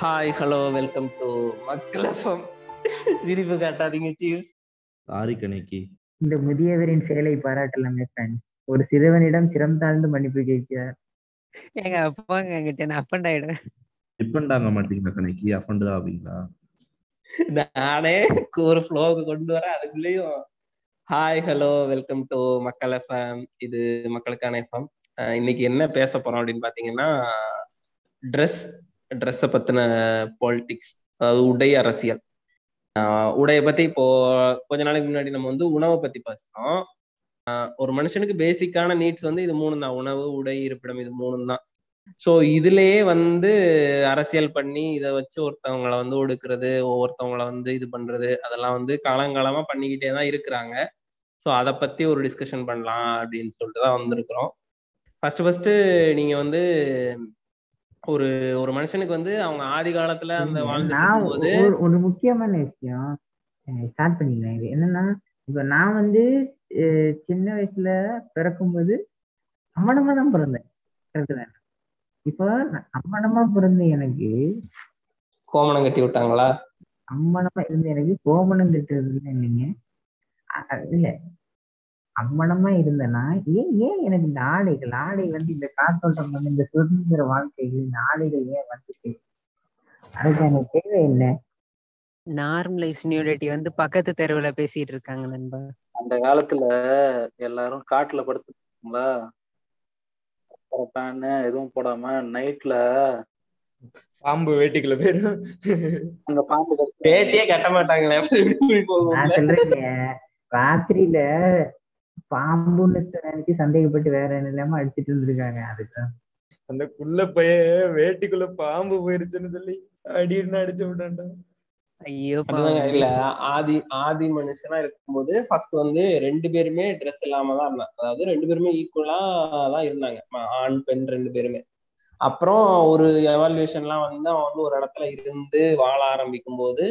Hi hello welcome to Makkal FM சிரிப்பு காட்டாதீங்க சீவ்ஸ் sorry கணக்கி இந்த முதியவரின் செயலை பாராட்டலாமே ஃப்ரெண்ட்ஸ் ஒரு சிறுவனிடம் சிரம் தாழ்ந்து மன்னிப்பு கேட்கிறார். எங்க அப்பாங்க என்கிட்ட நான் அப்பண்ட் ஆயிடுவேன். டிபெண்ட் ஆக மாட்டீங்களா கணக்கி அஃபண்ட் தான் ஆவீங்களா? நானே ஒரு ஃப்ளோவுக்கு கொண்டு வரேன் அதுக்குள்ளேயும். Hi hello welcome to Makkal FM இது மக்களுக்கான எஃப்எம் இன்னைக்கு என்ன பேச போறோம் அப்படின்னு பாத்தீங்கன்னா ட்ரெஸ் ட்ரெஸ்ஸை பற்றின பாலிட்டிக்ஸ் அதாவது உடை அரசியல். உடையை பற்றி இப்போ கொஞ்ச நாளைக்கு முன்னாடி நம்ம வந்து உணவை பற்றி பேசினோம். ஒரு மனுஷனுக்கு பேசிக்கான நீட்ஸ் வந்து இது மூணு தான் உணவு உடை இருப்பிடம் இது மூணு தான் ஸோ இதுலயே வந்து அரசியல் பண்ணி இதை வச்சு ஒருத்தவங்களை வந்து ஒடுக்குறது ஒவ்வொருத்தவங்களை வந்து இது பண்றது அதெல்லாம் வந்து காலங்காலமா பண்ணிக்கிட்டே தான் இருக்கிறாங்க. ஸோ அதை பத்தி ஒரு டிஸ்கஷன் பண்ணலாம் அப்படின்னு சொல்லிட்டு தான் வந்திருக்கிறோம். ஃபர்ஸ்ட் ஃபர்ஸ்ட் நீங்க வந்து ஒரு ஒரு மனுஷனுக்கு வந்து அவங்க ஆதி காலத்துல அந்த வாழ்ந்து ஒரு முக்கியமான விஷயம் ஸ்டார்ட் பண்ணிக்கிறேன். இது என்னன்னா இப்ப நான் வந்து சின்ன வயசுல பிறக்கும்போது அம்மனமா தான் பிறந்தேன். தானே? இப்போ அம்மனமா பிறந்த எனக்கு கோமணம் கட்டி விட்டாங்களா? அம்மனமா இருந்த எனக்கு கோமணம் கட்டுறது இல்லைங்க. இல்ல. அம்மனமா இருந்தேன்னா ஏன் ஏன் எனக்கு இந்த ஆடைகள் ஆடை வந்து இந்த காத்தோட்டம் வந்து இந்த சுதந்திர வாழ்க்கைகள் இந்த ஆடைகள் ஏன் வந்துச்சு? அதுக்கான தேவை என்ன? நார்மலைஸ் நியூடிட்டி வந்து பக்கத்து தெருவுல பேசிட்டு இருக்காங்க நண்பா. அந்த காலத்துல எல்லாரும் காட்டுல படுத்துங்களா பேனு எதுவும் போடாம நைட்ல பாம்பு வேட்டிக்குள்ள போயிரும் அங்க பாம்பு பேட்டியே கட்ட மாட்டாங்களே ராத்திரியில பாம்புன்னு நினைச்சு சந்தேகப்பட்டு வேற என்ன இல்லாம அடிச்சிட்டு இருந்திருக்காங்க. அதுதான் அந்த குள்ள பைய வேட்டிக்குள்ள பாம்பு போயிருச்சுன்னு சொல்லி அடின்னு அடிச்சு விட்டான்டா. ஐயோ. இல்ல. ஆதி ஆதி மனுஷனா இருக்கும்போது ஃபர்ஸ்ட் வந்து ரெண்டு பேருமே ட்ரெஸ் இல்லாம தான் இருந்தாங்க. அதாவது ரெண்டு பேருமே ஈக்குவலா தான் இருந்தாங்க. ஆண் பெண் ரெண்டு பேருமே. அப்புறம் ஒரு எவால்யூஷன்லாம் வந்து அவன் வந்து ஒரு இடத்துல இருந்து வாழ ஆரம்பிக்கும் போது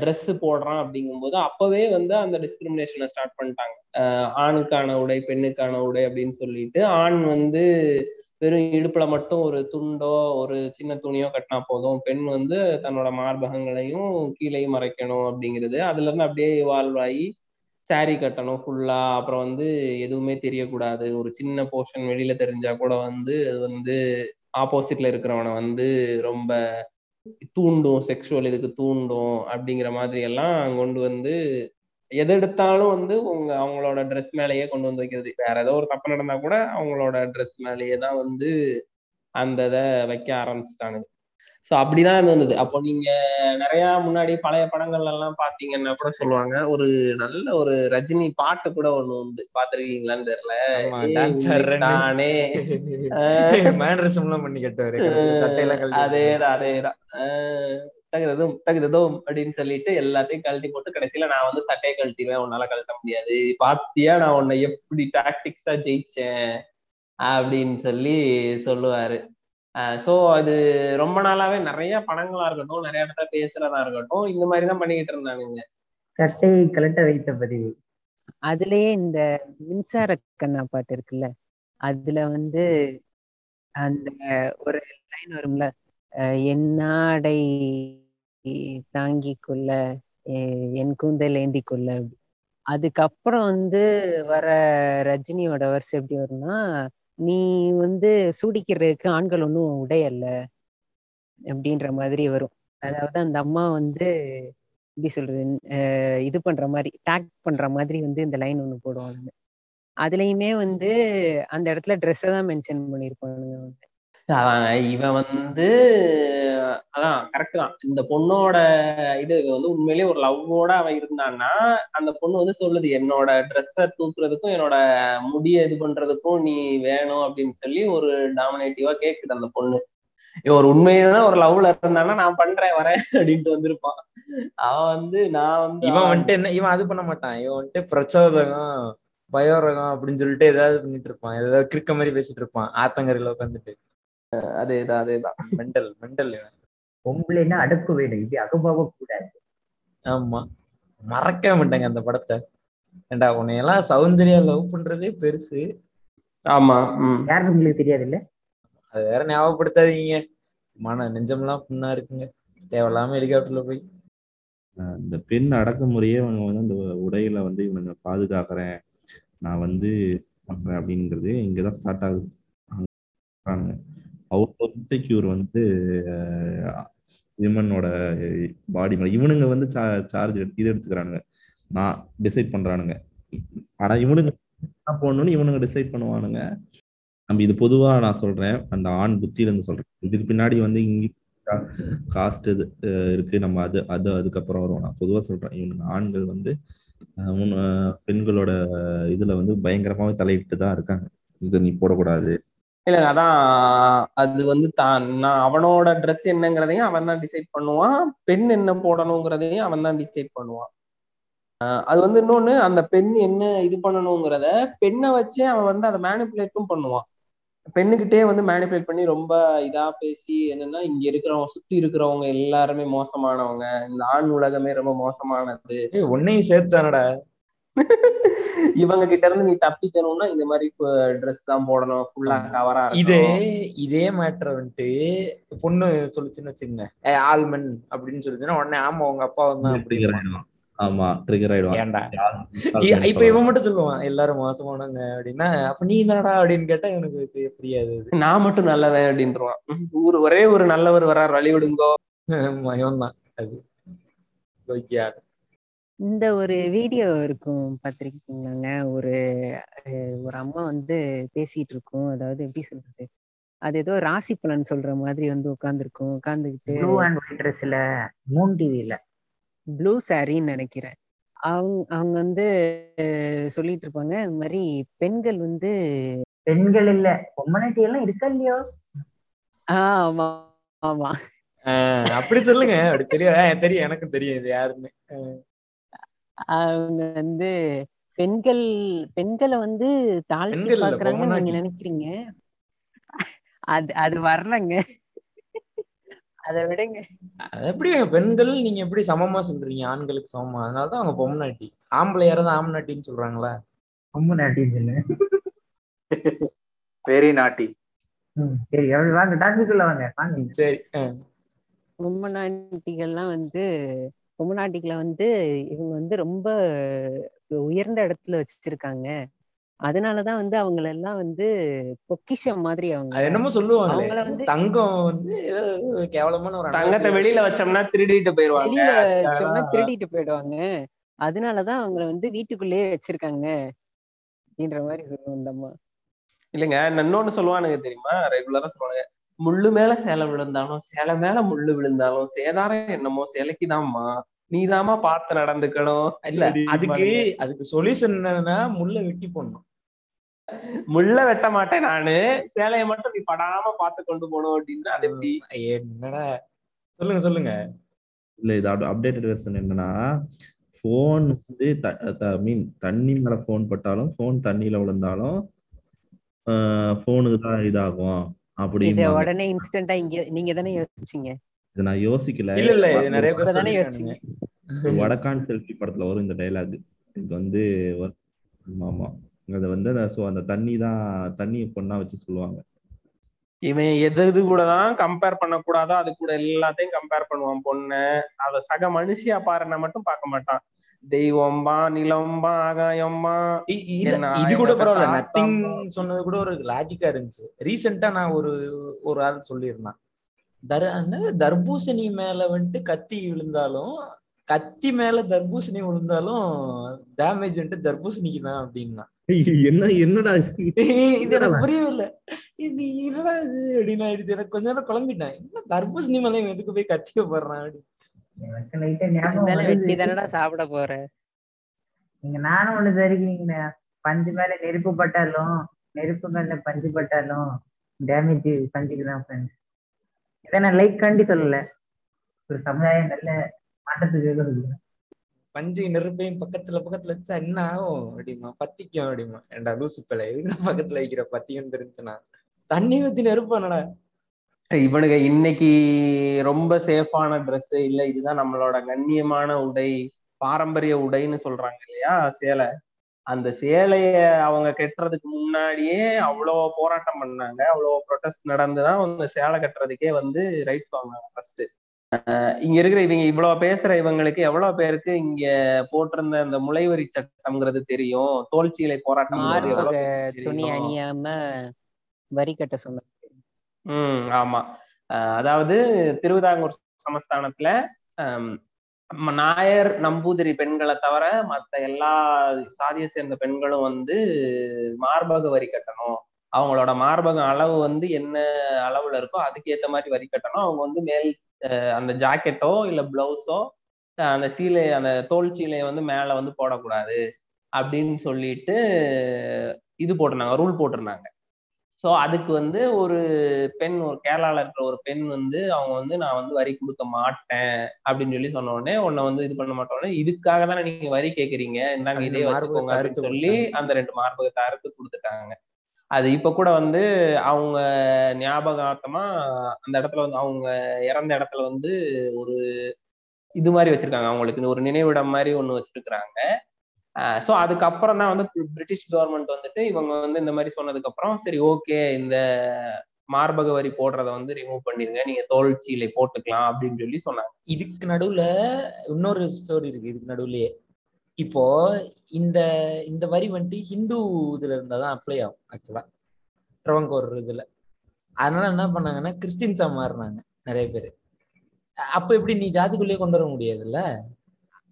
ட்ரெஸ் போடுறான் அப்படிங்கும்போது அப்பவே வந்து அந்த டிஸ்கிரிமினேஷனை ஸ்டார்ட் பண்ணிட்டாங்க. ஆணுக்கான உடை பெண்ணுக்கான உடை அப்படின்னு சொல்லிட்டு ஆண் வந்து வெறும் இடுப்புல மட்டும் ஒரு துண்டோ ஒரு சின்ன துணியோ கட்டினா போதும். பெண் வந்து தன்னோட மார்பகங்களையும் கீழே மறைக்கணும் அப்படிங்கிறது. அதுல இருந்து அப்படியே இவால்வ் ஆகி சாரி கட்டணும் ஃபுல்லா அப்புறம் வந்து எதுவுமே தெரியக்கூடாது. ஒரு சின்ன போர்ஷன் வெளியில தெரிஞ்சா கூட வந்து அது வந்து ஆப்போசிட்ல இருக்கிறவனை வந்து ரொம்ப தூண்டும் செக்ஷுவல் இதுக்கு தூண்டும் அப்படிங்கிற மாதிரி எல்லாம் கொண்டு வந்து எது எடுத்தாலும் வந்து உங்க அவங்களோட ட்ரெஸ் மேலேயே கொண்டு வந்து வைக்கிறது. வேற ஏதோ ஒரு தப்பு நடந்தா கூட அவங்களோட ட்ரெஸ் மேலேயே தான் வந்து அந்த இதை வைக்க ஆரம்பிச்சிட்டானுங்க. ஸோ அப்படிதான் இது வந்தது அப்போ நீங்க நிறைய முன்னாடி பழைய படங்கள்ல எல்லாம் பாத்தீங்கன்னா கூட சொல்லுவாங்க ஒரு நல்ல ஒரு ரஜினி பாட்டு கூட ஒண்ணு உண்டு. பாத்திருக்கீங்களான்னு தெரியல. ஆமா ஏய், டான்ஸ் ஆடுறேன்னு தானே. ஆஹ் மேனரிசம் எல்லாம் பண்ணி கட்டுவாரு அதேதான் அதேதான். தகுததும் தகுததும் அப்படின்னு சொல்லிட்டு எல்லாத்தையும் கழட்டி போட்டு கடைசியில நான் வந்து சட்டையை கழட்டிடுவேன் உன்னால கழட்ட முடியாது. பாத்தியா நான் உன்னை எப்படி டாக்டிக்ஸா ஜெயிச்சேன் அப்படின்னு சொல்லி சொல்லுவாரு. சோ அது ரொம்ப நாளாவே நிறைய படங்களா இருக்கட்டும் நிறைய இடத்துல பேசுறதா இருக்கட்டும் இந்த மாதிரி தான் பண்ணிக்கிட்டு இருந்தானுங்க சட்டையை கலட்ட வைத்த பதிவு அதுலயே இந்த மின்சார கண்ணா பாட்டு இருக்குல்ல அதுல வந்து அந்த ஒரு லைன் வரும்ல அஹ் என்னாடை தாங்கிக் கொள்ள என் கூந்தல் ஏந்திக் கொள்ள அப்படி. அதுக்கப்புறம் வந்து வர ரஜினியோட வருஷம் எப்படி வரும்னா நீ வந்து சூடிக்கிறதுக்கு ஆண்கள் ஒன்றும் உடையல்ல அப்படின்ற மாதிரி வரும். அதாவது அந்த அம்மா வந்து எப்படி சொல்றது இது பண்ற மாதிரி டேக் பண்ற மாதிரி வந்து இந்த லைன் ஒன்று போடுவானுங்க அதுலயுமே வந்து அந்த இடத்துல ட்ரெஸ்ஸை தான் மென்ஷன் பண்ணியிருப்பானுங்க வந்து அதான் இவன் வந்து அதான் கரெக்ட் தான். இந்த பொண்ணோட இது வந்து உண்மையிலேயே ஒரு லவ்வோட அவன் இருந்தான்னா அந்த பொண்ணு வந்து சொல்லுது என்னோட ட்ரெஸ்ஸை தூக்குறதுக்கும் என்னோட முடிய இது பண்றதுக்கும் நீ வேணும் அப்படின்னு சொல்லி ஒரு டாமினேட்டிவா கேக்குது அந்த பொண்ணு. ஒரு உண்மையான ஒரு லவ்ல இருந்தானா நான் பண்றேன் வரேன் அப்படின்ட்டு வந்திருப்பான். அவன் வந்து நான் வந்து இவன் வந்துட்டு என்ன இவன் அது பண்ண மாட்டான். இவன் வந்துட்டு பிரச்சோதகம் பயோரகம் அப்படின்னு சொல்லிட்டு ஏதாவது பண்ணிட்டு இருப்பான். ஏதாவது கிறுக்க மாதிரி பேசிட்டு இருப்பான் ஆத்தங்கரையில உட்காந்துட்டு அதேதான் அதேதான். மெண்டல் மெண்டல் பொம்பளைன்னா அடக்கு வேணும் இப்படி அகபாக கூடாது. ஆமா. மறக்கவே மாட்டாங்க அந்த படத்தை. ஏண்டா உன்னையெல்லாம் சௌந்தர்யா லவ் பண்றதே பெருசு. ஆமா யாருக்கு உங்களுக்கு தெரியாது இல்ல அது வேற ஞாபகப்படுத்தாதீங்க. மன நெஞ்சம்லாம் புண்ணா இருக்குங்க. தேவையில்லாம ஹெலிகாப்டர்ல போய். இந்த பெண் அடக்குமுறையே இவங்க வந்து அந்த உடையில வந்து இவனுங்க பாதுகாக்கிறேன் நான் வந்து பண்றேன் அப்படிங்கிறது இங்கதான் ஸ்டார்ட் ஆகுது. அவ்வளோ ஆஃப் வந்து விமனோட பாடி மேல இவனுங்க வந்து சார்ஜ் இது எடுத்துக்கிறானுங்க. நான் டிசைட் பண்றானுங்க. ஆனா இவனுங்க என்ன போடணும்னு இவனுங்க டிசைட் பண்ணுவானுங்க. நம்ம இது பொதுவா நான் சொல்றேன். அந்த ஆண் புத்தியில இருந்து சொல்றேன். இதுக்கு பின்னாடி வந்து இங்க காஸ்ட் இது இருக்கு. நம்ம அது அது அதுக்கப்புறம் வரும் நான் பொதுவா சொல்றேன். இவனுங்க ஆண்கள் வந்து பெண்களோட இதுல வந்து பயங்கரமாவே தலையிட்டு தான் இருக்காங்க. இது நீ போடக்கூடாது. இல்ல அதான் அது வந்து தான் நான் அவனோட ட்ரெஸ் என்னங்கிறதையும் அவன் தான் டிசைட் பண்ணுவான். பெண் என்ன போடணுங்கிறதையும் அவன் தான் டிசைட் பண்ணுவான். ஆஹ் அது வந்து இன்னொன்னு அந்த பெண் என்ன இது பண்ணணுங்கிறத பெண்ணை வச்சே அவன் வந்து அதை மேனிப்புலேட்டும் பண்ணுவான். பெண்ணுகிட்டே வந்து மேனிப்புலேட் பண்ணி ரொம்ப இதா பேசி என்னன்னா இங்க இருக்கிறவங்க சுத்தி இருக்கிறவங்க எல்லாருமே மோசமானவங்க. இந்த ஆண் உலகமே ரொம்ப மோசமானது. உன்னையும் சேர்த்தானடா இவங்க கிட்ட இருந்து நீ தப்பிக்கணும்னா இந்த மாதிரி ட்ரெஸ் தான் போடணும் ஃபுல்லா கவரா இதே இதே மேட்டர் வந்துட்டு பொண்ணு சொல்லுச்சுன்னு வச்சுக்கோங்க. ஏ ஆல்மன் அப்படின்னு சொல்லுச்சுன்னா உடனே ஆமா உங்க அப்பா ட்ரிகர் ஆயிடுவான். ஆமா ட்ரிகர் ஆயிடுவான். இப்ப இவன் மட்டும் சொல்லுவான் எல்லாரும் மோசமானவங்க அப்படின்னா அப்ப நீ தானடா அப்படின்னு கேட்டா இவனுக்கு இது புரியாது. நான் மட்டும் நல்லவன் அப்படின்றான் ஊர் ஒரே ஒரு நல்லவர் வரார் வழி விடுங்கோ ஆமா, இவன்தான். அது. இந்த ஒரு வீடியோ இருக்கும் பார்த்திருக்கீங்களாங்க ஒரு ஒரு அம்மா வந்து பேசிட்டு இருக்கும் அதாவது எப்படி சொல்றது? அது ஏதோ ராசி பலன் சொல்ற மாதிரி வந்து உட்காந்துருக்கும் உட்காந்துக்கிட்டு ப்ளூ அண்ட் ஒயிட் ட்ரெஸ்ல மூன் டிவில. ப்ளூ சாரின்னு நினைக்கிறேன். அவங்க அவங்க வந்து சொல்லிட்டு இருப்பாங்க இந்த மாதிரி பெண்கள் வந்து பெண்கள் இல்ல. பொம்மனாட்டி எல்லாம் இருக்கா இல்லையோ? ஆஹ் ஆமா ஆமா. அப்படி சொல்லுங்க. அப்படி தெரியும் தெரியும் எனக்கும் தெரியும். இது யாருன்னு அவங்க வந்து பெண்கள் பெண்களை வந்து தாழ்த்தி பாக்குறாங்கன்னு நீங்க. நினைக்கிறீங்க? அது அது வரலங்க அதை விடுங்க. அது எப்படி பெண்கள் நீங்க எப்படி சமமா சொல்றீங்க? ஆண்களுக்கு சமமா? அதனாலதான் அவங்க பொம்மநாட்டி ஆம்பளை யாராவது ஆம்பநாட்டின்னு சொல்றாங்களா? பொம்மனாட்டி இல்ல வெரி நாட்டி. சரி அப்படி வாங்க டாபிக்குள்ள வாங்க. சரி ஆ. பொம்மநாட்டிகள்லாம் வந்து பொம்மநாட்டிகளை வந்து இவங்க வந்து ரொம்ப உயர்ந்த இடத்துல வச்சிருக்காங்க. அதனாலதான் வந்து அவங்கள எல்லாம் வந்து பொக்கிஷம் மாதிரி அவங்க அது என்னமோ சொல்லுவாங்களே. அவங்கள வந்து- தங்கம் வந்து கேவலமான ஒரு தங்கத்தை வெளியில வச்சோம்னா திருடிட்டு போயிருவாங்க வெளியில சொன்னா திருடிட்டு போயிடுவாங்க. அதனாலதான் அவங்கள வந்து வீட்டுக்குள்ளேயே வச்சிருக்காங்க. அப்படின்ற மாதிரி சொல்லுவோம் இந்த அம்மா. இல்லைங்க இன்னொன்னு சொல்லுவானுங்க தெரியுமா? ரெகுலரா சொல்லுவானுங்க முள்ளு மேல சேலை விழுந்தாலும் சேலை மேல முள்ளு விழுந்தாலும் சேதாரம் என்னமோ சேலைக்குதாம்மா. நீதாம்மா பார்த்து நடந்துக்கணும். இல்ல அதுக்கு அதுக்கு சொல்யூஷன் என்னன்னா முள்ள வெட்டி போடணும். முள்ள வெட்ட மாட்டேன் நானு. சேலையை மட்டும் நீ படாம பார்த்து கொண்டு போகணும் அப்படின்னு அது எப்படி? என்னடா? சொல்லுங்க சொல்லுங்க. இல்ல இது அப்டேட்டட் வெர்ஷன் என்னன்னா ஃபோன் வந்து மீன் தண்ணி மேல ஃபோன் பட்டாலும் ஃபோன் தண்ணியில விழுந்தாலும் ஃபோனுக்கு தான் இதாகும். இத அப்படின்னு உடனே இன்ஸ்டன்டா இங்க நீங்க தானே யோசிச்சீங்க? இதை நான் யோசிக்கல. இல்ல இல்ல இது நிறைய பேர் சொல்லிருக்கானுங்க. யோசிச்சீங்க? வடக்கான் செல்ஃபி படத்துல வரும் இந்த டைலாக் இது வந்து ஆமா அது வந்து அந்த so அந்த தண்ணி தான் தண்ணியை பொண்ணா வச்சு சொல்லுவாங்க. இவன் எது எது கூட தான் கம்பேர் பண்ணக்கூடாதோ? அது கூட எல்லாத்தையும் கம்பேர் பண்ணுவான் பொண்ணு. அத சக மனுஷியா பாருன்னா மட்டும் பார்க்க மாட்டான். தெய்வம்பா நிலம்பா ஆகாயம்பா. இது கூட பரவாயில்ல. நத்திங். சொன்னது கூட ஒரு லாஜிக்கா இருந்துச்சு. ரீசெண்டா நான் ஒரு ஒரு ஆள் சொல்லியிருந்தான். தர் தர்பூசணி மேல வந்துட்டு கத்தி விழுந்தாலும் கத்தி மேல தர்பூசணி விழுந்தாலும் டேமேஜ் வந்துட்டு தர்பூசணிக்கு தான் அப்படின்னா. என்ன என்னடா இது? இது எனக்கு புரியவே இல்ல. நீ என்னடா இது அப்படின்னு ஆயிடுச்சு. எனக்கு கொஞ்ச நேரம் குழம்பிட்டேன். என்ன தர்பூசணி மேல எதுக்கு போய் கத்திய போடுறான் அப்படின்னு. எனக்கு லைட்டா ஞாபகம் வெட்டி. தானடா சாப்பிட போற? நீங்க நானும் ஒண்ணு சரிக்கிறீங்க பஞ்சு மேல நெருப்பு பட்டாலும் நெருப்பு மேல பஞ்சு பட்டாலும் டேமேஜ் பஞ்சுக்கு தான் ஃப்ரெண்ட்ஸ் இதை நான் லைக் காண்டி சொல்லல. ஒரு சமுதாயம் நல்ல மாற்றத்துக்கு சொல்லுங்க பஞ்சு நெருப்பையும் பக்கத்துல பக்கத்துல வச்சா என்ன ஆகும் அப்படிமா? பத்திக்கும் அப்படிமா? ஏன்டா லூசு பிள்ளை எதுக்கு பக்கத்துல வைக்கிற? பத்திக்கும் தெரிஞ்சுனா. தண்ணி ஊத்தி நெருப்பானடா இவனுங்க இன்னைக்கு ரொம்ப சேஃபான Dress இல்ல இதுதான் நம்மளோட கண்ணியமான உடை பாரம்பரிய உடைன்னு சொல்றாங்க இல்லையா சேலை. அந்த சேலைய அவங்க கட்டுறதுக்கு முன்னாடியே அவ்வளோ போராட்டம் பண்ணாங்க. அவ்வளோ ப்ரொடெஸ்ட் நடந்துதான் அவங்க சேலை கட்டுறதுக்கே வந்து ரைட்ஸ் வாங்கினாங்க ஃபர்ஸ்ட் இங்க இருக்கிற இவங்க இவ்வளவு பேசுற இவங்களுக்கு எவ்வளவு பேருக்கு இங்க போட்டிருந்த அந்த முளைவரி சட்டம்ங்கிறது தெரியும் தோல்ச்சீலை போராட்டம் துணி அணியாம வரி கட்ட சொன்னாங்க. உம் ஆமா. அதாவது திருவிதாங்கூர் சமஸ்தானத்துல நாயர் நம்பூதிரி பெண்களை தவிர மத்த எல்லா சாதியை சேர்ந்த பெண்களும் வந்து மார்பக வரி கட்டணும். அவங்களோட மார்பக அளவு வந்து என்ன அளவுல இருக்கோ அதுக்கு ஏத்த மாதிரி வரி கட்டணும். அவங்க வந்து மேல் அந்த ஜாக்கெட்டோ இல்ல பிளவுஸோ அந்த சீலை அந்த தோல் சீலையை வந்து மேல வந்து போடக்கூடாது. அப்படின்னு சொல்லிட்டு இது போட்டிருந்தாங்க ரூல் போட்டிருந்தாங்க. ஸோ அதுக்கு வந்து ஒரு பெண் ஒரு கேரளால இருக்கிற ஒரு பெண் வந்து அவங்க வந்து நான் வந்து வரி கொடுக்க மாட்டேன் அப்படின்னு சொல்லி சொன்ன உடனே உன்னை வந்து இது பண்ண மாட்டோன்னே இதுக்காக தானே நீங்க வரி கேக்குறீங்க? இந்தாங்க இதே வச்சுக்கோங்க அப்படின்னு சொல்லி. அந்த ரெண்டு மார்பகத்தை அறுத்து கொடுத்துட்டாங்க. அது இப்ப கூட வந்து அவங்க ஞாபகார்த்தமா அந்த இடத்துல வந்து அவங்க இறந்த இடத்துல வந்து ஒரு இது மாதிரி வச்சிருக்காங்க. அவங்களுக்கு ஒரு நினைவிடம் மாதிரி ஒண்ணு வச்சிருக்கிறாங்க. ஸோ அதுக்கப்புறம் தான் வந்து பிரிட்டிஷ் கவர்மெண்ட் வந்துட்டு இவங்க வந்து இந்த மாதிரி சொன்னதுக்கு அப்புறம் சரி ஓகே இந்த மார்பக வரி போடுறத வந்து ரிமூவ் பண்ணிருங்க. நீங்க தோல் சீலை போட்டுக்கலாம் அப்படின்னு சொல்லி சொன்னாங்க. இதுக்கு நடுவுல இன்னொரு ஸ்டோரி இருக்கு இதுக்கு நடுவுலயே. இப்போ இந்த இந்த வரி வந்துட்டு ஹிந்து இதுல இருந்தாதான் அப்ளை ஆகும் ஆக்சுவலா ட்ரவங்கோர் இதுல. அதனால என்ன பண்ணாங்கன்னா கிறிஸ்டின்ஸா மாறினாங்க நிறைய பேர். அப்ப எப்படி நீ ஜாதிக்குள்ளேயே கொண்டு வர முடியாதுல்ல?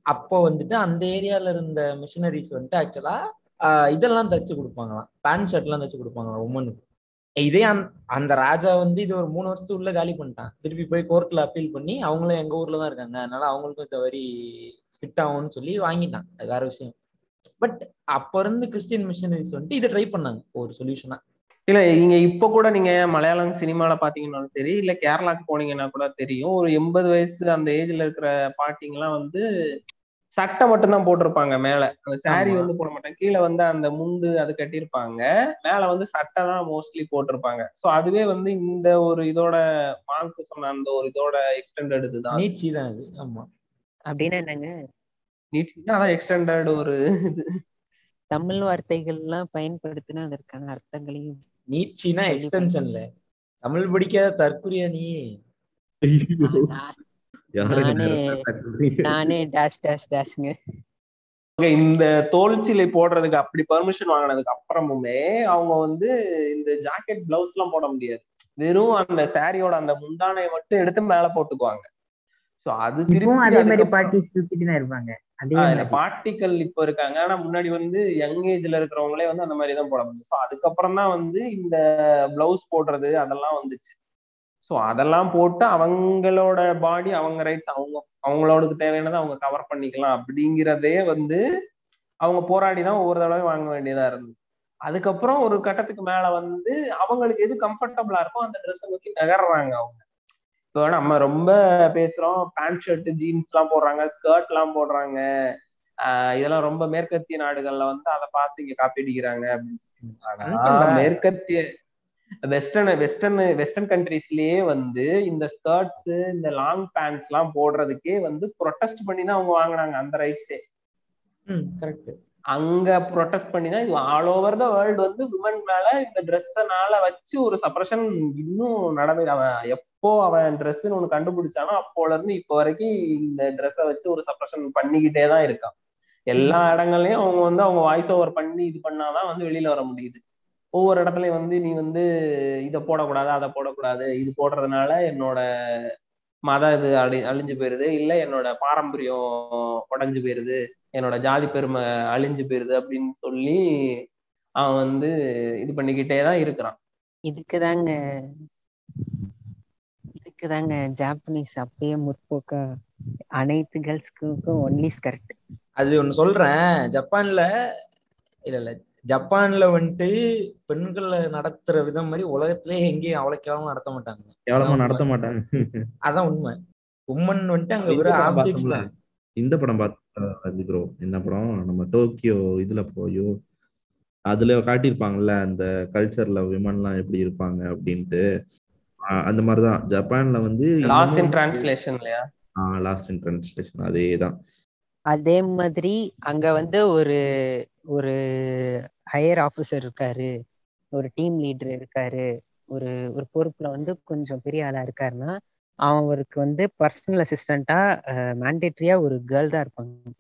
அப்போ வந்துட்டு அந்த ஏரியால இருந்த மிஷினரிஸ் வந்துட்டு ஆக்சுவலா இதெல்லாம் தச்சு கொடுப்பாங்களாம். பேண்ட் ஷர்ட் எல்லாம் தச்சு கொடுப்பாங்களாம் உமனுக்கு இதே அந்த- அந்த ராஜா வந்து இது ஒரு மூணு வருஷத்து உள்ள காலி பண்ணிட்டான். திருப்பி போய் கோர்ட்ல அப்பீல் பண்ணி அவங்களும் எங்க ஊர்ல தான் இருக்காங்க. அதனால அவங்களுக்கும் இந்த வரி ஃபிட் ஆகும்னு சொல்லி வாங்கிட்டான். அது வேற விஷயம். பட் அப்ப இருந்து கிறிஸ்டியன் மிஷினரிஸ் வந்துட்டு இதை ட்ரை பண்ணாங்க. ஒரு சொல்யூஷனா இல்ல நீங்க இப்ப கூட நீங்க மலையாளம் சினிமால பாத்தீங்கன்னாலும் சரி இல்ல கேரளாக்கு போனீங்கன்னா கூட தெரியும். ஒரு எண்பது வயசு அந்த ஏஜ்ல இருக்கிற பாட்டிங்கெல்லாம் வந்து சட்டை மட்டும்தான் போட்டிருப்பாங்க மேல. அந்த ஆமா. வந்து போட மாட்டாங்க. கீழே வந்து அந்த முண்டு அது கட்டியிருப்பாங்க. மேல வந்து சட்டை தான் மோஸ்ட்லி போட்டிருப்பாங்க. சோ அதுவே வந்து இந்த ஒரு இதோட மார்க்கு சொன்ன அந்த ஒரு இதோட எக்ஸ்டெண்டட் இதுதான் நீச்சி தான் அது. ஆமா. அப்படின்னா என்னங்க? நீட் அதான் எக்ஸ்டெண்டட் ஒரு இது. தமிழ் வார்த்தைகள்லாம் பயன்படுத்தினா அதற்கான அர்த்தங்களையும் நீச்சினா எக்ஸ்டென்ஷன்ல தமிழ் படிக்காத தற்குறியா நீ? நான்- டேஷ் டேஷ் டேஷ்ங்க Okay, இந்த தோல்ச்சிலை போடுறதுக்கு அப்படி பெர்மிஷன் வாங்கினதுக்கு அப்புறமுமே அவங்க வந்து இந்த ஜாக்கெட் பிளவுஸ் எல்லாம் போட முடியாது. வெறும் அந்த சாரியோட அந்த முந்தானையை மட்டும் எடுத்து மேல போட்டுக்குவாங்க. சோ அது திருப்பி அதே மாதிரி சுத்திட்டு தான் இருப்பாங்க. பாட்டிகள் இப்ப இருக்காங்க. ஆனா முன்னாடி வந்து யங் ஏஜ்ல இருக்கிறவங்களே வந்து அந்த மாதிரி தான் போட முடியும். ஸோ அதுக்கப்புறம் தான் வந்து இந்த பிளவுஸ் போடுறது அதெல்லாம் வந்துச்சு. ஸோ அதெல்லாம் போட்டு அவங்களோட பாடி அவங்க ரைட்ஸ் அவங்க அவங்களோட தேவையானதை அவங்க கவர் பண்ணிக்கலாம். அப்படிங்கிறதே வந்து அவங்க போராடி தான் ஒவ்வொரு தடவையும் வாங்க வேண்டியதா இருந்தது. அதுக்கப்புறம் ஒரு கட்டத்துக்கு மேல வந்து அவங்களுக்கு எது கம்ஃபர்டபுளா இருக்கோ அந்த ட்ரெஸ்ஸை நோக்கி நகர்றாங்க அவங்க. இப்போ நம்ம ரொம்ப பேசுறோம் பேண்ட் ஷர்ட் ஜீன்ஸ் எல்லாம் போடுறாங்க ஸ்கர்ட் எல்லாம் போடுறாங்க. இதெல்லாம் ரொம்ப மேற்கத்திய நாடுகள்ல வந்து அதை பார்த்து இங்க காப்பி அடிக்கிறாங்க அப்படின்னு. மேற்கத்திய வெஸ்டர்ன் வெஸ்டர்ன் வெஸ்டர்ன் கண்ட்ரீஸ்லயே வந்து இந்த ஸ்கர்ட்ஸ் இந்த லாங் பேண்ட்ஸ் எல்லாம் போடுறதுக்கே வந்து ப்ரொட்டஸ்ட் பண்ணி தான் அவங்க வாங்குனாங்க அந்த ரைட்ஸே கரெக்ட் அங்க ப்ரொட்டஸ்ட் பண்ணி தான் இது ஆல் ஓவர் த வேர்ல்டு வந்து விமன் மேல இந்த ட்ரெஸ்ஸனால வச்சு ஒரு சப்ரஷன் இன்னும் நடந்து அவன் எப்போ அவன் ட்ரெஸ்ன்னு ஒண்ணு கண்டுபிடிச்சானோ அப்போல இருந்து இப்போ வரைக்கும் இந்த ட்ரெஸ்ஸை வச்சு ஒரு சப்ரஷன் பண்ணிக்கிட்டே தான் இருக்கான். எல்லா இடங்கள்லயும் அவங்க வந்து அவங்க வாய்ஸ் ஓவர் பண்ணி இது பண்ணாதான் வந்து வெளியில வர முடியுது. ஒவ்வொரு இடத்துலயும் வந்து நீ வந்து இதை போடக்கூடாது அதை போடக்கூடாது இது போடுறதுனால என்னோட மத இது அழி அழிஞ்சு போயிருது. இல்ல என்னோட பாரம்பரியம் உடைஞ்சு போயிருது. என்னோட ஜாதி பெருமை அழிஞ்சு போயிருது அப்படின்னு சொல்லி அவன் வந்து இது பண்ணிக்கிட்டே தான் இருக்கிறான். இதுக்குதாங்க இதுக்குதாங்க ஜாப்பனீஸ் அப்பயே முற்போக்கா அனைத்து கேர்ள்ஸ்க்கும் ஒன்லி ஸ்கர்ட் அது ஒண்ணு சொல்றேன். ஜப்பான்ல இல்ல இல்ல ஜப்பான்ல வந்துட்டு பெண்களை நடத்துற விதம் மாதிரி உலகத்திலே எங்கேயும் அவ்வளவு கேவலமா நடத்த மாட்டாங்க. கேவலமா நடத்த மாட்டாங்க. அதான் உண்மை. உம்மன் வந்துட்டு அங்க பார்த்தோம்ல, தான். இந்த படம் பார்த்து ப்ரோ என்ன படம்? நம்ம டோக்கியோ இதுல போயோ அதுல காட்டியிருப்பாங்கல்ல அந்த கல்ச்சர்ல விமன்லாம் எப்படி இருப்பாங்க அப்படின்ட்டு. அந்த மாதிரிதான். ஜப்பான்ல வந்து லாஸ்ட் இன் டிரான்ஸ்லேஷன் இல்லையா? லாஸ்ட் இன் ட்ரான்ஸ்லேஷன் அதே தான் அதே மாதிரி அங்க வந்து ஒரு ஒரு ஹையர் ஆஃபீஸர் இருக்காரு ஒரு டீம் லீடர் இருக்காரு ஒரு ஒரு பொறுப்புல வந்து கொஞ்சம் பெரிய ஆளா இருக்காருன்னா அவருக்கு வந்து பர்சனல் அசிஸ்டண்டா மேண்டேட்ரியா ஒரு கேர்ள் தான் இருப்பாங்க.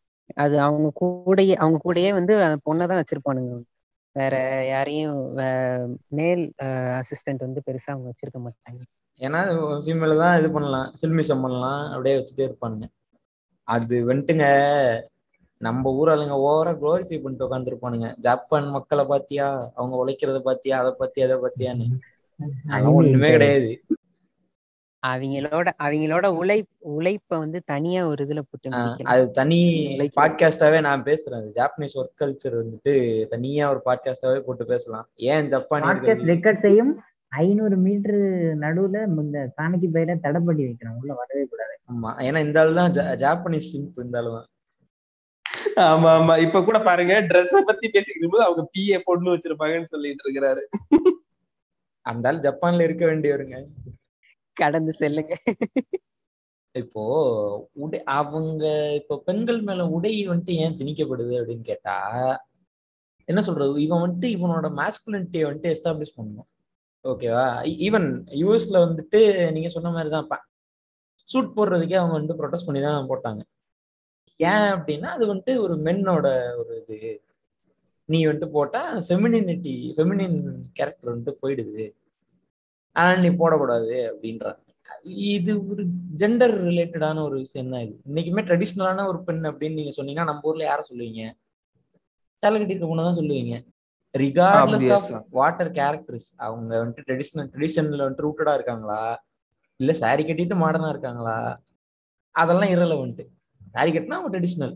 அது அவங்க கூடயே அவங்க கூடயே வந்து அந்த பொண்ணை தான் வச்சிருப்பானுங்க. வேற யாரையும் மேல் அசிஸ்டன்ட் வந்து பெருசா அவங்க வச்சிருக்க மாட்டாங்க. ஏன்னா ஃபீமேல தான் இது பண்ணலாம் சில்மிஷம் பண்ணலாம் அப்படியே வச்சுட்டே இருப்பானுங்க. அது வந்துட்டுங்க நம்ம ஊர் ஆளுங்க ஓவரா குளோரிஃபை பண்ணிட்டு உட்காந்துருப்பானுங்க ஜப்பான் மக்களை பாத்தியா? அவங்க உழைக்கிறத பாத்தியா? அதை பத்தி அதை பத்தியான்னு. ஒண்ணுமே கிடையாது. அவங்களோட அவங்களோட உழை உழைப்ப வந்து தனியா ஒரு இதுல போட்டு. அது தனி. பாட்காஸ்டாவே நான் பேசுறேன். அது ஜாப்பனீஸ் ஒர்க் கல்ச்சர் வந்துட்டு தனியா ஒரு பாட்காஸ்டாவே போட்டு பேசலாம். ஏன் ஜப்பானியர்கள் ரெக்கார்ட் செய்யும் ஐநூறு மீட்டர் நடுவுல இந்த காணிக்கு பயிர தடை பண்ணி வைக்கிறோம் உள்ள வரவே கூடாது. ஆமா. ஏன்னா இந்த ஆள் தான் ஜா- ஜாப்பனீஸ் சிம்ப் இந்த ஆளு தான். ஆமா ஆமா. இப்ப கூட பாருங்க ட்ரெஸ்ஸ பத்தி பேசிக்கிட்டு போது அவங்க பிஏ பொண்ணு வச்சிருப்பாங்கன்னு சொல்லிட்டு இருக்கிறாரு. அந்த ஆள் ஜப்பான்ல இருக்க வேண்டியவருங்க. கடந்து செல்லுங்க. இப்போ உடை அவங்க இப்போ பெண்கள் மேல உடை வந்துட்டு ஏன் திணிக்கப்படுது அப்படின்னு கேட்டா என்ன சொல்றது? இவன் வந்துட்டு இவனோட மாஸ்குலினிட்டியை வந்துட்டு எஸ்டாப்ளிஷ் பண்ணணும். ஓகேவா ஈவன் யூஎஸ்ல வந்துட்டு நீங்க சொன்ன மாதிரி தான் சூட் போடுறதுக்கே அவங்க வந்துட்டு ப்ரொடெஸ்ட் பண்ணி தான் போட்டாங்க. ஏன் அப்படின்னா அது வந்துட்டு ஒரு மென்னோட ஒரு இது. நீ வந்துட்டு போட்டா ஃபெமினினிட்டி ஃபெமினின் கேரக்டர் வந்துட்டு போயிடுது. ஆனால் நீ போடக்கூடாது அப்படின்றாங்க இது ஒரு ஜெண்டர் ரிலேட்டடான ஒரு விஷயம் தான் இது. இன்னைக்குமே ட்ரெடிஷ்னலான ஒரு பெண் அப்படின்னு நீங்க சொன்னீங்கன்னா நம்ம ஊர்ல யார சொல்லுவீங்க? தலை கட்டிருக்க பொண்ணு தான் சொல்லுவீங்க. Regardless of. வாட்டர் கேரக்டர்ஸ் அவங்க வந்துட்டு ட்ரெடிஷ்னல் ட்ரெடிஷன்ல வந்துட்டு ரூட்டடா இருக்காங்களா? இல்ல saree கட்டிட்டு மாடர்னா இருக்காங்களா? அதெல்லாம் இரலவெண்ட் saree கட்டினா அவங்க ட்ரெடிஷ்னல்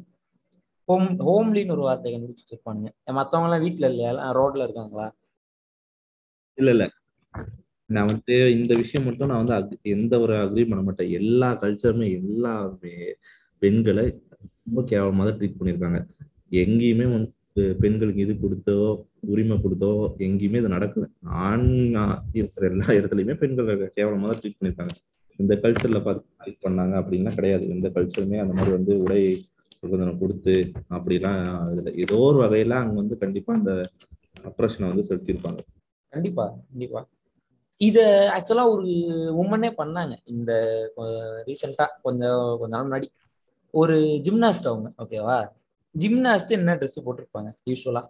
ஹோம் ஹோம்லின்னு ஒரு வார்த்தை கண்டுபிடிச்சு வச்சிருப்பானுங்க மத்தவங்க எல்லாம் வீட்டுல இல்லையா? ரோட்ல இருக்காங்களா? இல்ல இல்ல. நான் வந்துட்டு இந்த விஷயம் மட்டும் நான் வந்து எந்த ஒரு அக்ரி பண்ண மாட்டேன். எல்லா கல்ச்சருமே எல்லாருமே பெண்களை ரொம்ப கேவலமாக தான் ட்ரீட் பண்ணியிருக்காங்க. எங்கேயுமே வந்து பெண்களுக்கு இது கொடுத்தோ உரிமை கொடுத்தோ எங்கேயுமே இது நடக்கல. ஆண் இருக்கிற எல்லா இடத்துலையுமே பெண்களை கேவலமாக தான் ட்ரீட் பண்ணியிருக்காங்க. இந்த கல்ச்சர்ல பார்த்து ட்ரீட் பண்ணாங்க அப்படின்னா கிடையாது. எந்த கல்ச்சருமே அந்த மாதிரி வந்து உடை சுதந்திரம் கொடுத்து அப்படிலாம் இதுல ஏதோ ஒரு வகையில அங்க வந்து கண்டிப்பா அந்த அப்ரஷனை வந்து செலுத்தியிருப்பாங்க. கண்டிப்பா கண்டிப்பா. இத ஆக்சுவலா ஒரு உமனே பண்ணாங்க. இந்த ரீசெண்டா கொஞ்சம் கொஞ்ச நாள் முன்னாடி. ஒரு ஜிம்னாஸ்ட் அவங்க ஓகேவா ஜிம்னாஸ்ட் என்ன ட்ரெஸ் போட்டிருப்பாங்க யூஸ்வலா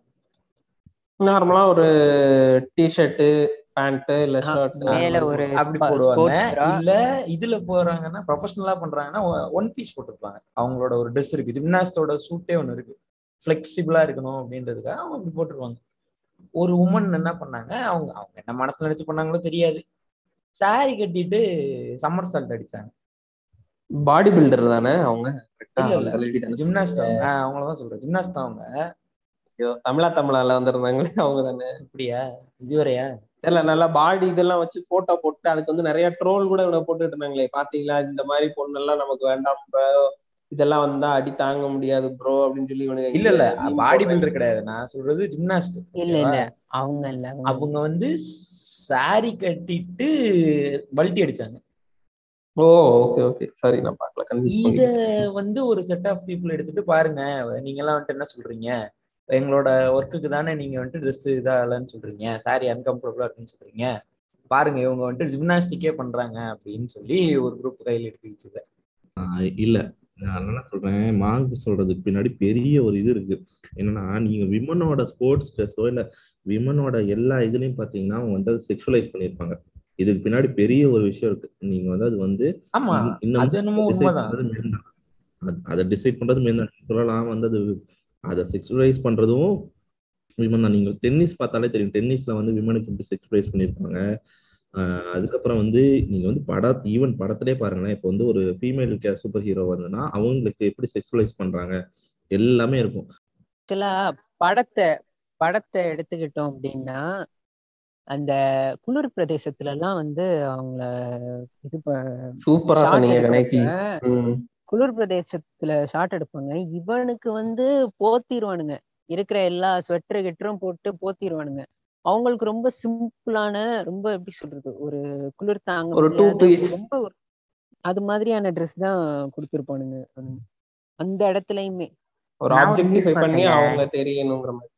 நார்மலா ஒரு டிஷர்ட் பேண்ட் இல்ல ஷர்ட் மேல ஒரு அப்படி போடுவாங்க. இல்ல இதுல போறாங்கன்னா ப்ரொஃபஷனலா பண்றாங்கன்னா ஒன் பீஸ் போட்டிருப்பாங்க. அவங்களோட ஒரு ட்ரெஸ் இருக்கு. ஜிம்னாஸ்டோட சூட்டே ஒன்று இருக்கு. ஃபிளெக்சிபிளா இருக்கணும் அப்படின்றதுக்காக அவங்க அப்படி ஒரு உமன் என்ன பண்ணாங்க அவங்க அவங்க என்ன மனசுல நினைச்சு பண்ணாங்களோ தெரியாது. saree கட்டிட்டு சம்மர் சால்ட் அடிச்சாங்க. பாடி பில்டர் தானே அவங்க? இல்ல இல்ல. லேடி தானே ஜிம்னாஸ்ட் அவங்க. அவங்களதான் சொல்றேன். ஜிம்னாஸ்ட் அவங்க. தமிழா தமிழால வந்திருந்தாங்களே அவங்க தானே. இப்படியா இதுவரையா இல்ல நல்லா பாடி இதெல்லாம் வச்சு போட்டோ போட்டு அதுக்கு வந்து நிறைய ட்ரோல் கூட இவனை போட்டுட்டு இருந்தாங்களே. பாத்தீங்களா? இந்த மாதிரி பொண்ணெல்லாம் நமக்கு வேண்டாம். இதெல்லாம் வந்தா அடி தாங்க முடியாது ப்ரோ அப்படின்னு சொல்லி இவனுங்க இல்ல இல்ல. பாடி. பில்டர் கிடையாது. நான் சொல்றது ஜிம்னாஸ்ட் இல்ல இல்ல. அவங்க இல்ல அவங்க வந்து saree கட்டிட்டு பல்ட்டி அடிச்சாங்க. ஓ ஓகே ஓகே சரி நான் பார்க்கல. இத வந்து ஒரு செட் ஆஃப் பீப்புள் எடுத்துட்டு பாருங்க. நீங்க எல்லாம் வந்துட்டு என்ன சொல்றீங்க? எங்களோட ஒர்க்குக்கு தானே நீங்க வந்துட்டு ட்ரெஸ் இதாகலன்னு சொல்றீங்க? சாரி அன்கம்ஃபர்டபுளா இருக்குன்னு சொல்றீங்க. பாருங்க இவங்க வந்துட்டு ஜிம்னாஸ்டிக்கே பண்றாங்க அப்படின்னு சொல்லி ஒரு குரூப் கையில் எடுத்துக்கிச்சு இல்ல. நான் என்ன சொல்றேன் மாங்கு சொல்றதுக்கு பின்னாடி பெரிய ஒரு இது இருக்கு. என்னன்னா நீங்க விமனோட ஸ்போர்ட்ஸ் ட்ரெஸ்ஸோ இல்ல விமனோட எல்லா இதுலயும் பாத்தீங்கன்னா அவங்க வந்து அதை செக்ஷுவலைஸ் பண்ணியிருப்பாங்க. இதுக்கு பின்னாடி பெரிய ஒரு விஷயம் இருக்கு. நீங்க வந்து அது வந்து அது உண்மைதான். பண்றது. அது- டிசைட் பண்றது தான். சொல்லலாம் வந்து அது அதை செக்ஷுவலைஸ் பண்றதும் விமன் தான். நீங்க டென்னிஸ் பார்த்தாலே தெரியும். டென்னிஸ்ல வந்து விமனுக்கு எப்படி செக்ஷுவலைஸ் பண்ணியிருப்பாங்க. ஆஹ் அதுக்கப்புறம் வந்து நீங்க வந்து பட ஈவன் படத்திலே பாருங்களேன். இப்போ வந்து ஒரு ஃபீமேல் சூப்பர் ஹீரோ வந்ததுன்னா அவங்களுக்கு எப்படி செக்ஷுவலைஸ் பண்றாங்க? எல்லாமே இருக்கும். ஆக்சுவலா படத்தை படத்தை எடுத்துக்கிட்டோம் அப்படின்னா அந்த குளிர் பிரதேசத்துல எல்லாம் வந்து அவங்கள இது சூப்பரா குளிர் பிரதேசத்துல ஷாட் எடுப்பாங்க. இவனுக்கு வந்து போத்திடுவானுங்க இருக்கிற எல்லா ஸ்வெட்டர் கிட்டரும் போட்டு போத்திடுவானுங்க அவங்களுக்கு ரொம்ப சிம்பிளான ரொம்ப எப்படி சொல்றது? ஒரு குளிர் தாங்க. ரொம்ப அது மாதிரியான ட்ரெஸ் தான் கொடுத்துருப்பானுங்க. அந்த இடத்துலயுமே. ஒரு ஆப்ஜெக்டிஃபை பண்ணி. அவங்க தெரியணுங்கிற மாதிரி.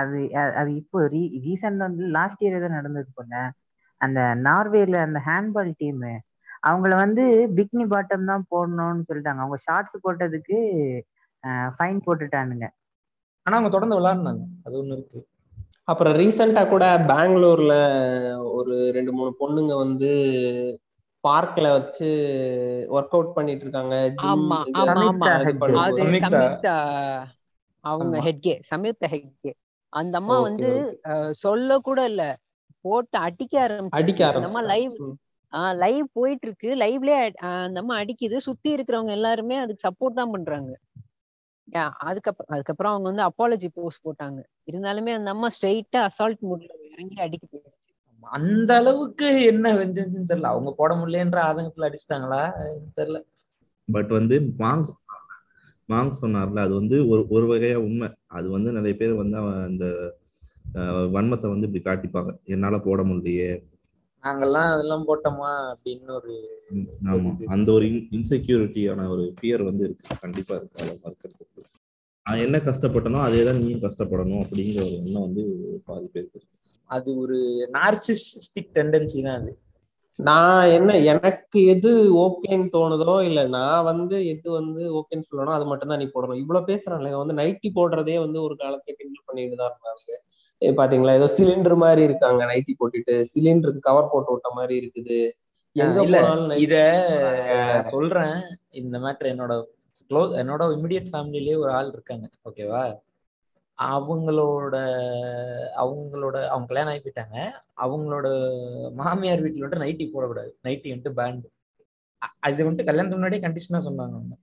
அது அது இப்போ ரீ ரீசெண்ட் வந்து லாஸ்ட் இயர் தான் நடந்தது போல. அந்த நார்வேல அந்த ஹேண்ட்பால் டீம் அவங்கள வந்து பிக்னி பாட்டம் தான் போடணும்னு சொல்லிட்டாங்க. அவங்க ஷார்ட்ஸ் போட்டதுக்கு ஃபைன் போட்டுட்டானுங்க. ஆனா அவங்க தொடர்ந்து விளையாடுனாங்க. அது ஒண்ணு இருக்கு. அப்புறம் ரீசெண்டா கூட பெங்களூர்ல ஒரு ரெண்டு மூணு பொண்ணுங்க வந்து பார்க்ல வச்சு ஒர்க் அவுட் பண்ணிட்டு இருக்காங்க. ஆமா ஆமா அவங்க. ஹெட்கே சம்யுக்தா ஹெட்கே அந்த அம்மா வந்து சொல்ல கூட இல்ல. போட்டு அடிக்க ஆரம்பிச்சு அடிக்க அந்த அம்மா லைவ். ஆஹ் லைவ் போயிட்டு இருக்கு லைவ்லயே அந்த அம்மா அடிக்குது. சுத்தி இருக்கிறவங்க எல்லாருமே அதுக்கு சப்போர்ட் தான் பண்றாங்க. Yeah, அதுக்கப்புறம் அதுக்கப்புறம் அவங்க வந்து அப்பாலஜி போஸ்ட் போட்டாங்க. இருந்தாலுமே அந்த அம்மா ஸ்ட்ரெயிட்டா அசால்ட் மூட்ல இறங்கி அடிக்க போயிடுச்சு. அந்த அளவுக்கு என்ன வெஞ்சன்ஸ்னு தெரியல. அவங்க போட முடியலன்ற ஆதங்கத்துல அடிச்சிட்டாங்களா? தெரியல. பட் வந்து மாங்க் மாங்க் சொன்னார்ல அது வந்து ஒரு ஒரு வகையா உண்மை. அது வந்து நிறைய பேர் வந்து அவன் அந்த வன்மத்தை வந்து இப்படி காட்டிப்பாங்க. என்னால போட முடியலையே. நாங்கெல்லாம் அதெல்லாம் போட்டோமா அப்படின்னு ஒரு ஆமா. அந்த ஒரு இன்செக்யூரிட்டியான ஒரு ஃபியர் வந்து இருக்கு. கண்டிப்பா இருக்கு. அதை மறுக்கிறதுக்கு நான் என்ன கஷ்டப்பட்டனோ அதே தான் நீயும் கஷ்டப்படணும் அப்படிங்கிற ஒரு எண்ணம் வந்து பாதி பேருக்கு அது ஒரு நார்சிஸ்டிக் டெண்டன்சி தான் அது. நான் என்ன எனக்கு எது ஓகேன்னு தோணுதோ இல்ல நான் வந்து எது வந்து ஓகேன்னு சொல்லணும் அது மட்டும் தான் நீ போடணும். இவ்வளவு இவன் வந்து நைட்டி போடுறதே வந்து ஒரு காலத்துல கிண்டல் பண்ணிட்டு தான் இருந்தாங்க. பாத்தீங்களா? ஏதோ சிலிண்டர் மாதிரி இருக்காங்க நைட்டி போட்டுட்டு. சிலிண்டருக்கு கவர் போட்டு விட்ட மாதிரி இருக்குது. இத. சொல்றேன். இந்த மேட்டர் என்னோட என்னோட இமிடியட் ஃபேமிலிலேயே ஒரு ஆள் இருக்காங்க. ஓகேவா அவங்களோட அவங்களோட அவங்க கல்யாணம் ஆகி போயிட்டாங்க அவங்களோட மாமியார் வீட்டுல வந்துட்டு நைட்டி போடக்கூடாது. நைட்டி வந்துட்டு பேண்ட் அது வந்துட்டு கல்யாணத்துக்கு முன்னாடியே கண்டிஷனா சொன்னாங்க அவங்க.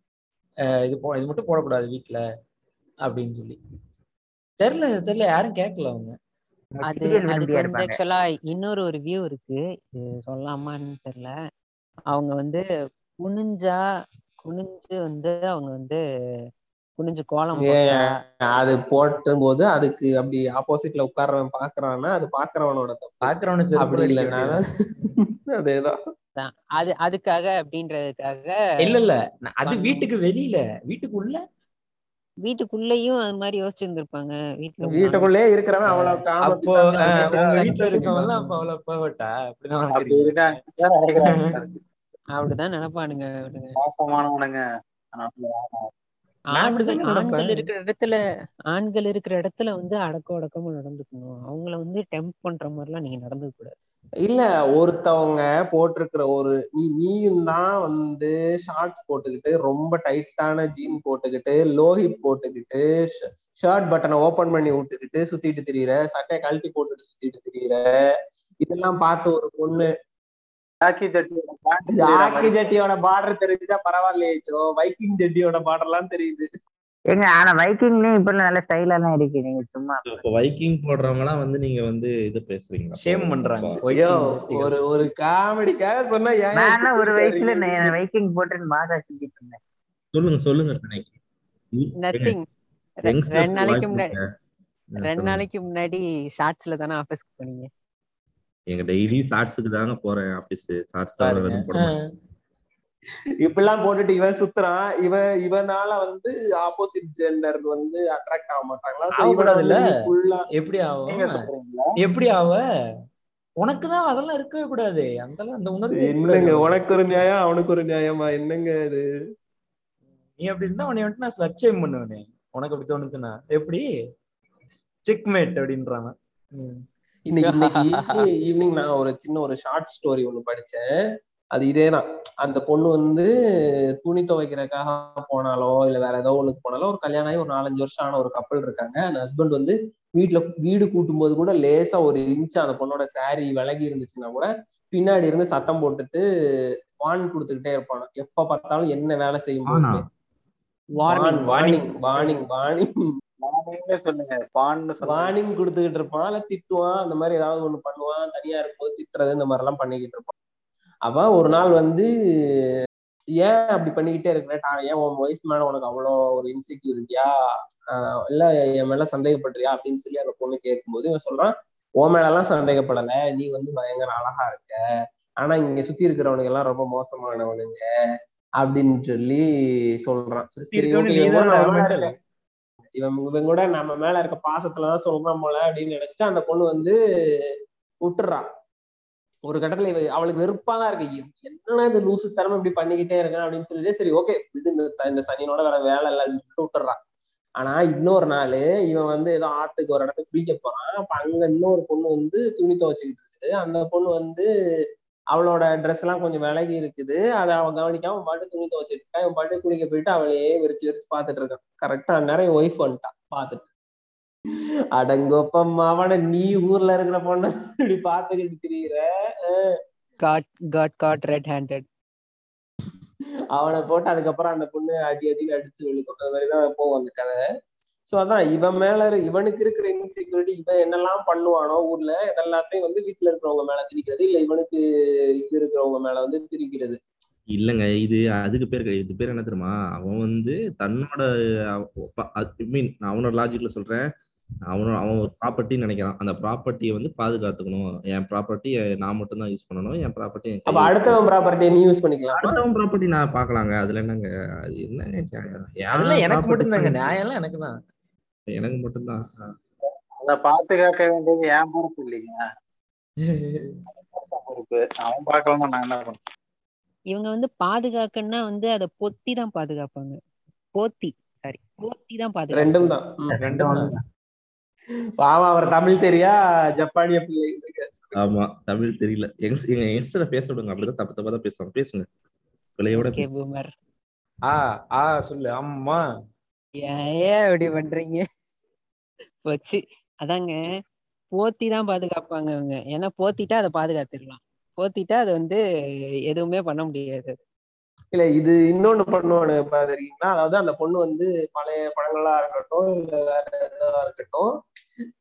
அஹ் இது போ இது மட்டும் போடக்கூடாது வீட்டுல அப்படின்னு சொல்லி. தெரியல தெரியல யாரும் கேட்கல அவங்க. அது அதுக்கு வந்து ஆக்சுவலா இன்னொரு ஒரு வியூ இருக்கு. இது சொல்லலாமான்னு தெரியல. அவங்க வந்து குனிஞ்சா குனிஞ்சு வந்து அவங்க வந்து குனிஞ்சு கோலம் அது போட்டும் போது அதுக்கு அப்படி ஆப்போசிட்ல உட்கார்றவன் பாக்குறான்னா அது பாக்குறவனோட பாக்குறவனு அப்படி இல்லைன்னா அதேதான். தான் அது அதுக்காக அப்படின்றதுக்காக இல்ல இல்ல. அது. வீட்டுக்கு வெளியில வீட்டுக்கு உள்ள வீட்டுக்குள்ளேயும் அது மாதிரி யோசிச்சிருந்திருப்பாங்க. வீட்டுல வீட்டுக்குள்ளே இருக்கிறவன் அவ்வளவு அப்போ உங்க. வீட்டுல இருக்கவங்க அப்ப அவ்வளவு போவட்டா அப்படிதான் அப்படிதான் நினைப்பானுங்க ஆண்கள். இருக்கிற இடத்துல ஆண்கள் இருக்கிற இடத்துல வந்து அடக்க ஒடக்கமா நடந்துக்கணும் அவங்கள வந்து டெம்ப் பண்ற மாதிரிலாம் நீங்க நடந்துக்க கூடாது இல்ல ஒருத்தவங்க போட்டிருக்கிற ஒரு நீ நீயும் தான் வந்து ஷார்ட்ஸ் போட்டுக்கிட்டு ரொம்ப டைட்டான ஜீன் போட்டுக்கிட்டு லோ ஹிப் போட்டுக்கிட்டு ஷர்ட் பட்டனை ஓபன் பண்ணி விட்டுக்கிட்டு சுத்திட்டு திரியிற சட்டையை கழட்டி போட்டுட்டு சுத்திட்டு திரியிற இதெல்லாம் பார்த்து ஒரு பொண்ணு ஜாக்கி ஜட்டியோட பார்டர் தெரிஞ்சா பரவாயில்லையோ வைக்கிங் ஜட்டியோட பார்டர்லாம் தெரியுது. ஏங்க ஆனா வைக்கிங்லயும் இப்ப நல்ல ஸ்டைலா தான் இருக்கு. நீங்க சும்மா இப்போ வைக்கிங் போடுறவங்க எல்லாம் வந்து நீங்க வந்து இது பேசுறீங்களா? ஷேம் பண்றாங்க. ஐயோ ஒரு ஒரு காமெடிக்காக சொன்னா நான் ஒரு வயசுல? நான் வைக்கிங் போட்டு மாசா இருந்தேன். சொல்லுங்க சொல்லுங்க. நத்திங் ரெண்டு நாளைக்கு முன்னாடி ரெண்டு. நாளைக்கு முன்னாடி ஷார்ட்ஸ்ல தானே ஆபீஸ்க்கு போனீங்க? எங்க டெய்லி ஷார்ட்ஸுக்கு தாங்க போறேன் ஆபீஸ் ஷார்ட்ஸ் மாட்டேன். இப்படிலாம் போட்டுட்டு இவன் சுத்துறான். இவன் இவனால வந்து ஆப்போசிட் ஜெண்டர் வந்து அட்ராக்ட் ஆக மாட்டாங்களா? வந்து ஃபுல்லா எப்படி ஆகும்? எப்படி ஆவ? உனக்குதான் அதெல்லாம் இருக்கவே கூடாது. அந்த அந்த உணர்வு என்னங்க. உனக்கு ஒரு நியாயம் அவனுக்கு ஒரு நியாயமா? என்னங்க இது? நீ அப்படி இருந்தா உன்னை வந்துட்டு நான் சர்ச்சைம் பண்ணுவேனே. உனக்கு அப்படி தோணுச்சுன்னா எப்படி? செக்மேட் அப்படின்றான். இன்னைக்கு இன்னைக்கு ஈவினிங் நான் ஒரு சின்ன ஒரு ஷார்ட் ஸ்டோரி ஒண்ணு படிச்சேன். அது இதேதான். அந்த பொண்ணு வந்து துணி துவைக்கிறதுக்காக போனாலோ இல்ல வேற ஏதோ ஒண்ணுக்கு போனாலோ ஒரு கல்யாணம் ஆகி ஒரு நாலஞ்சு வருஷம் ஆன ஒரு கப்பல் இருக்காங்க. அந்த ஹஸ்பண்ட் வந்து வீட்டுல வீடு கூட்டும் போது கூட லேசா ஒரு இன்ச் அந்த பொண்ணோட saree விலகி இருந்துச்சுன்னா கூட பின்னாடி இருந்து சத்தம் போட்டுட்டு வான் கொடுத்துக்கிட்டே இருப்பான் எப்ப பார்த்தாலும் என்ன வேலை செய்யும் warning warning warning warning warning கொடுத்துக்கிட்டு இருப்பான் இல்ல திட்டுவான் அந்த மாதிரி ஏதாவது ஒண்ணு பண்ணுவான் தனியா இருக்கும்போது திட்டுறது இந்த மாதிரி எல்லாம் பண்ணிக்கிட்டு இருப்பான். அவன் ஒரு நாள் வந்து ஏன் அப்படி பண்ணிக்கிட்டே இருக்கிற? நான் ஏன் உன் ஒய்ஃப் மேல உனக்கு அவ்வளோ ஒரு இன்செக்யூரிட்டியா இல்ல என் மேல சந்தேகப்படுறியா? அப்படின்னு சொல்லி அந்த பொண்ணு கேட்கும்போது இவன் சொல்றான் உன் மேல எல்லாம் சந்தேகப்படல. நீ வந்து பயங்கர அழகா இருக்க. ஆனா இங்க சுத்தி இருக்கிறவனுங்க எல்லாம் ரொம்ப மோசமானவனுங்க. அப்படின்னு சொல்லி சொல்றான். இவன் இவன் கூட நம்ம மேல இருக்க பாசத்துலதான் சொல்றான் போல அப்படின்னு நினைச்சிட்டு அந்த பொண்ணு வந்து விட்டுறான் ஒரு கட்டத்துல இவ அவளுக்கு வெறுப்பா தான் இருக்கு. என்ன இது லூசு தரமா இப்படி பண்ணிக்கிட்டே இருக்கான் அப்படின்னு சொல்லிட்டு சரி ஓகே இந்த இந்த சனியனோட வேற வேலை இல்லை அப்படின்னு சொல்லிட்டு விட்டுறான் ஆனா இன்னொரு நாள் இவன் வந்து ஏதோ ஆத்துக்கு ஒரு இடத்துக்கு குளிக்க போறான். அப்ப அங்க இன்னொரு பொண்ணு வந்து துணி துவச்சுக்கிட்டு இருக்குது அந்த பொண்ணு வந்து அவளோட ட்ரெஸ் எல்லாம் கொஞ்சம் விலகி இருக்குது. அதை அவன் கவனிக்காம அவன் பாட்டு துணி துவைச்சிட்டு இருக்கா இவன் பாட்டு குளிக்க போயிட்டு அவளையே விரிச்சு விரிச்சு பாத்துட்டு இருக்கான். கரெக்டா அந்நேரம் ஒய்ஃப் வந்துட்டான். பாத்துட்டு அடங்கொப்பம் அவன நீ ஊர்ல இருக்கிற பொண்ணு இப்படி பாத்துக்கிட்டு திரியிற? Caught caught caught red handed அவனை போட்டு அதுக்கப்புறம் அந்த பொண்ணு அடி அடின்னு அடிச்சு விழுக்கும் அந்த மாதிரிதான் போகும் அந்த கதை. சோ அதான் இவன் மேல இவனுக்கு இருக்கிற இன்செக்யூரிட்டி இவன் என்னெல்லாம் பண்ணுவானோ ஊர்ல இதெல்லாத்தையும் வந்து வீட்டுல இருக்கிறவங்க மேல திரிக்கிறது இல்ல இவனுக்கு இது இருக்கிறவங்க மேல வந்து திரிக்கிறது. இல்லைங்க இது அதுக்கு பேர். இது பேர் என்ன தெரியுமா? அவன் வந்து தன்னோட மீன் அவனோட லாஜிக்ல சொல்றேன். அவனோட அவன் ஒரு ப்ராப்பர்ட்டின்னு நினைக்கிறான். அந்த ப்ராப்பர்ட்டியை வந்து பாதுகாத்துக்கணும். என் ப்ராப்பர்ட்டி நான் மட்டும் தான் யூஸ் பண்ணணும். என் ப்ராப்பர்ட்டி அப்ப அடுத்தவன் ப்ராப்பர்ட்டியை நீ யூஸ் பண்ணிக்கலாம். அடுத்தவன் ப்ராப்பர்ட்டி நான் பார்க்கலாங்க. அதுல என்னங்க அது என்னங்க நியாயம்? என் அதெல்லாம் எனக்கு property மட்டும்தாங்க. நியாயம் எல்லாம் எனக்கு தான். எனக்கு மட்டும்தான். அதை பாத்துக்காக்க வேண்டியது என் பொறுப்பு இல்லைங்க பொறுப்பு அவன் பார்க்கலாமா நான் என்ன பண்ண? இவங்க வந்து பாதுகாக்கன்னா வந்து அதை பொத்தி தான் பாதுகாப்பாங்க. போத்தி சாரி போத்தி தான் பாதுகாப்பாங்க. ரெண்டும் தான். ரெண்டும் தான். பாவம் அவர் தமிழ் தெரியா? ஜப்பானிய பிள்ளை. ஆமா தமிழ் தெரியல. எங்க எங்க பேச விடுங்க. அப்படிதான் தப்பு தப்பா தான் பேசுவாங்க. பேசுங்க. பிள்ளையோட பூமர் ஆ ஆ சொல்லு. அம்மா. ஏன் அப்படி பண்றீங்க? போச்சு அதாங்க போத்தி தான் பாதுகாப்பாங்க அவங்க ஏன்னா போத்திட்டா அதை பாதுகாத்துடலாம். போத்திட்டா அது வந்து எதுவுமே பண்ண முடியாது. இல்ல இது இன்னொன்னு பண்ணுவானு பாத்திருக்கீங்களா அதாவது அந்த பொண்ணு வந்து பழைய படங்களா இருக்கட்டும் இல்ல வேற எதா இருக்கட்டும்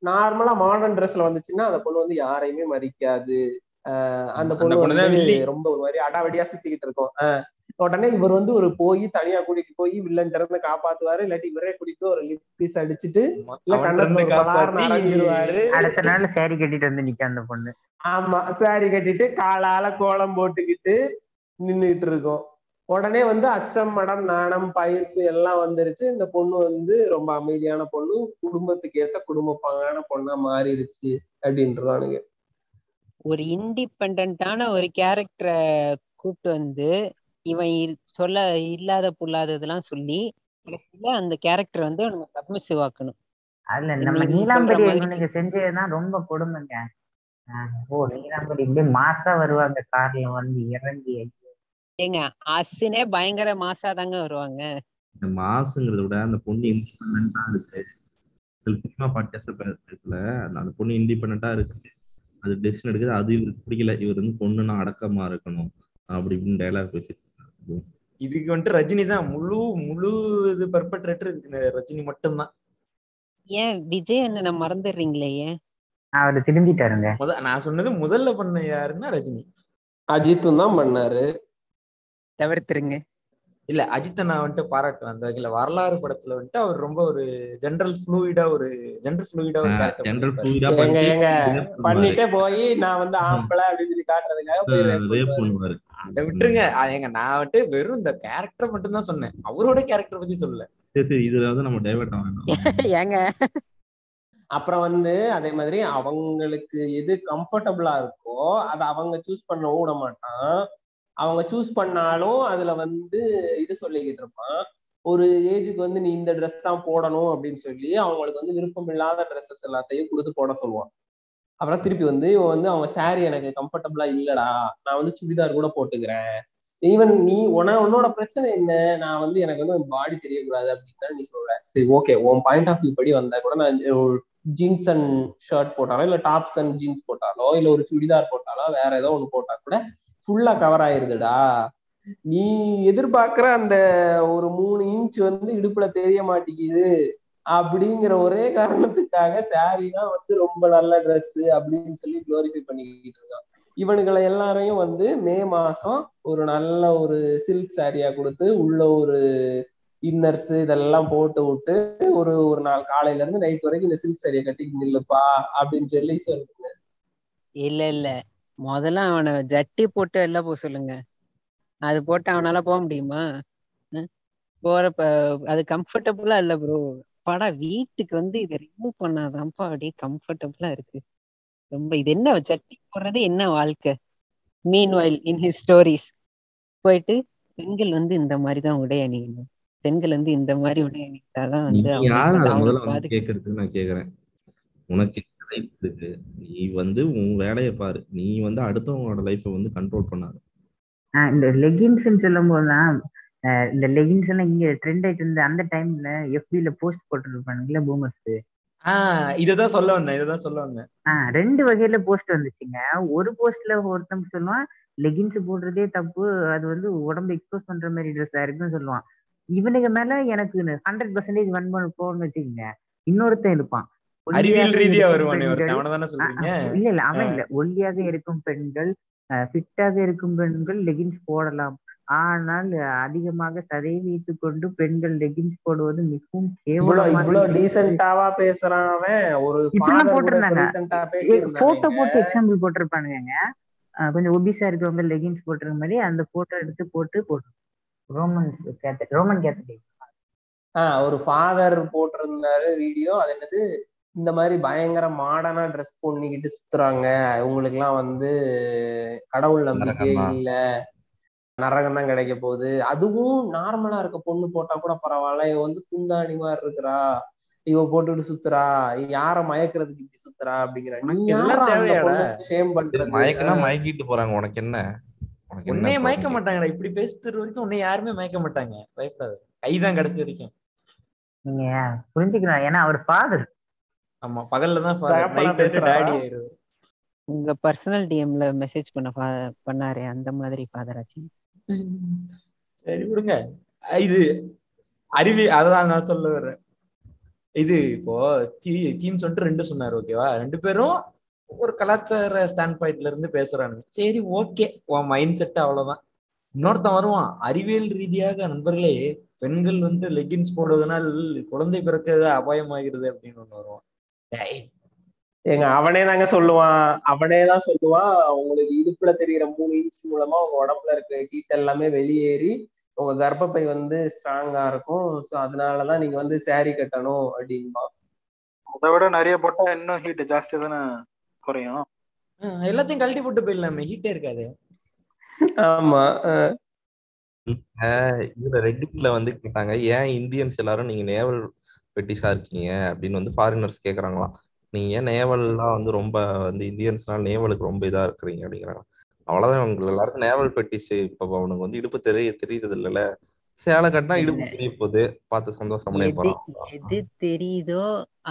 நார்மலா மாடர்ன் ட்ரெஸ்ல வந்துச்சுன்னா அந்த பொண்ணு வந்து யாரையுமே மதிக்காது. ஆஹ் அந்த பொண்ணு. வந்து ரொம்ப ஒரு மாதிரி அடாவடியா சுத்திக்கிட்டு இருக்கும். ஆஹ் உடனே இவர் வந்து ஒரு போய் தனியா கூட்டிட்டு போய் வில்லன் இருந்து காப்பாத்துவாரு. இல்லாட்டி இவரே கூட்டிட்டு ஒரு லிப் பீஸ் அடிச்சுட்டு இல்ல அரைஞ்சிருவாரு அடுத்த நாள் சேரி கட்டிட்டு வந்து நிக்க அந்த பொண்ணு. ஆமா சாரி கட்டிட்டு காலால கோலம் போட்டுக்கிட்டு நின்னுட்டு இருக்கோம். உடனே வந்து அச்சம் மடம் நாணம் பயிர்ப்பு எல்லாம் வந்துருச்சு. இந்த பொண்ணு வந்து ரொம்ப அமைதியான பொண்ணு. குடும்பத்துக்கு ஏத்த குடும்பப்பாங்கான பொண்ணா மாறிடுச்சு அப்படின்றானுங்க ஒரு இண்டிபெண்டான ஒரு கேரக்டரை கூப்பிட்டு வந்து இவன் சொல்ல இல்லாத புல்லாததெல்லாம் சொல்லி கடைசியில அந்த கேரக்டர் வந்து நம்ம சப்மிசிவ் ஆக்கணும். அதுல நம்ம நீலாம்பரி இவனுக்கு செஞ்சதுதான் ரொம்ப கொடுமைங்க. ஓ நீலாம்பரி இப்படியே மாசா வருவாங்க கார்ல வந்து இறங்கி. ஏங்க அசினே பயங்கர மாசா தாங்க வருவாங்க. இந்த மாசுங்கிறத விட அந்த பொண்ணு இண்டிபெண்டா இருக்கு. சினிமா பாட்காஸ்ட் அந்த பொண்ணு இண்டிபெண்டா இருக்கு. அது டெசிஷன் எடுக்குது அது இவருக்கு பிடிக்கல. இவர் வந்து பொண்ணுனா அடக்கமா இருக்கணும் அப்படி இப்படின்னு டைலாக் பேசிட்டு இதுக்கு வந்துட்டு ரஜினி தான். முழு முழு இது பர்பட்ரேட்டர் இதுக்கு ரஜினி மட்டும்தான். ஏன் விஜய் அண்ணனை மறந்துடுறீங்களே ஏன்? அவர் திருந்திட்டாருங்க. முத நான் சொன்னது முதல்ல பண்ண யாருன்னா ரஜினி. அஜித்தும் தான் பண்ணாரு. தவிர்த்துருங்க. இல்ல அஜித்தை நான் வந்துட்டு பாராட்டுவேன் அந்த வகையில வரலாறு படத்துல வந்துட்டு அவர் ரொம்ப ஒரு ஜெனரல் ஃப்ளூயிடா ஒரு ஜெனரல் ஃப்ளூயிடா ஒரு ஜெனரல் கேரக்டர் பண்ணிட்டே போய் நான் வந்து ஆம்பளை அப்படின்னு சொல்லி காட்டுறதுக்காக அதை விட்டுருங்க. எங்க நான் வந்துட்டு வெறும் இந்த கேரக்டர் மட்டும் தான் சொன்னேன். அவரோட கேரக்டர் பத்தி சொல்லல. சரி சரி இதுல வந்து நம்ம டைவர்ட் ஆகணும் ஏங்க? அப்புறம் வந்து அதே மாதிரி அவங்களுக்கு எது கம்ஃபர்டபுளா இருக்கோ அதை அவங்க சூஸ் பண்ண விட மாட்டான். அவங்க சூஸ் பண்ணாலும் அதுல வந்து இது சொல்லிக்கிட்டு இருப்பான். ஒரு ஏஜுக்கு வந்து நீ இந்த ட்ரெஸ் தான் போடணும் அப்படின்னு சொல்லி அவங்களுக்கு வந்து விருப்பம் இல்லாத ட்ரெஸ்ஸஸ் எல்லாத்தையும் கொடுத்து போட சொல்லுவான். அப்புறம் திருப்பி வந்து இவன் வந்து அவங்க சாரி எனக்கு கம்ஃபர்டபுளா இல்லடா. நான் வந்து சுடிதார் கூட போட்டுக்கிறேன். ஈவன் நீ உன உன்னோட பிரச்சனை என்ன? நான் வந்து எனக்கு வந்து பாடி தெரியக்கூடாது அப்படின்னு தான் நீ சொல்ற. சரி ஓகே உன் பாயிண்ட் ஆஃப் வியூ படி வந்தா கூட நான் ஜீன்ஸ் அண்ட் ஷர்ட் போட்டாலோ இல்ல டாப்ஸ் அண்ட் ஜீன்ஸ் போட்டாலோ இல்ல ஒரு சுடிதார் போட்டாலோ வேற ஏதோ ஒண்ணு போட்டா கூட ஃபுல்லா கவர் ஆயிருதுடா. நீ எதிர்பார்க்கிற அந்த ஒரு மூணு இன்ச் வந்து இடுப்புல தெரிய மாட்டேங்குது. அப்படிங்கிற ஒரே காரணத்துக்காக saree தான் வந்து ரொம்ப நல்ல ட்ரெஸ் அப்படின்னு சொல்லி குளோரிஃபை பண்ணிக்கிட்டு இருக்கான். இவனுங்களை எல்லாரையும் வந்து மே மாசம் ஒரு நல்ல ஒரு சில்க் சாரியா கொடுத்து உள்ள ஒரு இன்னர்ஸ் இதெல்லாம் போட்டு விட்டு ஒரு ஒரு நாள் காலையில இருந்து நைட் வரைக்கும் இந்த சில்க் சாரியை கட்டி நில்லுப்பா அப்படின்னு சொல்லி சொல்லுங்க. இல்ல இல்ல. முதல்ல அவனை ஜட்டி போட்டு வெளில போக சொல்லுங்க. அது போட்டு அவனால போக முடியுமா? போறப்ப அது கம்ஃபர்டபுளா இல்ல ப்ரோ அப்பாடா வீட்டுக்கு வந்து இதை ரிமூவ் பண்ணாதான்ப்பா அப்படியே கம்ஃபர்டபுளா இருக்கு. ரொம்ப இது என்ன சட்டி போடுறது என்ன வாழ்க்கை? மீன் வாயில் இன் ஹிஸ் ஸ்டோரிஸ் போயிட்டு பெண்கள் வந்து இந்த மாதிரி தான் உடை அணியணும். பெண்கள் வந்து இந்த மாதிரி உடை அணிந்தாதான் வந்து கேட்கறதுக்கு நான் கேக்குறேன் உனக்கு லைஃப் நீ வந்து உன் வேலையை பாரு. நீ வந்து அடுத்தவங்களோட லைஃப்பை வந்து கண்ட்ரோல் பண்ணாத. இந்த லெகின்ஸ்ன்னு சொல்லும் போதுதான் இந்த லெகின்ஸ் எல்லாம் இங்க ட்ரெண்ட் ஆயிட்டு இருந்த அந்த டைம்ல எஃபில போஸ்ட் போட்டுருப்பானுங்களா பூமர்ஸ் இததான் சொல்ல வந்தேன் இததான் சொல்ல வந்தேன். ஆஹ் ரெண்டு வகையில போஸ்ட் வந்துச்சுங்க. ஒரு போஸ்ட்ல ஒருத்தன் சொல்லுவான் லெகின்ஸ் போடுறதே தப்பு அது வந்து உடம்பு எக்ஸ்போஸ் பண்ற மாதிரி ட்ரெஸ்ஸா இருக்குன்னு சொல்லுவான். இவனுக்கு மேல எனக்கு ஹண்ட்ரட் பர்சன்டேஜ் வன் பண்ண போன்னு வச்சுக்கோங்க. இன்னொருத்தன் இருப்பான். இல்ல இல்ல அவன் இல்ல. ஒல்லியாக இருக்கும் பெண்கள் ஃபிட்டாக இருக்கும் பெண்கள் லெகின்ஸ் போடலாம். ஆனால் அதிகமாக சதை வைத்துக் கொண்டு பெண்கள் லெகின்ஸ் போடுவது மிகவும் டீசென்டாவா பேசுறான் அவன். ஒரு போட்டோ போட்டு எக்ஸாம்பிள் போட்டிருப்பானுங்க கொஞ்சம் ஒபிஸா இருக்கவங்க லெகின்ஸ் போட்டிருக்க மாதிரி அந்த போட்டோ எடுத்து போட்டு போட்டு ரோமன்ஸ் கேத்த ரோமன் கேத்தலிக் ஆஹ் ஒரு ஃபாதர் போட்டிருந்தாரு வீடியோ அது என்னது? இந்த மாதிரி பயங்கர மாடர்னா ட்ரெஸ் பண்ணிக்கிட்டு சுத்துறாங்க. இவங்களுக்கு எல்லாம் வந்து கடவுள் நரகம்தான். இல்ல. நரகம் தான் கிடைக்க போகுது. அதுவும் நார்மலா இருக்க பொண்ணு போட்டா கூட பரவாயில்ல. இவ வந்து குந்தாணி மாதிரி இருக்கிறா. இவ போட்டுட்டு சுத்துறா. யார மயக்கிறதுக்கு இப்படி சுத்துறா அப்படிங்கிற. மயக்கனா மயக்கிட்டு போறாங்க. உனக்கு என்ன? உன்னைய மயக்க? மாட்டாங்கடா. இப்படி பேசுறது வரைக்கும் உன்னை யாருமே மயக்க மாட்டாங்க. பயப்படாத. கைதான் கிடைச்ச வரைக்கும். நீங்க புரிஞ்சுக்கணும். ஏன்னா அவர் ஃபாதர் ஆமா. பகல்ல தான்? டாடி ஆயிருவாரு உங்க பர்சனல் டிஎம்ல மெசேஜ் பண்ண பண்ணாரே? அந்த மாதிரி ஃபாதர் ஆச்சு. சரி விடுங்க. இது அறிவி அதான் நான் சொல்ல வர்றேன். இது இப்போ தீம் வந்துட்டு ரெண்டு சொன்னார் ஓகேவா ரெண்டு பேரும் ஒரு கலாச்சார ஸ்டாண்ட் பாயிண்ட்ல இருந்து பேசுறானுங்க. சரி ஓகே உன் மைண்ட் செட் அவ்வளவுதான். இன்னொருத்தன் வருவான். அறிவியல் ரீதியாக நண்பர்களே பெண்கள் வந்து லெக்கின்ஸ் போடுவதனால் குழந்தை பிறக்கிறது அபாயமாகிறது அப்படின்னு ஒன்று வருவான். ஏங்க அவனே தாங்க சொல்லுவான். அவனே தான் சொல்லுவான். உங்களுக்கு இடுப்புல தெரியிற மூணு இன்ச் மூலமா உங்க உடம்புல இருக்க ஹீட் எல்லாமே வெளியேறி உங்க கர்ப்பப்பை வந்து ஸ்ட்ராங்கா இருக்கும். சோ அதனாலதான் நீங்க வந்து saree கட்டணும் அப்படின்பா அதை விட நிறைய போட்டா இன்னும் ஹீட் ஜாஸ்தி தானே குறையும். எல்லாத்தையும் கழட்டி போட்டு போயிடலாமே. ஹீட்டே இருக்காது. ஆமா இதுல ரெட்டிட்ல வந்து கேட்டாங்க ஏன் இந்தியன்ஸ் எல்லாரும் நீங்க நேவல் பெட்டிஸா இருக்கீங்க? அப்படின்னு வந்து ஃபாரினர்ஸ் கேக்குறாங்களாம். நீங்க ஏன் நேவல்லாம் வந்து ரொம்ப வந்து இந்தியன்ஸ்னால நேவலுக்கு ரொம்ப இதா இருக்கிறீங்க அப்படிங்கிறாங்க அவ்வளவுதான் அவங்க எல்லாருக்கும் நேவல் பெட்டிஸ் இப்ப அவனுக்கு வந்து இடுப்பு தெரிய தெரியுறது இல்லைல்ல சேலை கட்டினா இடுப்பு. தெரிய போகுது. பார்த்து சந்தோஷமடைய எது போறான் எது தெரியுதோ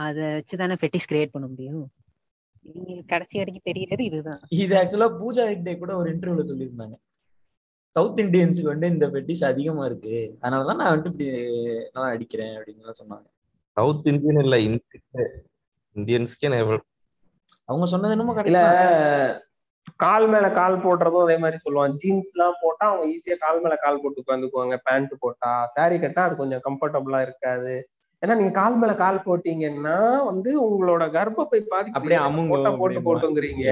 அத வச்சுதானே ஃபெட்டிஷ் கிரியேட் பண்ண முடியும். கடைசி வரைக்கும் தெரியறது இதுதான். இது ஆக்சுவலா பூஜா ஹெக்டே கூட ஒரு இன்டர்வியூல சொல்லியிருந்தாங்க. சவுத் இந்தியன்ஸுக்கு வந்து இந்த பெட்டிஷ் அதிகமா இருக்கு. அதனாலதான் நான் வந்துட்டு இப்படி நான் அடிக்கிறேன் அப்படின்னு சொன்னாங்க. சவுத் இந்தியன் இல்ல இந்தியன் இந்தியன்ஸ்க்கே நேவல் அவங்க சொன்னது என்னமோ இல்ல கால் மேல கால் போடுறதும் அதே மாதிரி சொல்லுவான் ஜீன்ஸ் எல்லாம் போட்டா அவங்க ஈஸியா கால் மேல கால் போட்டு உட்காந்துக்குவாங்க. பேண்ட் போட்டா saree கட்டா அது கொஞ்சம் கம்ஃபர்டபுளா இருக்காது. ஏன்னா நீங்க கால் மேல கால் போட்டீங்கன்னா வந்து உங்களோட கர்ப்பப்பை பாதிப்பு அப்படியே அமுங்கும் போட்டா. போட்டுங்கிறீங்க.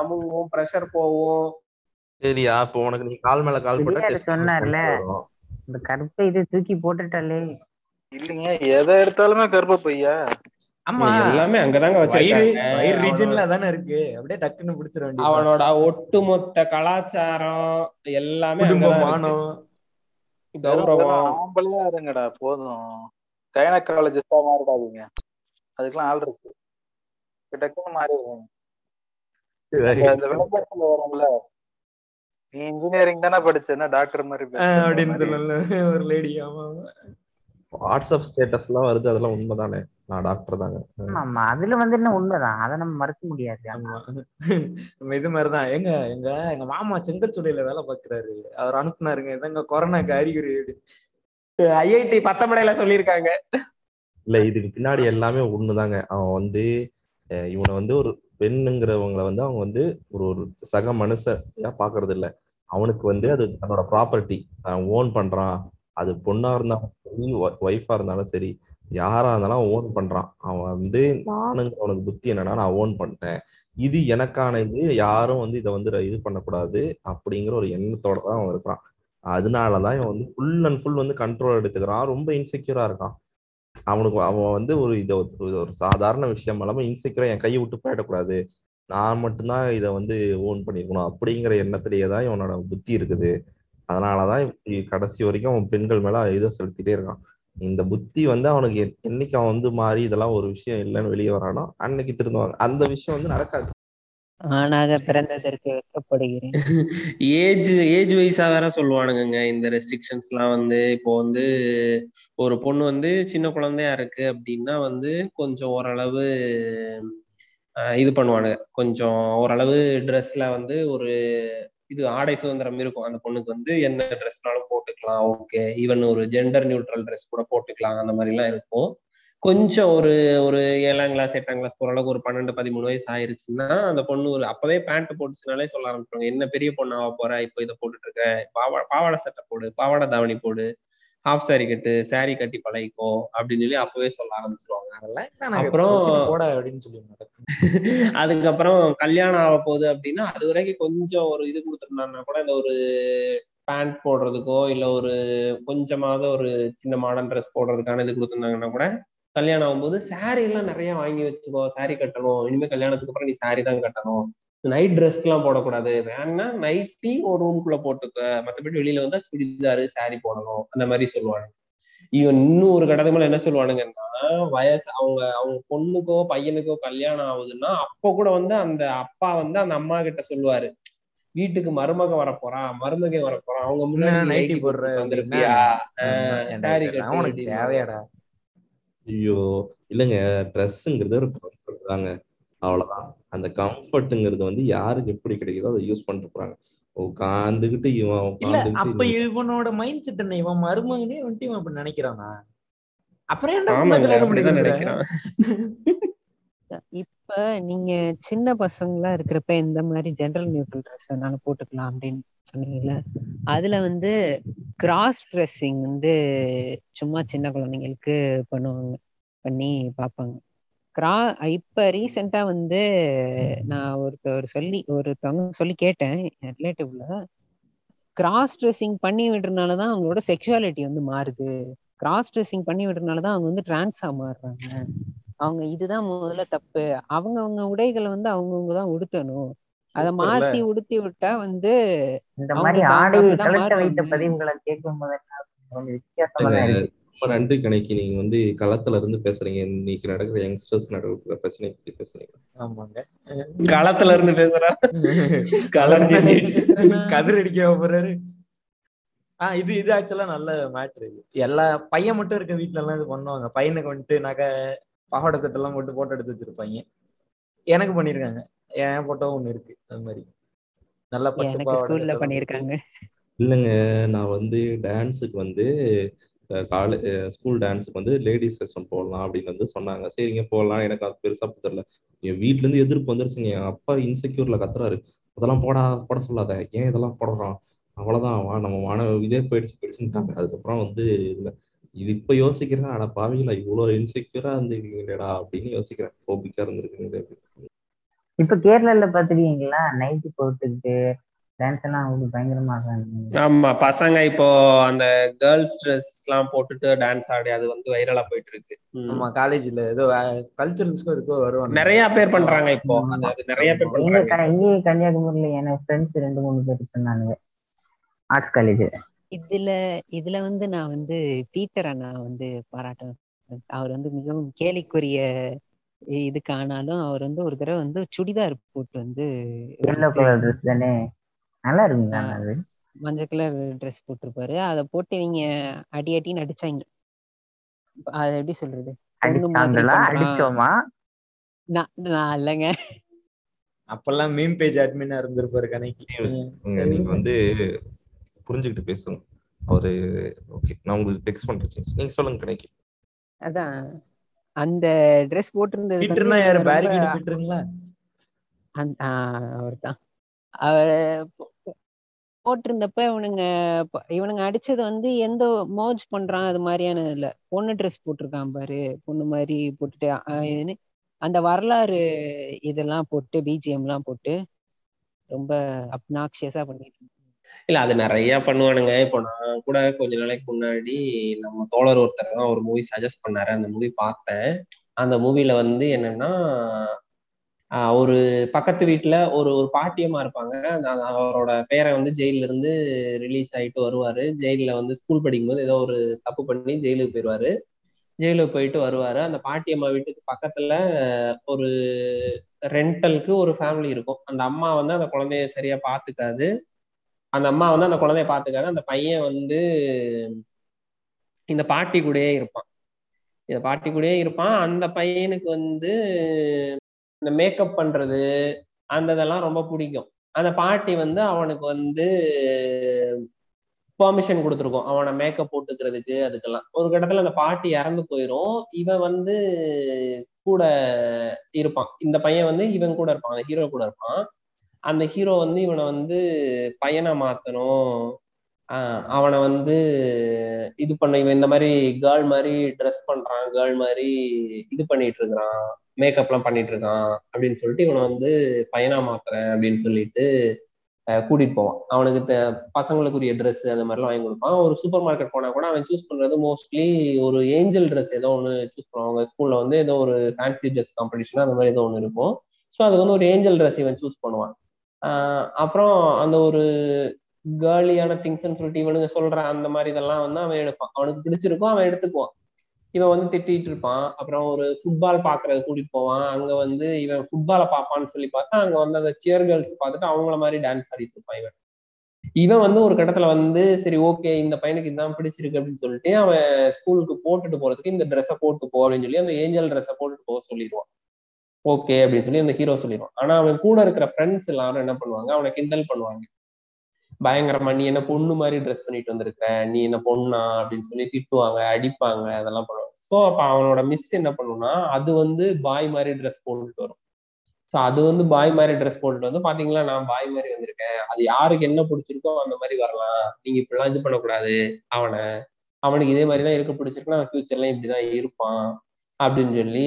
அமுங்கும் ப்ரெஷர் போகும். சரியா இப்போ உனக்கு நீ கால் மேல கால் போட்டா சொன்னார்ல. இந்த கருப்பை இது தூக்கி போட்டுட்டாலே. இல்லைங்க எதை எடுத்தாலுமே கர்ப்பப்பையா? ஆமா. எல்லாமே அங்கதாங்க வச்சிருக்காங்க. தானே இருக்கு. அப்படியே டக்குன்னு பிடிச்சிட வேண்டியது அவனோட ஒட்டுமொத்த கலாச்சாரம் எல்லாமே குடும்ப அங்கதான் இருக்கு. மானம். கௌரவம். ஆம்பளையா இருங்கடா போதும். கைனகாலஜிஸ்டா மாறிடாதீங்க. அதுக்கெல்லாம் ஆள் இருக்கு. டக்குன்னு மாறிடுவாங்க இந்த விளம்பரத்துல வரும்ல. நீ இன்ஜினியரிங் தானே படிச்ச என்ன டாக்டர் மாதிரி அப்படின்னு. சொல்லல. ஒரு லேடி ஆமா. வாட்ஸ்அப் ஸ்டேட்டஸ் எல்லாம் வருது அதெல்லாம் உண்மைதானே? நான் டாக்டர் தாங்க. ஆமா அதுல வந்து என்ன உண்மைதான்? அதை நம்ம மறுக்க முடியாது. இது மாதிரிதான். எங்க எங்க எங்க மாமா செங்கல்சூளையில வேலை பாக்குறாரு அவர் அனுப்புனாருங்க. இதாங்க கொரோனாக்கு அறிகுறி. ஐஐடி பத்தமடையில சொல்லியிருக்காங்க. இல்ல இதுக்கு பின்னாடி எல்லாமே ஒண்ணுதாங்க அவன் வந்து இவனை வந்து ஒரு பெண்ணுங்கிறவங்கள வந்து அவங்க வந்து ஒரு ஒரு சக மனுஷயா பாக்குறது இல்ல அவனுக்கு வந்து அது தன்னோட ப்ராப்பர்ட்டி ஓன் பண்றான். அது பொண்ணா இருந்தாலும் சரி ஒய்ஃபா இருந்தாலும் சரி யாரா இருந்தாலும் அவன் ஓன் பண்றான். அவன் வந்து நானுங்க அவனுக்கு புத்தி என்னன்னா நான் ஓன் பண்ணிட்டேன். இது எனக்கான இது யாரும் வந்து இதை வந்து இது பண்ணக்கூடாது அப்படிங்கிற ஒரு எண்ணத்தோட தான் அவன் இருக்கிறான். அதனாலதான் இவன் வந்து ஃபுல் அண்ட் ஃபுல் வந்து கண்ட்ரோல் எடுத்துக்கிறான். ரொம்ப இன்செக்யூரா இருக்கான். அவனுக்கு அவன் வந்து ஒரு இதை ஒரு ஒரு சாதாரண விஷயம் இல்லாம இன்செக்யூரா என் கையை விட்டு போயிடக்கூடாது. நான் மட்டும்தான் இதை வந்து ஓன் பண்ணிருக்கணும் அப்படிங்கிற எண்ணத்திலேயே தான் இவனோட புத்தி இருக்குது. அதனாலதான் இப்படி கடைசி வரைக்கும் அவன் பெண்கள் மேல இதை செலுத்திட்டே இருக்கான். இந்த புத்தி வந்து அவனுக்கு என்- என்னைக்கு அவன் வந்து மாறி இதெல்லாம் ஒரு விஷயம் இல்லைன்னு வெளியே வரானோ அன்னைக்கு திருந்துவாங்க. அந்த விஷயம் வந்து நடக்காது. ஆணாக பிறந்ததற்கு வெட்கப்படுகிறேன் ஏஜ் ஏஜ் வைஸா வேற சொல்லுவானுங்க இந்த ரெஸ்ட்ரிக்ஷன்ஸ் எல்லாம் வந்து இப்போ வந்து ஒரு பொண்ணு வந்து சின்ன குழந்தையா இருக்கு அப்படின்னா வந்து கொஞ்சம் ஓரளவு இது பண்ணுவானுங்க. கொஞ்சம் ஓரளவு ட்ரெஸ்ல வந்து ஒரு இது ஆடை சுதந்திரம் இருக்கும். அந்த பொண்ணுக்கு வந்து என்ன ட்ரெஸ்னாலும் போட்டுக்கலாம். ஓகே ஈவன் ஒரு ஜெண்டர் நியூட்ரல் ட்ரெஸ் கூட போட்டுக்கலாம். அந்த மாதிரி எல்லாம் இருக்கும். கொஞ்சம் ஒரு ஒரு ஏழாம் கிளாஸ் எட்டாம் கிளாஸ் போற அளவுக்கு ஒரு பன்னெண்டு பதிமூணு வயசு ஆயிருச்சுன்னா அந்த பொண்ணு ஒரு அப்பவே பேண்ட் போட்டுச்சுனாலே சொல்ல ஆரம்பிச்சிருவாங்க. என்ன பெரிய பொண்ணாவ போற? இப்போ இதை போட்டுட்டு இருக்க. பாவா பாவாடை சட்டை போடு. பாவாடை தாவணி போடு. ஹாஃப் சாரி கட்டு சாரி கட்டி பழகிக்கோ அப்படின்னு சொல்லி அப்பவே சொல்ல ஆரம்பிச்சிருவாங்க. அப்புறம் அப்படின்னு சொல்லி அதுக்கப்புறம் கல்யாணம் ஆக போகுது அப்படின்னா அது வரைக்கும் கொஞ்சம் ஒரு இது கொடுத்துருந்தாங்கன்னா கூட இந்த ஒரு பேண்ட் போடுறதுக்கோ இல்ல ஒரு கொஞ்சமாவது ஒரு சின்ன மாடர்ன் ட்ரெஸ் போடுறதுக்கான இது கொடுத்துருந்தாங்கன்னா கூட கல்யாணம் ஆகும்போது saree எல்லாம் நிறைய வாங்கி வச்சுக்கோ saree கட்டணும். இனிமே கல்யாணத்துக்கு அப்புறம் நீ saree தான் கட்டணும். நைட் ட்ரெஸ் எல்லாம் போடக்கூடாது வேணா நைட்டி ஒரு ரூம்குள்ள போட்டுக்க. மத்தபடி வெளியில வந்தா சுடிதாரு saree போடணும். அந்த மாதிரி சொல்லுவாங்க இவன் இன்னும் ஒரு மேல என்ன சொல்லுவானுங்கன்னா வயசு அவங்க அவங்க பொண்ணுக்கோ பையனுக்கோ கல்யாணம் ஆகுதுன்னா அப்போ கூட வந்து அந்த அப்பா வந்து அந்த அம்மா கிட்ட சொல்லுவாரு. வீட்டுக்கு மருமக வரப்போறா மருமகை வரப்போறான் அவங்க முன்னாடி நைட்டி போடுற போட்டு வந்திருப்பியா? அப்படின்னு. தேவையாடா. ஐயோ இல்லைங்க ட்ரெஸ்ஸுங்கிறது ஒரு தாங்க. அவ்வளவுதான். அந்த கம்ஃபர்ட்டுங்கிறது வந்து யாருக்கு எப்படி கிடைக்குதோ அதை யூஸ் பண்ணிட்டு போறாங்க. உட்காந்துக்கிட்டு இவன் அப்ப இவனோட மைண்ட் செட் என்ன? இவன் மருமகனே வந்துட்டு இவன் அப்படி நினைக்கிறானா? அப்புறம் இப்ப நீங்க சின்ன பசங்களா இருக்கிறப்ப இந்த மாதிரி ஜெனரல் நியூட்ரல் ட்ரெஸ் வேணாலும் போட்டுக்கலாம் அப்படின்னு சொன்னீங்கல்ல. அதுல வந்து கிராஸ் ட்ரெஸ்ஸிங் வந்து சும்மா சின்ன குழந்தைங்களுக்கு பண்ணுவாங்க பண்ணி பார்ப்பாங்க. கிரா இப்ப ரீசெண்டா வந்து நான் ஒருத்தர் சொல்லி ஒருத்தவங்க சொல்லி கேட்டேன் ரிலேட்டிவ்ல கிராஸ் ட்ரெஸ்ஸிங் பண்ணி விடுறதுனாலதான் அவங்களோட செக்ஷுவாலிட்டி வந்து மாறுது. கிராஸ் ட்ரெஸ்ஸிங் பண்ணி விடுறதுனாலதான் அவங்க வந்து டிரான்ஸா மாறுறாங்க. அவங்க இதுதான் முதல்ல தப்பு. அவங்கவங்க உடைகளை வந்து அவங்கவுங்க தான் உடுத்தணும். அத. மாத்தி உடுத்தி விட்டா வந்து இந்த மாதிரி ஆடையை கலட்ட வைத்த. பதிவுகளை கேட்கும் போது வித்தியாசமா இருக்கு. ரொம்ப நன்றி கணக்கி நீங்க வந்து களத்துல இருந்து பேசுறீங்க. இன்னைக்கு நடக்கிற யங்ஸ்டர்ஸ் நடக்கிற பிரச்சனை பத்தி பேசுறீங்க ஆமாங்க. களத்துல இருந்து பேசுறா. பேசுறேன்னா? கதிர் அடிக்க போறாரு. ஆஹ் இது இது ஆக்சுவலா நல்ல மேட்ரு இது. எல்லா பையன் மட்டும் இருக்க வீட்ல எல்லாம் இது பண்ணுவாங்க. பையனுக்கு வந்துட்டு நகை பாவாடை தட்டெல்லாம் போட்டு போட்டோ எடுத்து வச்சிருப்பாங்க. எனக்கு பண்ணிருக்காங்க. என் போட்டோ ஒண்ணு இருக்கு. அது மாதிரி. நல்லா பட்டு எனக்கு பாவாடை ஸ்கூல்ல சட்டெல்லாம் பண்ணிருக்காங்க. இல்லைங்க. நான் வந்து டான்ஸுக்கு வந்து காலேஜ் ஸ்கூல் டான்ஸுக்கு வந்து லேடிஸ் செக்ஷன் போடலாம் அப்படின்னு வந்து சொன்னாங்க. சரிங்க போடலாம். எனக்கு அது பெருசா தெரியல என் வீட்ல இருந்து எதிர்ப்பு வந்துருச்சுங்க. என் அப்பா இன்செக்யூர்ல கத்துறாரு. அதெல்லாம் போடா போட சொல்லாத. ஏன் இதெல்லாம் போடுறான்? அவ்வளவுதான். வா நம்ம மாணவ இதே போயிடுச்சு போயிடுச்சுட்டாங்க அதுக்கப்புறம் வந்து இதுல இது இப்ப யோசிக்கிறேன். ஆனால் பாவிங்களா இவ்வளோ இன்செக்யூரா இருந்திருக்கீங்களேடா அப்படின்னு யோசிக்கிறேன். கோபிக்கா இருந்திருக்கீங்களே அப்படின்னு. இப்ப கேரளால பாத்துருக்கீங்களா? நைட்டு போட்டுக்கிட்டு டான்ஸ் எல்லாம் வந்து பயங்கரமா ஆமா பசங்க இப்போ அந்த கேர்ள்ஸ் ட்ரெஸ் எல்லாம் போட்டுட்டு டான்ஸ் ஆடி அது வந்து வைரலா போயிட்டு இருக்கு. ஆமா காலேஜ்ல ஏதோ கல்ச்சரல்ஸ்க்கோ அதுக்கோ வருவாங்க நிறைய பேர் பண்றாங்க இப்போ. நிறைய பேர் பண்றாங்க. இங்கே கன்னியாகுமரியில எனக்கு ஃப்ரெண்ட்ஸ் ரெண்டு மூணு பேர் சொன்னானுங்க. ஆர்ட்ஸ் காலேஜ் இதுல இதுல வந்து நான் வந்து பீட்டரை நான் வந்து பாராட்டுவேன் அவர் வந்து மிகவும் கேலிக்குரிய இதுக்கு ஆனாலும் அவர் வந்து ஒரு தடவை வந்து சுடிதார் போட்டு வந்து நல்லா இருக்குங்க. அது மஞ்சள் கலர் ட்ரெஸ் போட்டிருப்பாரு. அதை போட்டு நீங்க அடி அடின்னு அடிச்சாங்க. அது எப்படி சொல்றது. அடிச்சோமா? நான் நான் இல்லைங்க. அப்பெல்லாம் மீம் பேஜ் அட்மினா இருந்திருப்பாரு கணக்கு நீங்க வந்து புரிஞ்சுக்கிட்டு பேசுங்க. அவரு ஓகே நான் உங்களுக்கு டெக்ஸ்ட் பண்றேன். நீங்க சொல்லுங்க கணக்கி அதான். அந்த ட்ரெஸ் போட்டிருந்தது பீட்டர்னா யாரு? பேரிகேட் பீட்டருங்களா? அவர் தான் அவர் போட்டிருந்தப்ப இவனுங்க இவனுங்க அடிச்சது வந்து எந்த மோஜ் பண்றான் அது மாதிரியான இல்ல பொண்ணு ட்ரெஸ் போட்டிருக்கான் பாரு பொண்ணு மாதிரி போட்டுட்டு அந்த வரலாறு இதெல்லாம் போட்டு பிஜிஎம் எல்லாம் போட்டு ரொம்ப அப்நாக்சியஸா பண்ணிட்டு. இல்ல அது நிறைய பண்ணுவானுங்க. இப்போ நான் கூட கொஞ்ச நாளைக்கு முன்னாடி நம்ம தோழர் ஒருத்தர் தான் ஒரு மூவி சஜஸ்ட் பண்ணாரு. அந்த மூவி பார்த்தேன். அந்த மூவில வந்து என்னன்னா ஒரு பக்கத்து வீட்டுல ஒரு ஒரு பாட்டியம்மா இருப்பாங்க. அவரோட பேரை வந்து ஜெயில இருந்து ரிலீஸ் ஆயிட்டு வருவாரு. ஜெயில வந்து ஸ்கூல் படிக்கும்போது ஏதோ ஒரு தப்பு பண்ணி ஜெயிலுக்கு போயிடுவாரு ஜெயிலுக்கு போயிட்டு வருவாரு. அந்த பாட்டியம்மா வீட்டுக்கு பக்கத்துல ஒரு ரெண்டலுக்கு ஒரு ஃபேமிலி இருக்கும். அந்த அம்மா வந்து அந்த குழந்தைய சரியா பாத்துக்காது. அந்த அம்மா வந்து அந்த குழந்தைய பாத்துக்காது. அந்த பையன் வந்து இந்த பாட்டி கூடயே இருப்பான். இந்த பாட்டி கூடயே இருப்பான். அந்த பையனுக்கு வந்து இந்த மேக்கப் பண்றது அந்த இதெல்லாம் ரொம்ப பிடிக்கும். அந்த பாட்டி வந்து அவனுக்கு வந்து பெர்மிஷன் கொடுத்துருக்கோம். அவனை மேக்கப் போட்டுக்கிறதுக்கு அதுக்கெல்லாம். ஒரு கட்டத்துல அந்த பாட்டி இறந்து போயிரும். இவன் வந்து கூட இருப்பான். இந்த பையன் வந்து இவன் கூட இருப்பான். அந்த ஹீரோ கூட இருப்பான். அந்த ஹீரோ வந்து இவனை வந்து பையனை மாத்தணும். அவனை வந்து இது பண்ண இவன் இந்த மாதிரி கேர்ள் மாதிரி ட்ரெஸ் பண்றான் கேர்ள் மாதிரி இது பண்ணிட்டு இருக்கிறான் மேக்கப்லாம் பண்ணிட்டு இருக்கான் அப்படின்னு சொல்லிட்டு இவனை வந்து பையனா மாத்துறேன் அப்படின்னு சொல்லிட்டு கூட்டிட்டு போவான். அவனுக்கு பசங்களுக்குரிய ட்ரெஸ் அந்த மாதிரிலாம் வாங்கி கொடுப்பான். ஒரு சூப்பர் மார்க்கெட் போனா கூட அவன் சூஸ் பண்றது மோஸ்ட்லி ஒரு ஏஞ்சல் ட்ரெஸ் ஏதோ ஒன்று சூஸ் பண்ணுவாங்க அவங்க ஸ்கூல்ல வந்து ஏதோ ஒரு ஃபேன்சி ட்ரெஸ் காம்படிஷன் அந்த மாதிரி ஏதோ ஒன்று இருக்கும். ஸோ அதுக்கு வந்து ஒரு ஏஞ்சல் ட்ரெஸ் இவன் சூஸ் பண்ணுவான். அப்புறம் அந்த ஒரு கேர்லியான திங்ஸ்ன்னு சொல்லிட்டு இவனுங்க சொல்ற அந்த மாதிரி இதெல்லாம் வந்து அவன் எடுப்பான். அவனுக்கு பிடிச்சிருக்கும் அவன் எடுத்துக்குவான். இவன் வந்து திட்டிட்டு இருப்பான். அப்புறம் ஒரு ஃபுட்பால் பாக்குறது கூட்டிட்டு போவான். அங்க வந்து இவன் ஃபுட்பாலை பாப்பான்னு சொல்லி பார்த்தா அங்க வந்து அந்த சியர் கேர்ள்ஸ் பார்த்துட்டு அவங்கள மாதிரி டான்ஸ் ஆடிட்டு இருப்பான் இவன். இவன் வந்து ஒரு கட்டத்துல வந்து சரி ஓகே இந்த பையனுக்கு இதான் பிடிச்சிருக்கு அப்படின்னு சொல்லிட்டு அவன் ஸ்கூலுக்கு போட்டுட்டு போறதுக்கு இந்த ட்ரெஸ்ஸை போட்டு போ அப்படின்னு சொல்லி அந்த ஏஞ்சல் ட்ரெஸ்ஸை போட்டுட்டு போக சொல்லிடுவான். ஓகே அப்படின்னு சொல்லி அந்த ஹீரோ சொல்லிடுவான். ஆனா அவன் கூட இருக்கிற ஃப்ரெண்ட்ஸ் எல்லாரும் என்ன பண்ணுவாங்க? அவனை கிண்டல் பண்ணுவாங்க. பயங்கரமா நீ என்ன பொண்ணு மாதிரி ட்ரெஸ் பண்ணிட்டு வந்திருக்க நீ என்ன பொண்ணா? அப்படின்னு சொல்லி திட்டுவாங்க அடிப்பாங்க அதெல்லாம் பண்ணுவாங்க. ஸோ அப்ப அவனோட மிஸ் என்ன பண்ணுனா அது வந்து பாய் மாதிரி ட்ரெஸ் போட்டுட்டு வரும். ஸோ அது வந்து பாய் மாதிரி ட்ரெஸ் போட்டுட்டு வந்து பாத்தீங்களா நான் பாய் மாதிரி வந்திருக்கேன். அது யாருக்கு என்ன பிடிச்சிருக்கோ அந்த மாதிரி வரலாம். நீங்க இப்படிலாம் இது பண்ணக்கூடாது. அவனை. அவனுக்கு இதே மாதிரி தான் இருக்க பிடிச்சிருக்குன்னா அவன் ஃபியூச்சர்லாம் இப்படிதான் இருப்பான். அப்படின்னு சொல்லி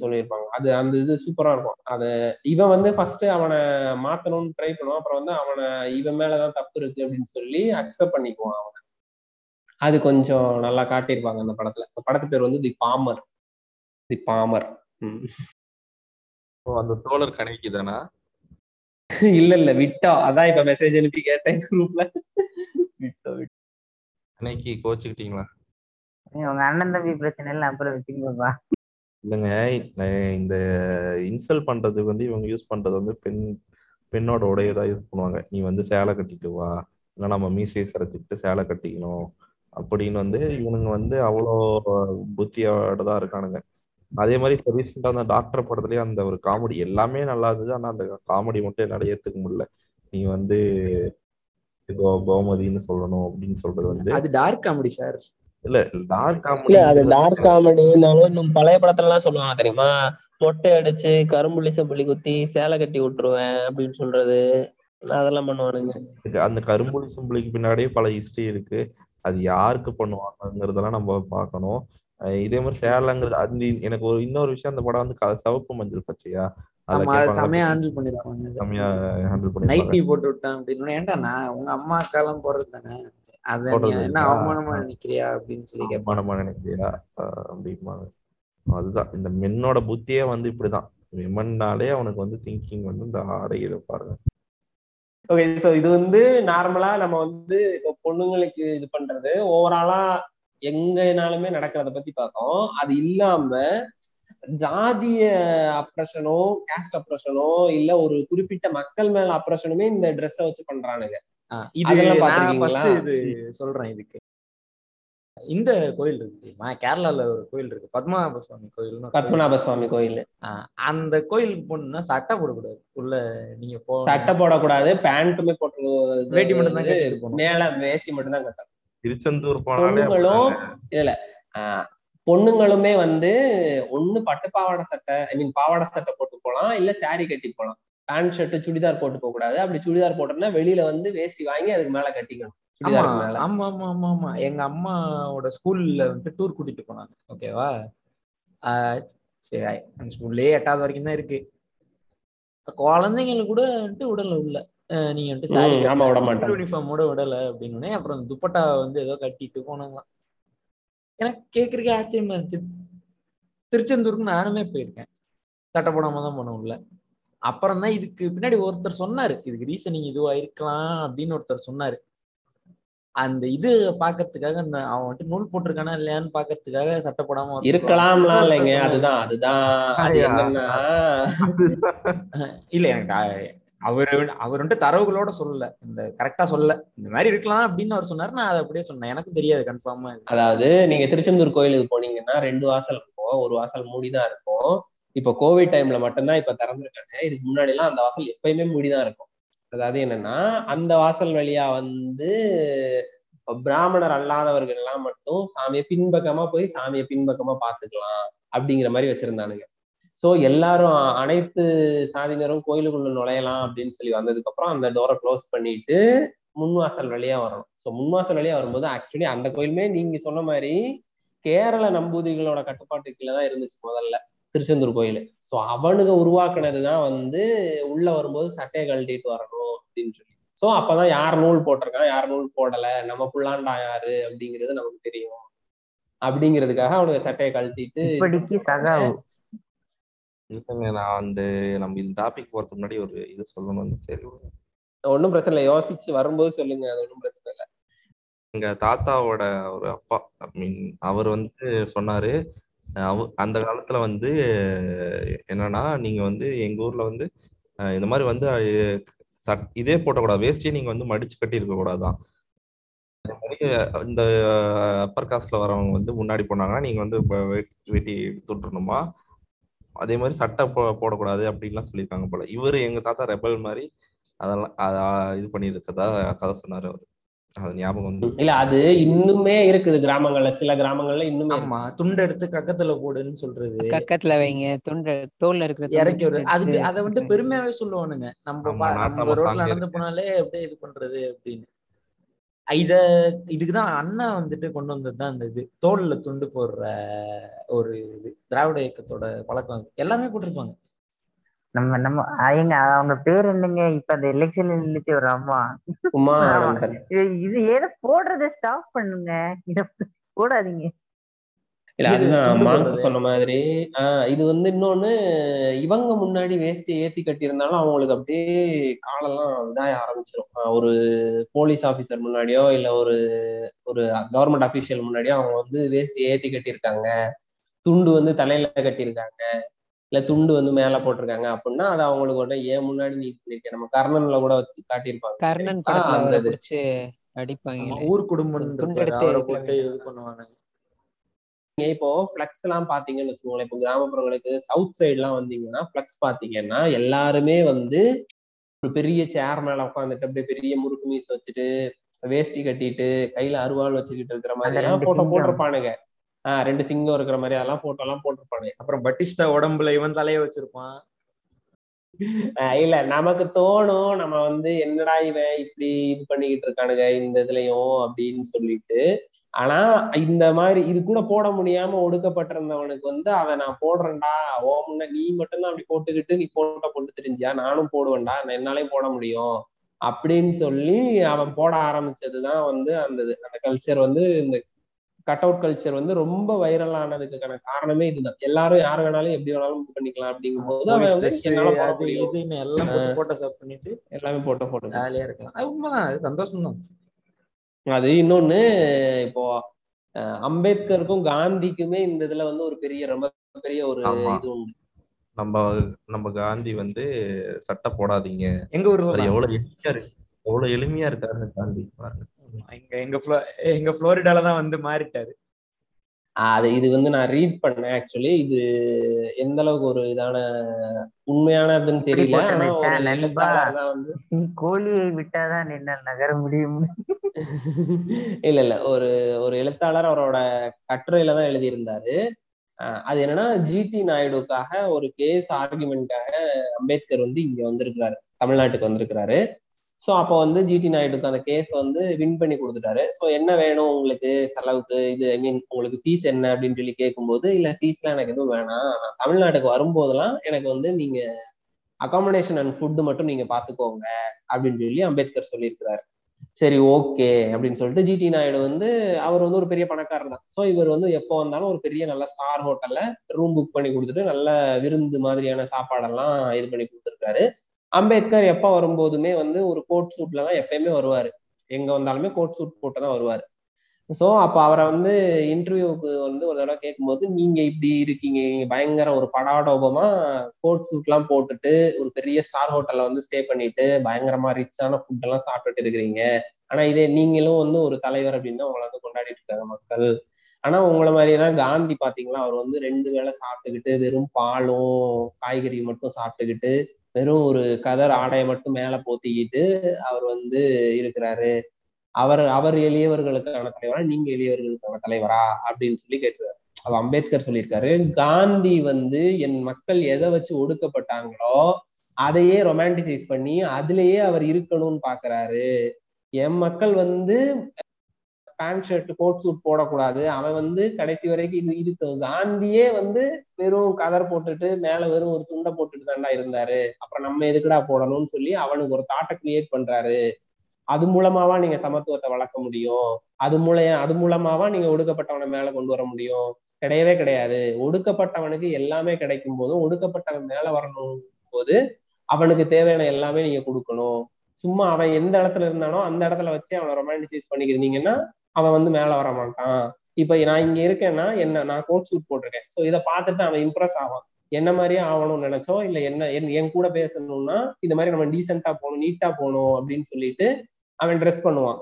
சொல்லியிருப்பாங்க. அது அந்த இது சூப்பரா இருக்கும். அது இவன் வந்து ஃபர்ஸ்ட் அவனை மாத்தணும்னு ட்ரை பண்ணுவான். அப்புறம் வந்து அவனை இவன் மேலதான் தப்பு இருக்கு அப்படின்னு சொல்லி அக்செப்ட் பண்ணிக்குவான் அவனை. அது கொஞ்சம் நல்லா காட்டியிருப்பாங்க அந்த படத்துல. அந்த படத்து பேர் வந்து தி பாமர் தி பாமர் அந்த தோழர் கணக்கி தானா? இல்ல இல்ல விட்டா. அதான் இப்ப மெசேஜ் அனுப்பி கேட்டேன் குரூப்ல விட்டா விட்டா. கணக்கி கோச்சுக்கிட்டீங்களா? உங்க அண்ணன் தம்பி பிரச்சனை இல்லை அப்புறம் வச்சுக்கோப்பா இல்லைங்க இந்த இன்சல்ட் பண்றதுக்கு வந்து இவங்க யூஸ் பண்றது வந்து பெண் பெண்ணோட உடையதான் யூஸ் பண்ணுவாங்க. நீ வந்து சேலை கட்டிட்டு வா இல்லை நம்ம மீசையை சரைச்சிட்டு சேலை கட்டிக்கணும் அப்படின்னு வந்து இவனுங்க வந்து அவ்வளோ புத்தியோட தான் இருக்கானுங்க. அதே மாதிரி இப்போ ரீசெண்டாக அந்த டாக்டர் படத்துலயே அந்த ஒரு காமெடி எல்லாமே நல்லா இருந்தது. ஆனால் அந்த காமெடி மட்டும் என்னால் ஏற்றுக்க முடியல. நீ வந்து கோ கோமதின்னு சொல்லணும் அப்படின்னு சொல்றது வந்து அது டார்க் காமெடி சார் இல்ல டார்க் காமெடி இல்ல அது டார்க் காமெடி இருந்தாலும் இன்னும் பழைய படத்துல எல்லாம் சொல்லுவாங்க தெரியுமா? மொட்டை அடிச்சு கரும்புள்ளி செம்புள்ளி குத்தி சேலை கட்டி விட்டுருவேன் அப்படின்னு சொல்றது. அதெல்லாம் பண்ணுவானுங்க. அந்த கரும்புலி சிம்பிளுக்கு பின்னாடியே பல ஹிஸ்டரி இருக்கு. அது யாருக்கு பண்ணுவாங்கங்கிறதெல்லாம் நம்ம பார்க்கணும். இதே மாதிரி சேலங்கிறது அந்த எனக்கு ஒரு இன்னொரு விஷயம் அந்த படம் வந்து சிவப்பு மஞ்சள் பச்சையா? செமையா ஹேண்டில் பண்ணிருப்பாங்க. செமையா ஹேண்டில் நைட்டி போட்டு விட்டேன் அப்படின்னு. ஏன்டா நான்? உங்க அம்மா அக்காலாம் போடுறது தானே? என்ன? அவமானமா நினைக்கிறியா அப்படின்னு சொல்லி அவமானமா நினைக்கிறியா? அப்படிம்பாங்க. அதுதான். இந்த மென்னோட புத்தியே வந்து இப்படிதான். விமன்னாலே அவனுக்கு வந்து திங்கிங் வந்து இந்த ஆடையில பாருங்க. ஓகே சோ இது வந்து நார்மலா நம்ம வந்து இப்போ பொண்ணுங்களுக்கு இது பண்றது ஓவராலா எங்கனாலுமே நடக்கிறத பத்தி பார்த்தோம். அது இல்லாம ஜாதிய அப்ரஷனோ கேஸ்ட் அப்ரஷனோ இல்ல ஒரு குறிப்பிட்ட மக்கள் மேல அப்ரஷனுமே இந்த ட்ரெஸ்ஸை வச்சு பண்றானுங்க. இது அதெல்லாம் நான் பார்த்திருக்கீங்களா? ஃபர்ஸ்ட் இது சொல்றேன் இதுக்கு. இந்த கோயில் இருக்கு தெரியுமா? கேரளால ஒரு கோயில் இருக்கு. பத்மநாப சுவாமி கோயில். பத்மநாப சுவாமி கோயில் அந்த கோயிலுக்கு போகணும்னா சட்டை போடக்கூடாது. உள்ள நீங்க போ சட்டை போடக்கூடாது பேண்ட்டுமே போட்டு வேட்டி மட்டும் தான் போகணும். மேல வேஷ்டி மட்டும் தான் கட்டணும். திருச்செந்தூர் பொண்ணுங்களும். இல்ல ஆஹ் பொண்ணுங்களுமே வந்து ஒண்ணு பட்டு பாவாடை சட்டை ஐ மீன் பாவாடை சட்டை போட்டு போலாம் இல்ல saree கட்டி போலாம். பேண்ட் ஷர்ட் சுடிதார் போட்டு போக கூடாது அப்படி சுடிதார் போட்டோம்னா வெளியில வந்து வேஷ்டி வாங்கி அதுக்கு மேல கட்டிக்கணும். ஆமா ஆமா ஆமா ஆமா எங்க அம்மாவோட ஸ்கூல்ல வந்துட்டு டூர் கூட்டிட்டு போனாங்க. ஓகேவா சரி அந்த ஸ்கூல்லே எட்டாவது வரைக்கும் தான் இருக்கு. குழந்தைங்களுக்கு கூட வந்துட்டு உடல்ல உள்ள. நீங்க வந்துட்டு சாரி. யூனிஃபார்மோட விடல அப்படின்னு அப்புறம் துப்பட்டா வந்து ஏதோ கட்டிட்டு போனாங்களாம். எனக்கு கேக்குறதுக்கு ஆச்சரியமா இருந்துச்சு. திருச்செந்தூருக்கு நானுமே போயிருக்கேன். சட்டை போடாம தான் போனோம் உள்ள. அப்புறம் தான் இதுக்கு பின்னாடி ஒருத்தர் சொன்னாரு இதுக்கு ரீசனிங் இதுவா இருக்கலாம் அப்படின்னு ஒருத்தர் சொன்னாரு. அந்த இது பாக்கிறதுக்காக அவன் வந்துட்டு நூல் போட்டிருக்கானா இல்லையான்னு பாக்கிறதுக்காக சட்டை போடாம ஒருத்தர் இருக்கலாம்லாம் இல்லைங்க. அதுதான் அதுதான் இல்ல எனக்கு அவரு அவர் வந்துட்டு தரவுகளோட சொல்லல இந்த கரெக்டா சொல்லல. இந்த மாதிரி இருக்கலாம் அப்படின்னு அவர் சொன்னாரு நான் அதை அப்படியே சொன்னேன். எனக்கும் தெரியாது கன்ஃபார்மா அதாவது நீங்க திருச்செந்தூர் கோயிலுக்கு போனீங்கன்னா ரெண்டு வாசல் இருக்கும் ஒரு வாசல் மூடிதான் இருக்கும். இப்போ கோவிட் டைம்ல மட்டும்தான் இப்ப திறந்துருக்காங்க. இதுக்கு முன்னாடி எல்லாம் அந்த வாசல் எப்பயுமே மூடிதான் இருக்கும். அதாவது என்னன்னா அந்த வாசல் வழியா வந்து பிராமணர் அல்லாதவர்கள் எல்லாம் மட்டும் சாமியை பின்பக்கமா போய் சாமியை பின்பக்கமா பாத்துக்கலாம் அப்படிங்கிற மாதிரி வச்சிருந்தானுங்க. சோ எல்லாரும் அனைத்து சாதியினரும் கோயிலுக்குள்ள நுழையலாம் அப்படின்னு சொல்லி வந்ததுக்கு அப்புறம் அந்த டோரை க்ளோஸ் பண்ணிட்டு முன்வாசல் வழியா வரணும். ஸோ முன்வாசல் வழியா வரும்போது ஆக்சுவலி அந்த கோயிலுமே நீங்க சொன்ன மாதிரி கேரள நம்பூதிரிகளோட கட்டுப்பாட்டு கீழே தான் இருந்துச்சு முதல்ல. திருச்செந்தூர் கோயில். ஸோ அவனுங்க உருவாக்குனதுதான் வந்து உள்ள வரும்போது சட்டையை கழட்டிட்டு வரணும் அப்படின்னு சொல்லி. ஸோ அப்பதான் யார் நூல் போட்டிருக்கான் யார் நூல் போடல நம்ம புள்ளாண்டா யாரு அப்படிங்கிறது நமக்கு தெரியும். அப்படிங்கிறதுக்காக அவனுங்க சட்டையை கழட்டிட்டு இல்லைங்க நான் அந்த நம்ம இந்த டாபிக் போறதுக்கு முன்னாடி ஒரு இது சொல்லணும் சரி. ஒன்றும் பிரச்சனை இல்லை. யோசிச்சு வரும்போது சொல்லுங்க அது ஒன்றும் பிரச்சனை இல்லை. எங்க தாத்தாவோட ஒரு அப்பா ஐ மீன் அவர் வந்து சொன்னாரு அந்த காலத்துல வந்து என்னன்னா நீங்க வந்து எங்க ஊர்ல வந்து இந்த மாதிரி வந்து சட்- இதே போட்டக்கூடாது. வேஷ்டியை நீங்க வந்து மடிச்சு கட்டி இருக்க கூடாதான் மாதிரி இந்த அப்பர் காஸ்ட்ல வரவங்க வந்து முன்னாடி போனாங்கன்னா நீங்க வந்து வெட்டி எடுத்துட்டுருணுமா அதே மாதிரி சட்டை போ போடக்கூடாது அப்படின்லாம் சொல்லியிருக்காங்க போல. இவர் எங்க தாத்தா ரெபல் மாதிரி அதெல்லாம் இது பண்ணியிருக்கதா கதை சொன்னார் அவர். அது ஞாபகம் வந்து இல்ல அது இன்னுமே இருக்குது கிராமங்கள்ல. சில கிராமங்கள்ல இன்னுமே ஆமா துண்டு எடுத்து கக்கத்துல போடுன்னு சொல்றது. கக்கத்துல வைங்க. துண்டு தோல்ல இருக்கிற இறக்கி விடு. எடுத்து அதுக்கு அதை வந்து பெருமையாவே சொல்லுவானுங்க. நம்ம நம்ம ரோட்ல நடந்து. போனாலே அப்படியே இது பண்றது அப்படின்னு. இத இதுக்குதான் அண்ணா வந்துட்டு கொண்டு வந்தது தான் இந்த இது. தோல்ல துண்டு போடுற ஒரு இது. திராவிட இயக்கத்தோட பழக்கம் அது. எல்லாமே போட்டிருப்பாங்க. நம்ம நம்ம எங்க அவங்க பேர் என்னங்க? இப்ப அந்த எலெக்ஷன்ல நின்னுச்சு ஒரு அம்மா. இது ஏதோ போடுறத ஸ்டாப் பண்ணுங்க. இத போடாதீங்க. இல்ல அதுதான் மாங்க். சொன்ன மாதிரி. ஆஹ் இது வந்து இன்னொன்னு இவங்க முன்னாடி வேஷ்டி ஏத்தி கட்டியிருந்தாலும் அவங்களுக்கு அப்படியே காலெல்லாம் இதாக ஆரம்பிச்சிடும் ஒரு போலீஸ் ஆபீசர் முன்னாடியோ இல்ல ஒரு ஒரு கவர்மெண்ட் அபிஷியல் முன்னாடியோ அவங்க வந்து வேஷ்டி ஏத்தி கட்டியிருக்காங்க. துண்டு வந்து தலையில கட்டியிருக்காங்க. இல்ல துண்டு வந்து மேல போட்டிருக்காங்க அப்படின்னா அது அவங்களுக்கு உடனே ஏன் முன்னாடி நீ பண்ணிருக்க? நம்ம கர்ணன்ல கூட வச்சு காட்டியிருப்பாங்க. கர்ணன் படத்துல ஆமா, அடிப்பாங்க ஊர் குடும்பம் துண்டு எடுத்து அவரை இதுல போட்டு இது. பண்ணுவானுங்க. நீங்க இப்போ ஃபிளக்ஸ் எல்லாம் பாத்தீங்கன்னு வச்சுக்கோங்களேன். இப்போ கிராமப்புறங்களுக்கு சவுத் சைடு எல்லாம் வந்தீங்கன்னா ஃபிளக்ஸ் பாத்தீங்கன்னா எல்லாருமே வந்து ஒரு பெரிய சேர் மேல உட்காந்துட்டு அப்படியே பெரிய முறுக்கு மீஸ் வச்சுட்டு வேஷ்டி கட்டிட்டு கையில அருவாள் வச்சுக்கிட்டு இருக்கிற மாதிரி போட்டோ. போட்டிருப்பானுங்க. ரெண்டு சிங்கம் இருக்கிற மாதிரி அதெல்லாம் போட்டோ எல்லாம் போட்டிருப்பானுங்க அப்புறம் பட்டிஸ்டா உடம்புல இவன் தலைய வச்சிருப்பான். இல்ல நமக்கு தோணும் நம்ம வந்து என்னடா இவன் இப்படி இது பண்ணிக்கிட்டு இருக்கானுங்க இந்த இதுலயும் அப்படின்னு சொல்லிட்டு. ஆனா இந்த மாதிரி இது கூட போட முடியாம ஒடுக்கப்பட்டிருந்தவனுக்கு வந்து அதை நான் போடுறேன்டா ஓ முன்ன நீ மட்டும்தான் அப்படி போட்டுக்கிட்டு நீ போட்டோ போட்டு தெரிஞ்சியா? நானும் போடுவேன்டா நான் என்னாலையும் போட முடியும். அப்படின்னு சொல்லி அவன் போட ஆரம்பிச்சதுதான் வந்து அந்த. அந்த கல்ச்சர் வந்து இந்த கட் அவுட் கல்ச்சர் வந்து ரொம்ப வைரல் ஆனதுக்கான காரணமே இதுதான். எல்லாரும் யார் வேணாலும் எப்படி வேணாலும் இது பண்ணிக்கலாம் அவன் அது முடியும். இதுன்னு எல்லாம் போட்டு போட்டோ ஷாப் பண்ணிட்டு எல்லாமே போட்டோ போட்டு. ஜாலியா இருக்கலாம். அது உண்மைதான். அது சந்தோஷம் தான் அது இன்னொன்னு இப்போ அம்பேத்கருக்கும் காந்திக்குமே இந்த இதுல வந்து ஒரு பெரிய ரொம்ப பெரிய ஒரு. இது உண்டு. நம்ம நம்ம காந்தி வந்து சட்டை போடாதீங்க. எங்க தான். எவ்வளவு எளிமையா இருக்கு. எவ்வளவு எளிமையா இருக்காரு காந்தி. பாருங்க. எங்க எங்க ஃப்ளோ எங்க புளோரிடால தான் வந்து மாறிட்டாரு. அது இது வந்து நான் ரீட் பண்ணேன் ஆக்சுவலி இது எந்த அளவுக்கு ஒரு இதான தெரியல. எழுத்தாளர் தான் வந்து கோழியை விட்டாதான் என்னால் நகர முடியும்? இல்ல இல்ல. ஒரு ஒரு எழுத்தாளர் அவரோட கட்டுரையில தான் எழுதியிருந்தாரு அது என்னன்னா ஜிடி நாயுடுக்காக ஒரு கேஸ் ஆர்குமெண்ட்காக அம்பேத்கர் வந்து இங்க வந்திருக்கிறாரு. தமிழ்நாட்டுக்கு வந்திருக்கிறாரு. ஸோ அப்போ வந்து ஜிடி நாயுடுக்கு அந்த கேஸ் வந்து வின் பண்ணி கொடுத்துட்டாரு. ஸோ என்ன வேணும் உங்களுக்கு செலவுக்கு? இது ஐ மீன் உங்களுக்கு ஃபீஸ் என்ன அப்படின்னு சொல்லி கேட்கும்போது இல்லை ஃபீஸ்லாம் எனக்கு எதுவும் வேணாம். நான் தமிழ்நாட்டுக்கு வரும்போதெல்லாம் எனக்கு வந்து நீங்கள் அகாமடேஷன் அண்ட் ஃபுட்டு மட்டும் நீங்கள் பார்த்துக்கோங்க அப்படின்னு சொல்லி அம்பேத்கர் சொல்லியிருக்கிறாரு. சரி ஓகே அப்படின்னு சொல்லிட்டு ஜிடி நாயுடு வந்து அவர் வந்து ஒரு பெரிய பணக்காரர் தான். ஸோ இவர் வந்து எப்போ வந்தாலும் ஒரு பெரிய நல்ல ஸ்டார் ஹோட்டல்ல ரூம் புக் பண்ணி கொடுத்துட்டு நல்ல விருந்து மாதிரியான சாப்பாடெல்லாம் இது பண்ணி கொடுத்துருக்காரு. அம்பேத்கர் எப்போ வரும்போதுமே வந்து ஒரு கோட் சூட்ல தான் எப்பயுமே வருவாரு. எங்க வந்தாலுமே கோட் சூட் போட்டு தான் வருவாரு. ஸோ அப்போ அவரை வந்து இன்டர்வியூவுக்கு வந்து ஒரு தடவை கேட்கும்போது நீங்க இப்படி இருக்கீங்க. நீங்க பயங்கர ஒரு படாடோபமா கோட் சூட்லாம் போட்டுட்டு ஒரு பெரிய ஸ்டார் ஹோட்டல்ல வந்து ஸ்டே பண்ணிட்டு பயங்கரமா ரிச்சான ஃபுட் எல்லாம் சாப்பிட்டுட்டு இருக்கிறீங்க. ஆனா இதே நீங்களும் வந்து ஒரு தலைவர் அப்படின்னு உங்களை வந்து கொண்டாடிட்டு இருக்காங்க மக்கள். ஆனா உங்களை மாதிரியெல்லாம் காந்தி பாத்தீங்களா? அவர் வந்து ரெண்டு வேளை சாப்பிட்டுக்கிட்டு வெறும் பாலும் காய்கறி மட்டும் சாப்பிட்டுக்கிட்டு வெறும் ஒரு கதர் ஆடையை மட்டும் மேல போத்திக்கிட்டு அவர் வந்து இருக்கிறாரு. அவர் அவர் எளியவர்களுக்கான தலைவரா நீங்க எளியவர்களுக்கான தலைவரா? அப்படின்னு சொல்லி கேட்டுருவாரு. அது அம்பேத்கர் சொல்லியிருக்காரு காந்தி வந்து என் மக்கள் எதை வச்சு ஒடுக்கப்பட்டாங்களோ அதையே ரொமான்டிசைஸ் பண்ணி அதுலயே அவர் இருக்கணும்னு பாக்குறாரு. என் மக்கள் வந்து பேண்ட் ஷர்ட் கோட் சூட் போடக்கூடாது. அவன் வந்து கடைசி வரைக்கும் இது இதுக்கு காந்தியே வந்து வெறும் கதர் போட்டுட்டு மேல வெறும் ஒரு துண்டை போட்டுட்டு தாண்டா இருந்தாரு. அப்புறம் நம்ம எதுக்குடா போடணும்னு சொல்லி அவனுக்கு ஒரு தாட்டை கிரியேட் பண்றாரு. அது மூலமாவா நீங்க சமத்துவத்தை வளர்க்க முடியும்? அது மூலம் அது மூலமாவா நீங்க ஒடுக்கப்பட்டவனை மேல கொண்டு வர முடியும்? கிடையவே கிடையாது. ஒடுக்கப்பட்டவனுக்கு எல்லாமே கிடைக்கும் போதும் ஒடுக்கப்பட்டவன் மேல வரணும் போது அவனுக்கு தேவையான எல்லாமே நீங்க கொடுக்கணும். சும்மா அவன் எந்த இடத்துல இருந்தானோ அந்த இடத்துல வச்சு அவனை ரொமான்டிசைஸ் பண்ணிக்கிறீங்கன்னா அவன் வந்து மேல வர மாட்டான். இப்ப நான் இங்க இருக்கேன்னா என்ன நான் கோட் சூட் போட்டிருக்கேன். சோ இதை பார்த்துட்டு அவன் இம்ப்ரெஸ் ஆவான். என்ன மாதிரியே ஆகணும்னு நினைச்சோம் இல்ல என்ன என் கூட பேசணும்னா இந்த மாதிரி நம்ம டீசெண்டா போகணும் நீட்டா போகணும் அப்படின்னு சொல்லிட்டு அவன் ட்ரெஸ் பண்ணுவான்.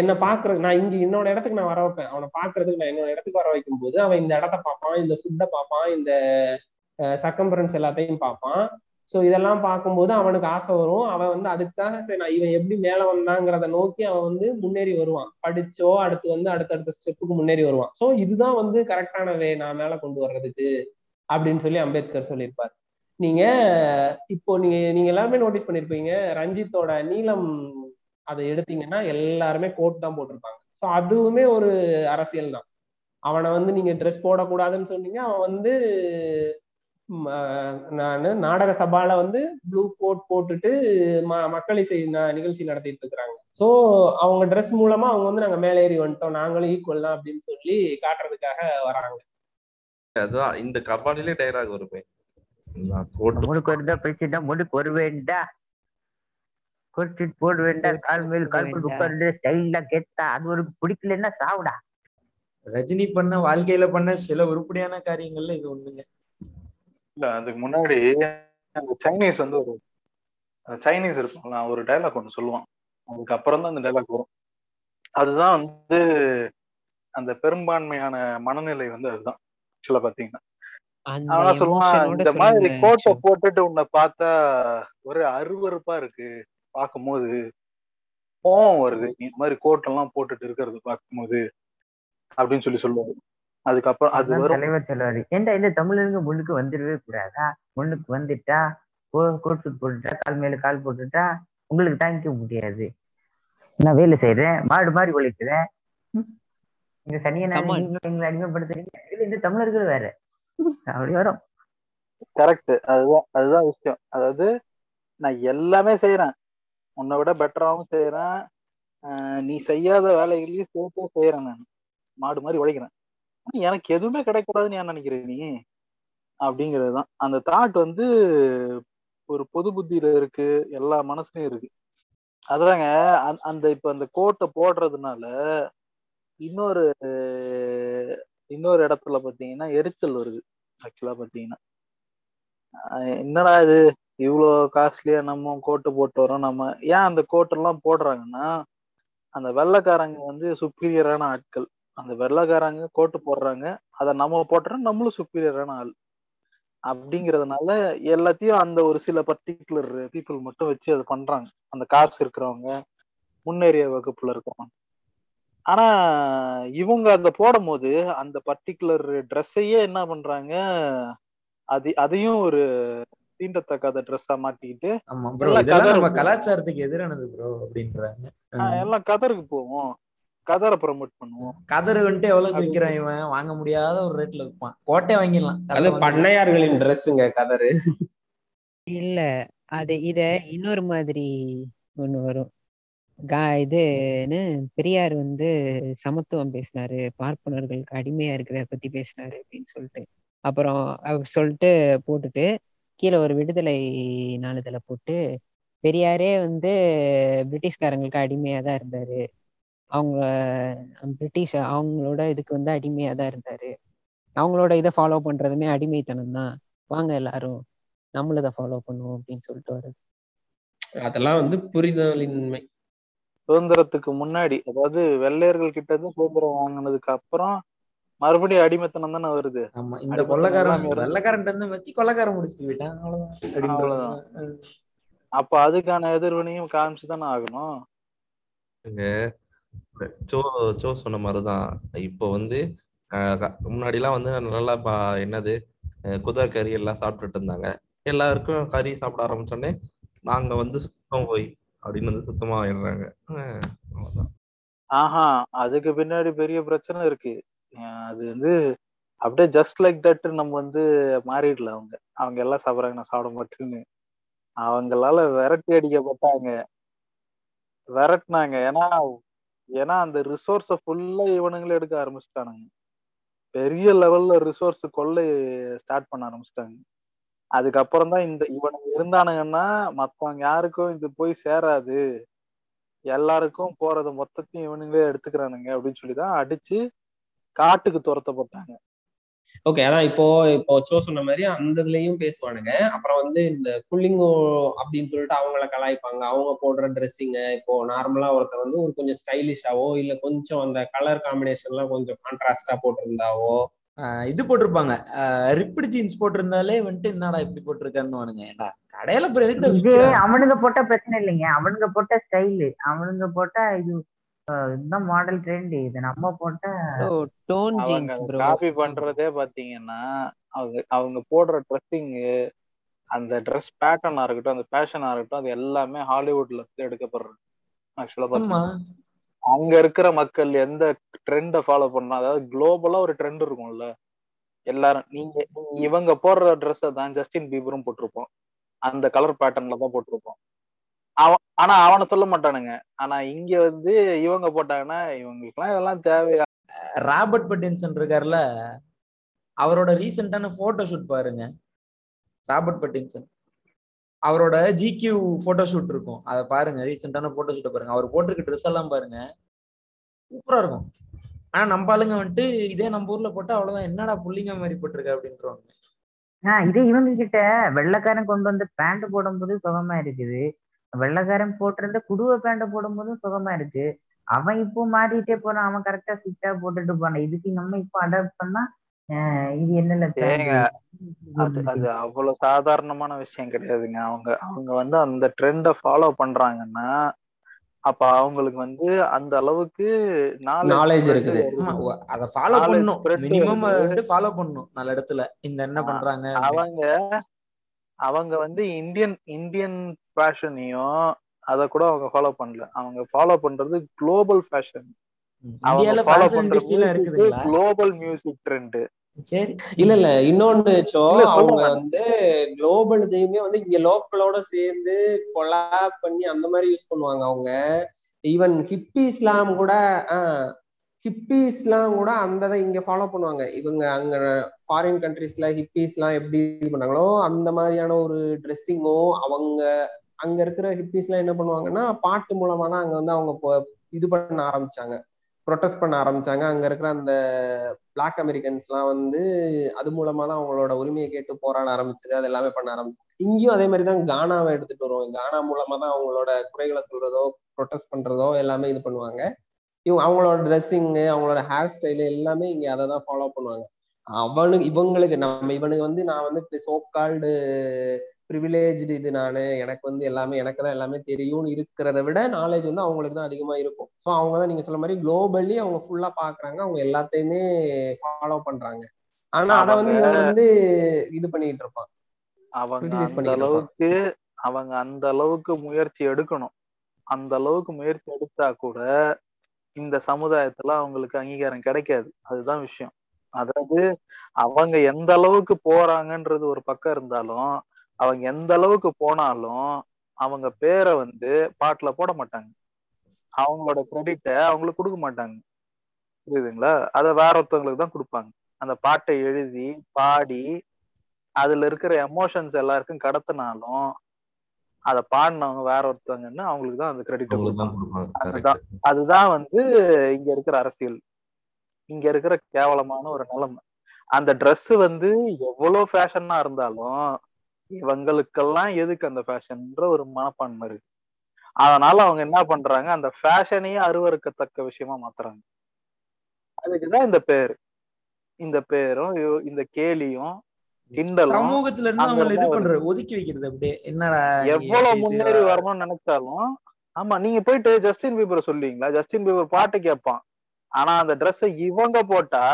என்ன பாக்குற நான் இங்க என்னோட இடத்துக்கு நான் வர வைப்பேன். அவனை பாக்குறதுக்கு நான் இன்னொரு இடத்துக்கு வர வைக்கும் போது அவன் இந்த இடத்த பார்ப்பான் இந்த ஃபுட்டை பார்ப்பான் இந்த சக்கம்பரன்ஸ் எல்லாத்தையும் பார்ப்பான். ஸோ இதெல்லாம் பார்க்கும்போது அவனுக்கு ஆசை வரும். அவன் வந்து அதுக்காக சரி நான் இவன் எப்படி மேல வந்தாங்கிறத நோக்கி அவன் வந்து முன்னேறி வருவான். படிச்சோ அடுத்து வந்து அடுத்தடுத்த ஸ்டெப்புக்கு முன்னேறி வருவான். ஸோ இதுதான் வந்து கரெக்டான வே நான் மேல கொண்டு வர்றதுக்கு அப்படின்னு சொல்லி அம்பேத்கர் சொல்லியிருப்பார். நீங்க இப்போ நீங்க நீங்க எல்லாருமே நோட்டீஸ் பண்ணிருப்பீங்க ரஞ்சித்தோட நீளம் அதை எடுத்தீங்கன்னா எல்லாருமே கோட் தான் போட்டிருப்பாங்க. ஸோ அதுவுமே ஒரு அரசியல் தான். அவனை வந்து நீங்க ட்ரெஸ் போடக்கூடாதுன்னு சொன்னீங்க அவன் வந்து நான் நாடக சபால வந்து ப்ளூ கோட் போட்டுட்டு ம மக்கள் இசை நிகழ்ச்சி நடத்திட்டு இருக்கிறாங்க ஸோ அவங்க ட்ரெஸ் மூலமா அவங்க வந்து நாங்க மேலே ஏறி வந்துட்டோம். நாங்களும் ஈக்குவல் தான் அப்படின்னு சொல்லி காட்டுறதுக்காக வராங்க. அதான் இந்த கபாலிலே டைலாக் வருமே. முடுக்கு வருதா பிரச்சனை முடுக்கு வருவேண்டா. கோட் போட வேண்டாம் கால் மேல் கால் உட்கார்ந்து ஸ்டைலா கேட்டா அது ஒரு பிடிக்கலன்னா சாவுடா. ரஜினி பண்ண வாழ்க்கையில பண்ண சில உருப்படியான காரியங்கள்ல இது ஒண்ணுங்க. இல்ல அதுக்கு முன்னாடி அந்த சைனீஸ் வந்து ஒரு சைனீஸ் இருப்பாங்களா ஒரு டைலாக் ஒன்று சொல்லுவான். அதுக்கப்புறம் தான் அந்த டைலாக் வரும். அதுதான் வந்து அந்த பெரும்பான்மையான மனநிலை வந்து அதுதான். ஆக்சுவலா பாத்தீங்கன்னா. அவன் சொல்லுவான் இந்த மாதிரி கோட்டை போட்டுட்டு உன்னை பார்த்தா ஒரு அருவறுப்பா இருக்கு பார்க்கும்போது கோவம் வருது. இந்த மாதிரி கோட்டெல்லாம் போட்டுட்டு இருக்கிறது பார்க்கும்போது அப்படின்னு சொல்லி சொல்லுவாரு. அதுக்கப்புறம் அது வரும். தலைவர் சொல்லுவாரு. ஏன்டா இந்த தமிழருங்க முன்னுக்கு வந்துடவே கூடாதா? முன்னுக்கு வந்துட்டா கோட் சூட் போட்டுட்டா கால் மேல கால் போட்டுட்டா உங்களுக்கு தாங்கிக்க முடியாது. நான் வேலை செய்யறேன் மாடு மாதிரி உழைக்கிறேன். இந்த சனியை நான் எங்களை அடிமைப்படுத்துறீங்க. இது இந்த தமிழர்கள் வேற. அப்படி வரும். கரெக்ட் அதுதான் அதுதான் விஷயம். அதாவது நான் எல்லாமே செய்யறேன் உன்னை விட பெட்டராகவும் செய்யறேன் நீ செய்யாத வேலைகளையும் சேர்த்து செய்யறேன் நான். மாடு மாதிரி உழைக்கிறேன். எனக்கு எதுவுமே கிடைக்கூடாதுன்னு ஏன் நினைக்கிற நீ? அப்படிங்கிறது தான் அந்த தாட் வந்து ஒரு பொது புத்தியில இருக்கு. எல்லா மனசுலயும் இருக்கு. அதாங்க அந்த இப்ப அந்த கோட்டை போடுறதுனால இன்னொரு இன்னொரு இடத்துல பாத்தீங்கன்னா எரிச்சல் வருது. ஆக்சுவலா பாத்தீங்கன்னா என்னடா இது? இவ்வளோ காஸ்ட்லியா நம்ம கோட்டு போட்டு வரோம் நம்ம. ஏன் அந்த கோட்டெல்லாம் போடுறாங்கன்னா அந்த வெள்ளைக்காரங்க வந்து சுப்பீரியரான ஆட்கள். அந்த வெள்ளைக்காரங்க கோட்டு போடுறாங்க. அதை நம்ம போட்டுறோம் நம்மளும் சுப்பீரியரான ஆள். அப்படிங்கறதுனால எல்லாத்தையும் அந்த ஒரு சில பர்டிகுலர் பீப்புள் மட்டும் வச்சு அதை பண்றாங்க. அந்த காசு இருக்கிறவங்க முன்னேறிய வகுப்புல இருக்கிறவங்க ஆனா இவங்க அந்த போடும் போது அந்த பர்டிகுலர் ட்ரெஸ்ஸையே என்ன பண்றாங்க? அது அதையும் ஒரு தீண்டத்தக்காத ட்ரெஸ்ஸா மாத்திக்கிட்டு கலாச்சாரத்துக்கு எதிரானது ப்ரோ அப்படின்றாங்க. எல்லாம் கதருக்கு போவோம். கதரை ப்ரமோட் பண்ணுவோம். கதர் வந்துட்டு எவ்வளவு விற்கிறான் இவன்? வாங்க முடியாத ஒரு ரேட்ல விற்பான். கோட்டை வாங்கிடலாம். அது பண்ணையார்களின் ட்ரெஸ்ஸுங்க கதரு இல்ல அது இத இன்னொரு மாதிரி ஒண்ணு வரும். கா இதுன்னு பெரியார் வந்து சமத்துவம் பேசினாரு பார்ப்பனர்களுக்கு அடிமையா இருக்கிறத பத்தி பேசினாரு அப்படின்னு சொல்லிட்டு. அப்புறம் அவர் சொல்லிட்டு போட்டுட்டு கீழே ஒரு விடுதலை நாளிதழை போட்டு பெரியாரே வந்து பிரிட்டிஷ்காரங்களுக்கு அடிமையா தான் இருந்தாரு. அவங்க பிரிட்டிஷ் அவங்களோட இதுக்கு வந்து அடிமையா தான் இருந்தாரு. அவங்களோட இதை ஃபாலோ பண்றதுமே அடிமைத்தனம் தான். வாங்க எல்லாரும் நம்மளும் இதை ஃபாலோ பண்ணுவோம் அப்படின்னு சொல்லிட்டு வருது அதெல்லாம் வந்து புரிதலின்மை. சுதந்திரத்துக்கு முன்னாடி அதாவது வெள்ளையர்கள் கிட்ட இருந்து சுதந்திரம் வாங்கினதுக்கு அப்புறம் மறுபடியும் அடிமைத்தனம் தானே வருது. ஆமா இந்த கொள்ளக்காரன் வெள்ளக்காரன் இருந்து வச்சு கொள்ளக்காரன் முடிச்சுட்டு போயிட்டான். அவ்வளவுதான். அப்ப அதுக்கான எதிர்வினையும் காமிச்சு தானே ஆகணும் ஜோ சோ சொன்ன மாதிரிதான். இப்போ வந்து முன்னாடி எல்லாம் முன்னாடிலாம் வந்து நல்லா பா- என்னது குதிரை கறி எல்லாம் சாப்பிட்டுட்டு இருந்தாங்க. எல்லாருக்கும் கறி சாப்பிட ஆரம்பிச்சோடனே நாங்க வந்து சுத்தம் போய் அப்படின்னு வந்து சுத்தமா ஆயிடுறாங்க. ஆஹா அதுக்கு பின்னாடி பெரிய பிரச்சனை இருக்கு. அஹ் அது வந்து அப்படியே ஜஸ்ட் லைக் தட் நம்ம வந்து மாறிடல அவங்க. அவங்க எல்லாம் சாப்பிட்றாங்க நான் சாப்பிட மாட்டேன்னு. அவங்களால விரட்டி அடிக்கப்பட்டாங்க. விரட்டினாங்க. ஏன்னா ஏன்னா அந்த ரிசோர்ஸ ஃபுல்லா இவனுங்களே எடுக்க ஆரம்பிச்சிட்டானுங்க. பெரிய லெவல்ல ரிசோர்ஸ் கொள்ளை ஸ்டார்ட் பண்ண ஆரம்பிச்சிட்டாங்க. அதுக்கப்புறம் தான் இந்த இவனுங்க இருந்தானுங்கன்னா மத்தவங்க யாருக்கும் இது போய் சேராது. எல்லாருக்கும் போறது மொத்தத்தையும் இவனுங்களே எடுத்துக்கிறானுங்க அப்படின்னு சொல்லி தான் அடிச்சு காட்டுக்கு துரத்தப்பட்டாங்க. ஓகே அதான் இப்போ இப்போ சோ சொன்ன மாதிரி அந்த இதுலயும் பேசுவானுங்க. அப்புறம் வந்து இந்த புள்ளிங்கோ அப்படின்னு சொல்லிட்டு அவங்கள கலாய்ப்பாங்க. அவங்க போடுற ட்ரெஸ்ஸிங்க இப்போ நார்மலா ஒருத்தர் வந்து ஒரு கொஞ்சம் ஸ்டைலிஷாவோ இல்ல கொஞ்சம் அந்த கலர் காம்பினேஷன்லாம் கொஞ்சம் கான்ட்ராஸ்டா போட்டிருந்தாவோ? ஆஹ் இது போட்டிருப்பாங்க. ரிப்பிடு ஜீன்ஸ் போட்டிருந்தாலே வந்துட்டு என்னடா இப்படி போட்டிருக்கான்னு ஏன்டா கடையில அப்புறம் எதுக்கு அவனுங்க போட்ட பிரச்சனை இல்லைங்க. அவனுங்க போட்ட ஸ்டைலு அவனுங்க போட்டா இது இதுதான் மாடல் ட்ரெண்ட் இது? நம்ம போட்ட டோன் ஜீன்ஸ் ப்ரோ காப்பி பண்றதே பாத்தீங்கன்னா அவங்க அவங்க போடுற ட்ரெஸ்ஸிங் அந்த ட்ரெஸ் பேட்டர்னா இருக்கட்டும் அந்த ஃபேஷனா இருக்கட்டும் அது எல்லாமே ஹாலிவுட்ல இருந்து எடுக்கப்படுறது ஆக்சுவலா ஆமா. அங்க இருக்கிற மக்கள் எந்த ட்ரெண்ட ஃபாலோ பண்ணா அதாவது குளோபலா ஒரு ட்ரெண்ட் இருக்கும்ல. எல்லாரும் நீங்க இவங்க போடுற ட்ரெஸ் தான் ஜஸ்டின் பீபரும் போட்டிருப்போம் அந்த கலர் பேட்டர்ன்ல தான் போட்டிருப்போம் அவன் ஆனா அவனை சொல்ல மாட்டானுங்க. ஆனா இங்க வந்து இவங்க போட்டாங்கன்னா இவங்களுக்குலாம் இதெல்லாம் தேவையா ராபர்ட் பட்டின்சன் இருக்கார்ல அவரோட ரீசெண்டான போட்டோ ஷூட் பாருங்க. Robert Pattinson. அவரோட ஜிகியூ போட்டோ ஷூட் இருக்கும். அதை பாருங்க ரீசெண்டான போட்டோ ஷூட்டை பாருங்க. அவர் போட்டிருக்க ட்ரெஸ் எல்லாம் பாருங்க. சூப்பரா இருக்கும். ஆனா நம்ம ஆளுங்க வந்துட்டு இதே நம்ம ஊர்ல போட்டா அவ்வளவுதான். என்னடா புள்ளிங்க மாதிரி போட்டிருக்க அப்படின்றவாங்க. ஆஹ் இதே இவங்க கிட்ட வெள்ளைக்காரன் கொண்டு வந்து பேண்ட் போடும்போது சுகமா இருக்குது வெள்ளைக்காரன் போட்டிருந்த குடுவ பேண்ட் போடும்போதும் சுகமா இருக்கு. அவன் இப்போ மாறிட்டே போறான். அவன் கரெக்டா ஃபிட்டா போட்டுட்டு போனான் இதுக்கு நம்ம இப்போ அடாப்ட் பண்ணா இது என்னல அது அது அவ்வளவு சாதாரணமான விஷயம் கிடையாதுங்க. அவங்க அவங்க வந்து அந்த ட்ரெண்ட ஃபாலோ பண்றாங்கன்னா அப்ப அவங்களுக்கு வந்து அந்த அளவுக்கு Knowledge இருக்குது. அத ஃபாலோ பண்ணும். மினிமம் ஃபாலோ பண்ணும். நல்ல இடத்துல. இந்த என்ன பண்றாங்க. அவங்க அவங்க வந்து இந்தியன் இந்தியன் ஃபேஷனையும் அத கூட அவங்க ஃபாலோ பண்ணல. அவங்க ஃபாலோ பண்றது குளோபல் ஃபேஷன். அவங்க ஃபாலோ குளோபல் மியூசிக் ட்ரெண்ட் சரி. இல்ல இல்ல இன்னொன்னு அவங்க. வந்து குளோபல் இதையுமே வந்து இங்க லோக்கலோட சேர்ந்து கொலாப் பண்ணி அந்த மாதிரி யூஸ் பண்ணுவாங்க அவங்க. ஈவன் ஹிப்பிஸ்லாம் கூட ஹிப்பிஸ்லாம் கூட அந்த இதை இங்க ஃபாலோ பண்ணுவாங்க. இவங்க அங்க ஃபாரின் கண்ட்ரீஸ்ல ஹிப்பிஸ்லாம் எப்படி இது பண்ணாங்களோ அந்த மாதிரியான ஒரு ட்ரெஸ்ஸிங்கோ அவங்க அங்க இருக்கிற ஹிப்பிஸ்லாம் என்ன பண்ணுவாங்கன்னா பாட்டு மூலமா தான் அங்க வந்து அவங்க இது பண்ண ஆரம்பிச்சாங்க. ப்ரொட்டஸ்ட் பண்ண ஆரம்பிச்சாங்க. அங்க இருக்கிற அந்த பிளாக் அமெரிக்கன்ஸ்லாம் வந்து அது மூலமா தான் அவங்களோட உரிமையை கேட்டு போராட ஆரம்பிச்சது. அது எல்லாமே பண்ண ஆரம்பிச்சாங்க. இங்கேயும் அதே மாதிரி தான் கானாவை எடுத்துட்டு வருவோம் கானா மூலமா தான் அவங்களோட குறைகளை சொல்றதோ ப்ரொட்டஸ்ட் பண்றதோ எல்லாமே இது பண்ணுவாங்க. இவங்க அவங்களோட ட்ரெஸ்ஸிங்கு அவங்களோட ஹேர் ஸ்டைலு எல்லாமே இங்கே அதை தான் ஃபாலோ பண்ணுவாங்க. அவனுக்கு இவங்களுக்கு நம்ம இவனுக்கு வந்து நான் வந்து சோப் கால்டு ப்ரிவிலேஜ்டு இது நானு எனக்கு வந்து எல்லாமே எனக்கு தான் எல்லாமே தெரியும்னு இருக்கிறத விட நாலேஜ் வந்து அவங்களுக்கு தான் அதிகமா இருக்கும். ஸோ அவங்க தான் நீங்க சொல்ல மாதிரி குளோபலி அவங்க ஃபுல்லா பாக்குறாங்க அவங்க எல்லாத்தையுமே ஃபாலோ பண்றாங்க. ஆனா அதை வந்து இவன் வந்து இது பண்ணிட்டு இருப்பான். அவங்க அந்த. அளவுக்கு அவங்க அந்த அளவுக்கு முயற்சி எடுக்கணும். அந்த அளவுக்கு முயற்சி எடுத்தா கூட இந்த சமுதாயத்துல அவங்களுக்கு அங்கீகாரம் கிடைக்காது. அதுதான் விஷயம். அதாவது அவங்க எந்த அளவுக்கு போறாங்கன்றது ஒரு பக்கம் இருந்தாலும் அவங்க எந்த அளவுக்கு போனாலும் அவங்க பேரை வந்து பாட்டுல போட மாட்டாங்க. அவங்களோட கிரெடிட்டை அவங்களுக்கு கொடுக்க மாட்டாங்க. புரியுதுங்களா? அதை வேற ஒருத்தவங்களுக்கு தான் கொடுப்பாங்க. அந்த பாட்டை எழுதி பாடி அதுல இருக்கிற எமோஷன்ஸ் எல்லாருக்கும் கடத்தினாலும் அதை பாடினவங்க வேற ஒருத்தவங்கன்னு அவங்களுக்கு தான் அந்த கொடுப்பாங்க. அதுதான் அதுதான் வந்து இங்க இருக்கிற அரசியல். இங்க இருக்கிற கேவலமான ஒரு நிலைமை. அந்த Dress வந்து எவ்வளவு ஃபேஷனா இருந்தாலும் இவங்களுக்கெல்லாம் எதுக்கு அந்த ஃபேஷன்ன்ற ஒரு மனப்பான்மை இருக்கு. அதனால அவங்க என்ன பண்றாங்க அந்த ஃபேஷனையே அருவருக்கத்தக்க விஷயமா மாத்துறாங்க. அதுக்குதான் இந்த பேரு. இந்த பேரும் இந்த கேலியும் சமூகத்துல இருந்து இது பண்ற ஒதுக்கி வைக்கிறது அப்படியே என்னடா எவ்வளவு முன்னேறி வரணும்னு நினைச்சாலும் ஆமா நீங்க போயிட்டு ஜஸ்டின் பீபர் சொல்லுவீங்களா? ஜஸ்டின் பீபர் பாட்டு கேட்பான். ஆனா அந்த Dress இவங்க போட்டா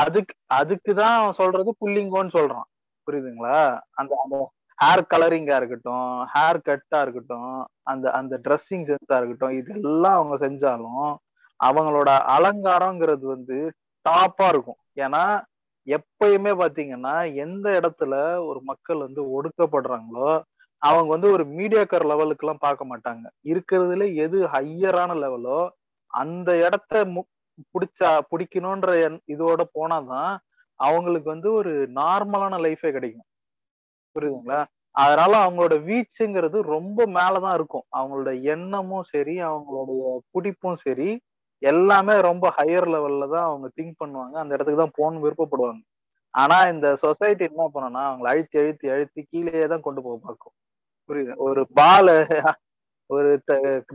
அதுக்கு அதுக்குதான் அவன் சொல்றது புல்லிங்கோன்னு சொல்றான். புரியுதுங்களா? அந்த அந்த ஹேர் கலரிங்கா இருக்கட்டும் ஹேர் கட்டா இருக்கட்டும் அந்த அந்த ட்ரெஸ்ஸிங் சென்ஸா இருக்கட்டும் இதெல்லாம் அவங்க செஞ்சாலும் அவங்களோட அலங்காரங்கிறது வந்து டாப்பா இருக்கும். ஏன்னா எப்பயுமே பாத்தீங்கன்னா எந்த இடத்துல ஒரு மக்கள் வந்து ஒடுக்கப்படுறாங்களோ அவங்க வந்து ஒரு மீடியாக்கர் லெவலுக்கு எல்லாம் பார்க்க மாட்டாங்க. இருக்கிறதுல எது ஹையரான லெவலோ அந்த இடத்த மு- புடிச்சா பிடிக்கணும்ன்ற இதோட போனாதான் அவங்களுக்கு வந்து ஒரு நார்மலான லைஃபே கிடைக்கும். புரியுதுங்களா? அதனால அவங்களோட வீச்சுங்கிறது ரொம்ப மேலதான் இருக்கும். அவங்களோட எண்ணமும் சரி அவங்களுடைய பிடிப்பும் சரி எல்லாமே ரொம்ப ஹையர் லெவல்ல தான் அவங்க திங்க் பண்ணுவாங்க. அந்த இடத்துக்கு தான் போகணும்னு விருப்பப்படுவாங்க. ஆனா இந்த சொசைட்டி என்ன பண்ணும்னா அவங்களை அழுத்தி அழுத்தி அழுத்தி கீழேயே தான் கொண்டு போக பார்க்கும். புரியுது? ஒரு பால் ஒரு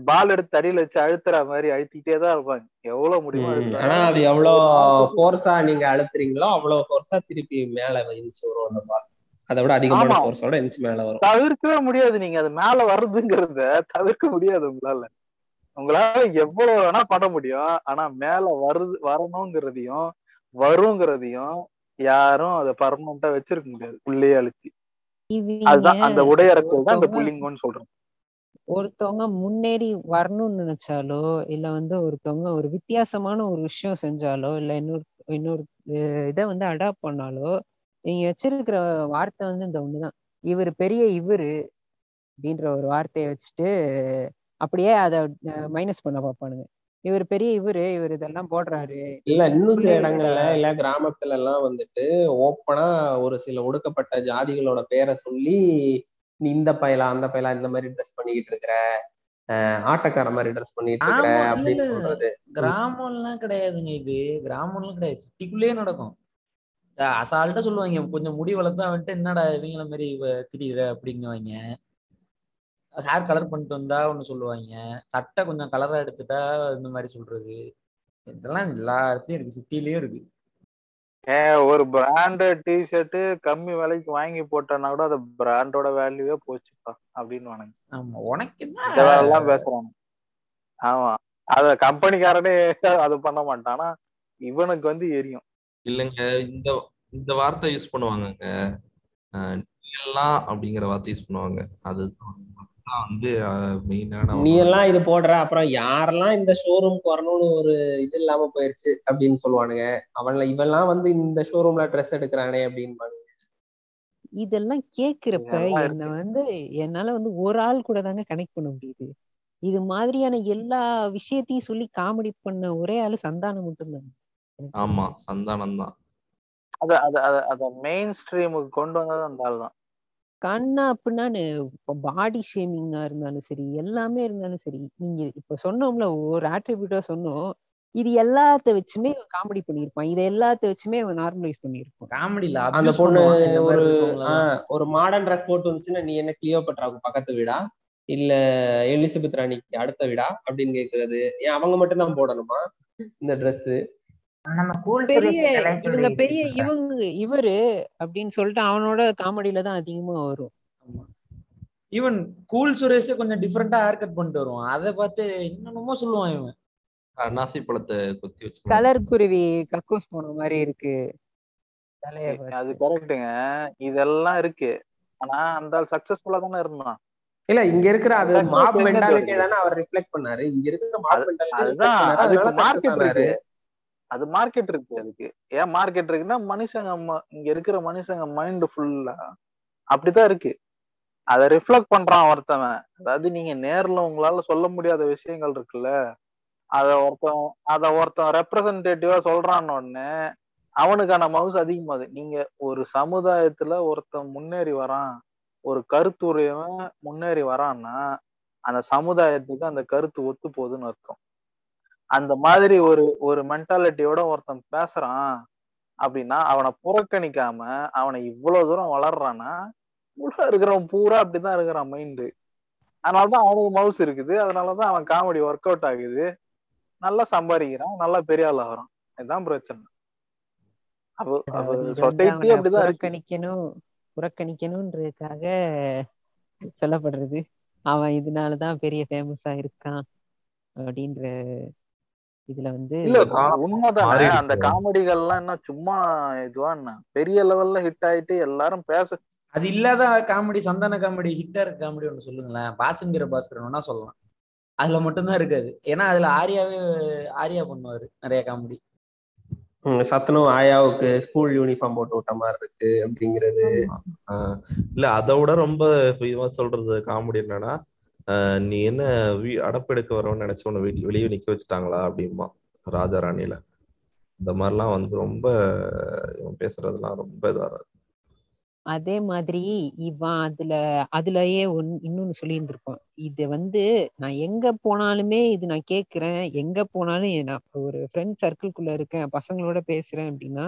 பால் எடுத்து தடியில வச்சு அழுத்துற மாதிரி அழுத்திக்கிட்டே தான் இருப்பாங்க. எவ்வளவு முடியுமோ. ஆனா அது எவ்வளவு ஃபோர்ஸா நீங்க அழுத்துறீங்களோ அவ்வளவு ஃபோர்ஸா திருப்பி மேல எந்திச்சு வரும் அந்த பால். அதை விட அதிகமான. ஃபோர்ஸோட எந்திச்சு மேல வரும். தவிர்க்கவே முடியாது நீங்க. அது மேல வர்றதுங்கிறத தவிர்க்க முடியாது உங்களால. உங்களால எவ்வளவு வேணா பண்ண முடியும். ஆனா மேல வருது வரணுங்கிறதையும் வருங்கிறதையும் யாரும் அதை பர்மனண்டா வச்சிருக்க முடியாது. உள்ளே அழுத்தி அதுதான் அந்த உடையரசல் தான் ஒருத்தவங்க புள்ளிங்கன்னு சொல்றேன் ஒருத்தவங்க முன்னேறி வரணும்னு நினைச்சாலோ இல்ல வந்து ஒருத்தவங்க ஒரு வித்தியாசமான ஒரு விஷயம் செஞ்சாலோ இல்ல இன்னொரு இன்னொரு இதை வந்து அடாப்ட் பண்ணாலோ நீங்க வச்சிருக்கிற வார்த்தை வந்து இந்த ஒண்ணுதான் இவர் பெரிய இவரு அப்படின்ற ஒரு வார்த்தையை வச்சுட்டு அப்படியே அதை மைனஸ் பண்ண பார்ப்பானுங்க. இவர் பெரிய இவரு இவர் இதெல்லாம் போடுறாரு. இல்ல இன்னும் சில இடங்கள்ல இல்ல கிராமத்துல எல்லாம் வந்துட்டு ஓப்பனா ஒரு சில ஒடுக்கப்பட்ட ஜாதிகளோட பேரை சொல்லி நீ இந்த பயலா அந்த பயலா இந்த மாதிரி ட்ரெஸ் பண்ணிக்கிட்டு இருக்கிற ஆட்டக்கார மாதிரி ட்ரெஸ் பண்ணிட்டு இருக்கிற இல்ல, அப்படின்னு. சொல்றது. கிராமம்லாம் கிடையாதுங்க இது. கிராமம்லாம் கிடையாது. சிட்டிக்குள்ளேயே நடக்கும். அசால்ட்டா சொல்லுவாங்க கொஞ்சம் முடி வளர்த்தா வந்துட்டு என்னடா இவங்கள மாதிரி திரியிற? அப்படிங்குவாங்க. ஹேர் கலர் பண்ணிட்டு வந்தா ஒண்ணு சொல்லுவாங்க. சட்டை கொஞ்சம் கலரா எடுத்துட்டா இந்த மாதிரி சொல்றது. இதெல்லாம் எல்லா இடத்துலயும் இருக்கு சிட்டிலயும் இருக்கு. ஒரு பிராண்டட் டிஷர்ட் கம்மி விலைக்கு வாங்கி போட்டோன்னா கூட அது பிராண்டோட வேல்யூவே போச்சுப்பா அப்படின்னு ஆமா உனக்கு என்ன? பேசுறாங்க. ஆமா அத கம்பெனிக்காரனே அது பண்ண மாட்டான். இவனுக்கு வந்து எரியும். இல்லைங்க இந்த இந்த வார்த்தை யூஸ் பண்ணுவாங்கங்க. அஹ் எல்லாம் அப்படிங்கிற வார்த்தை யூஸ் பண்ணுவாங்க. அதுதான். வந்து மெயினான நீ எல்லாம் இது. போடுற அப்புறம் யாரெல்லாம் இந்த ஷோரூம்க்கு வரணும்னு ஒரு இது இல்லாம போயிருச்சு அப்படின்னு சொல்லுவானுங்க. அவன்ல இவெல்லாம் வந்து இந்த ஷோரூம்ல ட்ரெஸ் எடுக்கிறானே அப்படின்னு இதெல்லாம் கேக்குறப்ப என்ன வந்து என்னால வந்து ஒரு ஆள் கூட தாங்க கனெக்ட் பண்ண முடியுது. இது மாதிரியான எல்லா விஷயத்தையும் சொல்லி காமெடி பண்ண ஒரே ஆளு சந்தானம் மட்டும்தான். ஆமா சந்தானம் தான் அத அத அத அத மெயின் ஸ்ட்ரீமுக்கு கொண்டு வந்தது அந்த ஆள் தான் கண்ணா அப்படின்னான்னு இப்போ பாடி ஷேமிங்கா இருந்தாலும் சரி எல்லாமே இருந்தாலும் சரி நீங்க இப்ப சொன்னோம்ல ஒரு ஆட்ரிபியூட்டா சொன்னோம். இது எல்லாத்த வச்சுமே காமெடி பண்ணியிருப்பான். இதை எல்லாத்த வச்சுமே அவன் நார்மலைஸ் பண்ணியிருப்பான். காமெடியில அந்த பொண்ணு ஒரு ஒரு மாடர்ன் ட்ரெஸ் போட்டு வந்துச்சுன்னா நீ என்ன கிளியோபட்ராவுக்கு பக்கத்து வீடா? இல்ல எலிசபெத் ராணிக்கு அடுத்த வீடா? அப்படின்னு கேக்குறது. ஏன் அவங்க மட்டும் தான் போடணுமா இந்த கூல் பெரிய இவங்க பெரிய. இவங்க இவரு அப்படின்னு சொல்லிட்டு அவனோட காமெடியில தான் அதிகமா வரும். ஈவன் கூல் சுரேஷ் கொஞ்சம் டிஃப்ரெண்டா ஹேர் கட் பண்ணிட்டு வருவான். அதை பார்த்து என்னென்னமோ சொல்லுவான் இவன். அன்னாசி பழத்தை கொத்தி வச்சு கலர் குருவி கக்கூஸ் போன மாதிரி இருக்கு. தலைய அது கரெக்டுங்க இதெல்லாம் இருக்கு. ஆனா அந்த ஆள் சக்சஸ்ஃபுல்லா தானே இருந்தான். இல்ல இங்க இருக்கிற அது மாப் இருக்கு? தானே அவர் ரிஃப்ளெக்ட் பண்ணாரு. இங்க இருக்கிற மாப் மென்டாலிட்டி அதுதான். மார்க்கெட் இருக்கு. அது மார்க்கெட் இருக்கு அதுக்கு. ஏன் மார்க்கெட் இருக்குன்னா மனுஷங்க ம- இங்க இருக்கிற மனுஷங்க மைண்ட் ஃபுல்லா அப்படிதான் இருக்கு. அதை ரிஃப்ளெக்ட் பண்றான் ஒருத்தவன். அதாவது நீங்க நேர்ல உங்களால சொல்ல முடியாத விஷயங்கள் இருக்குல்ல அத ஒருத்தன் அத ஒருத்தன் ரெப்ரசன்டேட்டிவா சொல்றான்னு உடனே அவனுக்கான மவுஸ் அதிகமாகுது. நீங்க ஒரு சமுதாயத்துல ஒருத்தன் முன்னேறி வரான் ஒரு கருத்துறையவன் முன்னேறி வரான்னா அந்த சமுதாயத்துக்கு அந்த கருத்து ஒத்து போகுதுன்னு அர்த்தம். அந்த மாதிரி ஒரு ஒரு மென்டாலிட்டியோட ஒருத்தன் பேசுறான் அப்படின்னா அவனை புறக்கணிக்காம அவனை இவ்வளவு தூரம் வளர்றான்னா உள்ள இருக்கிறவன் பூரா அப்படிதான் இருக்கிறான் மைண்டு அதனாலதான் அவனுக்கு மவுஸ் இருக்குது. அதனாலதான் அவன் காமெடி ஒர்க் அவுட் ஆகுது. நல்லா சம்பாதிக்கிறான். நல்லா பெரிய ஆள் ஆகிறான். இதுதான் பிரச்சனை. அப்போ சொசைட்டி அப்படிதான் புறக்கணிக்கணும் புறக்கணிக்கணும்ன்றதுக்காக சொல்லப்படுறது. அவன் இதனாலதான் பெரிய ஃபேமஸா இருக்கான் அப்படின்ற இதுல வந்து இல்ல உண்மைதானே. அந்த காமெடிகள்லாம் என்ன சும்மா இதுவா என்ன? பெரிய லெவல்ல ஹிட் ஆயிட்டு எல்லாரும் பேச அது இல்லாத காமெடி சந்தான காமெடி ஹிட்டா இருக்க காமெடி ஒண்ணு சொல்லுங்களேன். பாசுங்கிற பாஸ்கரன் வேணா சொல்லலாம். அதுல மட்டும்தான் இருக்காது ஏன்னா அதுல ஆரியாவே ஆரியா பண்ணுவாரு நிறைய காமெடி. ம், சத்துணு ஆயாவுக்கு ஸ்கூல் யூனிஃபார்ம் போட்டு விட்ட மாதிரி இருக்கு அப்படிங்கிறது. ஆஹ் இல்ல அதை விட ரொம்ப சொல்றது காமெடி என்னன்னா நீ என்ன அடப்பெடுக்க வரவன்னு நினைச்சு உன்னை வீட்டுல வெளியே நிக்க வச்சுட்டாங்களா? அப்படிமா ராஜா ராணியில. இந்த மாதிரிலாம் வந்து ரொம்ப இவன் பேசுறதுலாம் ரொம்ப இதா அதே மாதிரி இவன் அதுல அதுலயே ஒன் இன்னொன்னு சொல்லியிருந்திருப்பான். இது வந்து நான் எங்க போனாலுமே இது நான் கேக்குறேன் எங்க போனாலும் நான் ஒரு ஃப்ரெண்ட் சர்க்கிள்குள்ள இருக்கேன் பசங்களோட பேசுறேன் அப்படின்னா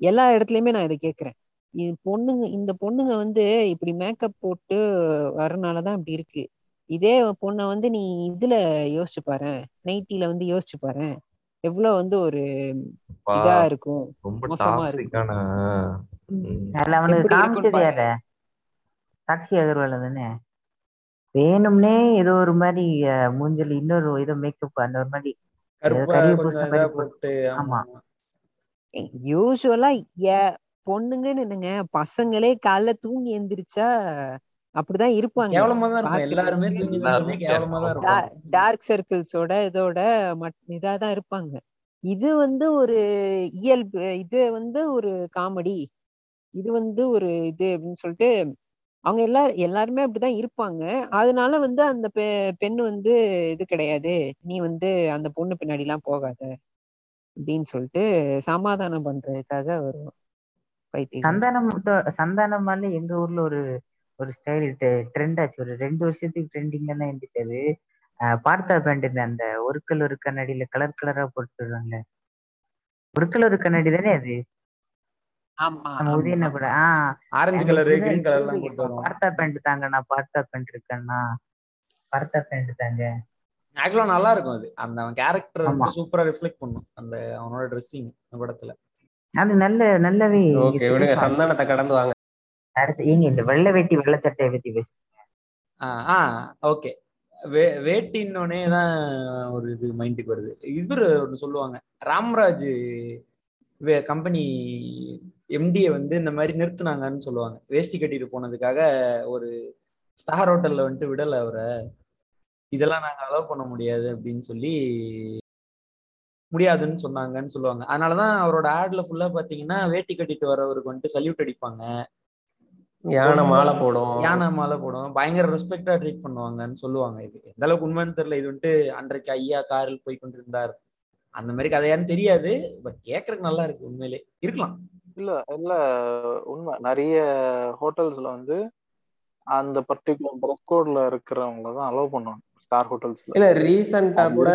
எல்லா இடத்துலயுமே நான் இதை கேக்குறேன் இது பொண்ணுங்க இந்த பொண்ணுங்க வந்து இப்படி மேக்கப் போட்டு வரனாலதான் இப்படி இருக்கு. இதே பொண்ணை வந்து நீ இதுல யோசிச்சு பாரு. நைட்டில வந்து யோசிச்சு பாரு. எவ்வளவு வந்து ஒரு இதா இருக்கும் ரொம்ப மோசமா இருக்கு. டாக்ஸிக்கான அதுல அவனுக்கு எப்படி இருக்குன்னு காமிச்சது. யார? சாட்சி அகர்வால் தானே? வேணும்னே ஏதோ ஒரு மாதிரி மூஞ்சில இன்னொரு ஏதோ மேக்கப் அந்த ஒரு மாதிரி. கருப்பா கரிய கொஞ்சம் பூசின இதா மாதிரி போட்டு ஆமா. யூஸ்வலா ஏ பொண்ணுங்கன்னு என்னங்க பசங்களே காலைல தூங்கி எந்திரிச்சா அப்படிதான் இருப்பாங்க. எல்லாருமே டார்க் சர்க்கிள்ஸோட இதோட மட் இதாதான் இருப்பாங்க. இது வந்து ஒரு இயல்பு இது வந்து ஒரு காமெடி. இது வந்து ஒரு இது அப்படின்னு சொல்லிட்டு அவங்க எல்லா எல்லாருமே அப்படிதான் இருப்பாங்க. அதனால வந்து அந்த பெ பெண் வந்து இது கிடையாது. நீ வந்து அந்த பொண்ணு பின்னாடி எல்லாம் போகாத அப்படின்னு சொல்லிட்டு சமாதானம் பண்றதுக்காக வரும் பைத்தியம் சந்தானம் சந்தானமால எங்க ஊர்ல ஒரு ஒரு ஸ்டைல் ட்ரெண்ட் ஆச்சு. ஒரு ரெண்டு வருஷத்துக்கு ட்ரெண்டிங்ல தான் இருந்துச்சு அது. பார்த்தா பேண்ட் அந்த ஒரு கல் ஒரு கண்ணாடியில கலர் கலரா போட்டுருவாங்க ஒரு கல் ஒரு கண்ணாடி தானே அது? உதயன கூட ஆஹ் ஆரஞ்சு கலர் கிரீன் பார்த்தா பேண்ட் தாங்கண்ணா பார்த்தா பேண்ட் இருக்கண்ணா பார்த்தா பேண்ட் தாங்க. ஆக்சுவலா நல்லா இருக்கும் அது. அந்த அவன் கேரக்டர். வந்து சூப்பரா ரிஃப்ளெக்ட் பண்ணும். அந்த அவனோட ட்ரெஸ்ஸிங் அந்த படத்துல. அது நல்ல நல்லாவே ஓகே விடுங்க. சந்தானத்தை கடந்து வாங்க. அடுத்து ஏங்க இந்த வெள்ளை வேட்டி வெள்ளை சட்டையை பத்தி பேசுங்க ஆ ஓகே. வே வேட்டின்னொடனே தான் ஒரு இது மைண்டுக்கு வருது. இவர் ஒன்று சொல்லுவாங்க. ராம்ராஜ் வே கம்பெனி எம்டியை வந்து இந்த மாதிரி நிறுத்துனாங்கன்னு சொல்லுவாங்க. வேஷ்டி கட்டிட்டு போனதுக்காக ஒரு ஸ்டார் ஹோட்டல்ல வந்துட்டு விடலை அவரை. இதெல்லாம் நாங்கள் அலோவ் பண்ண முடியாது அப்படின்னு சொல்லி முடியாதுன்னு சொன்னாங்கன்னு சொல்லுவாங்க. அதனாலதான் அவரோட ஆட்ல ஃபுல்லா பாத்தீங்கன்னா வேட்டி கட்டிட்டு வரவருக்கு வந்துட்டு சல்யூட் அடிப்பாங்க. யானை மாலை போடும். யானை மாலை போடும். பயங்கர ரெஸ்பெக்டா ட்ரீட் பண்ணுவாங்கன்னு சொல்லுவாங்க இது. எந்த அளவுக்கு உண்மைன்னு தெரியல. இது வந்துட்டு அன்றைக்கு ஐயா காரில் போய் கொண்டிருந்தார். அந்த மாதிரி கதையான்னு தெரியாது. பட் கேட்கறதுக்கு நல்லா இருக்கு உண்மையிலே. இருக்கலாம். இல்ல இல்ல. உண்மை. நிறைய ஹோட்டல்ஸ்ல வந்து அந்த பர்டிகுலர் ட்ரெஸ் கோட்ல இருக்கிறவங்கள தான் அலோவ் பண்ணுவாங்க. ஸ்டார் ஹோட்டல்ஸ்ல இல்ல ரீசெண்டா கூட.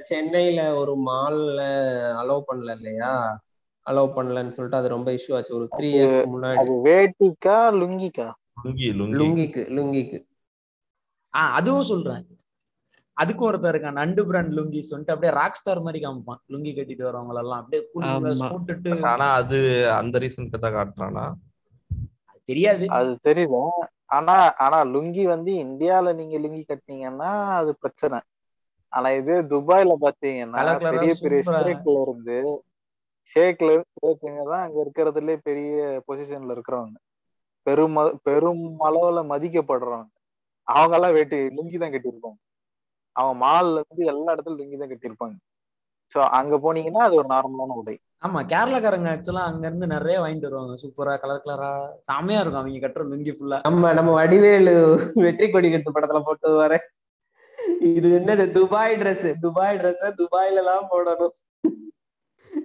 சென்னையில ஒரு மால்ல அலோவ் பண்ணல இல்லையா? அலோவ் பண்ணலன்னு சொல்லிட்டு அது ரொம்ப இஷ்யூ ஆச்சு. ஒரு த்ரீ இயர்ஸ்க்கு முன்னாடி. அது வேட்டிக்கா லுங்கிக்கா? லுங்கி லுங்கி. லுங்கிக்கு லுங்கிக்கு. ஆ அதுவும் சொல்றேன் அதுக்கும் ஒருத்தர் இருக்கான் நண்டு பிராண்ட் லுங்கிஸ் வந்துட்டு அப்படியே ராக் ஸ்டார் மாதிரி காமிப்பான். லுங்கி கட்டிட்டு வரவங்க எல்லாம் அப்படியே. போட்டுட்டு. ஆனா அது அந்த ரீசனுக்கு தான் காட்டுறானா? தெரியாது. அது தெரியல ஆனா ஆனா லுங்கி வந்து இந்தியால நீங்க லுங்கி கட்டினீங்கன்னா அது பிரச்சனை. ஆனா இது துபாய்ல பாத்தீங்கன்னா பெரிய பெரிய ஆ- ஷேக்ல இருந்து தான் அங்க இருக்கிறதுலே பெரிய பொசிஷன்ல இருக்கிறவங்க. பெரும் பெரும் அளவுல மதிக்கப்படுறவங்க. அவங்க எல்லாம் வேட்டி லுங்கி தான் கட்டியிருப்பாங்க. அவங்க மால்ல இருந்து எல்லா இடத்துல லுங்கி தான் கட்டியிருப்பாங்க. சோ அங்க போனீங்கன்னா அது ஒரு நார்மலான உடை. ஆமா கேரளாக்காரங்க ஆக்சுவலா அங்க இருந்து நிறைய வாங்கிட்டு வருவாங்க. சூப்பரா கலர் கலரா செமையா இருக்கும் அவங்க கட்டுற லுங்கி ஃபுல்லா நம்ம நம்ம வடிவேலு வெற்றி கொடி கட்டு படத்துல போட்டு வர இது என்னது துபாய் Dress துபாய் Dress துபாய்ல எல்லாம் போடணும்.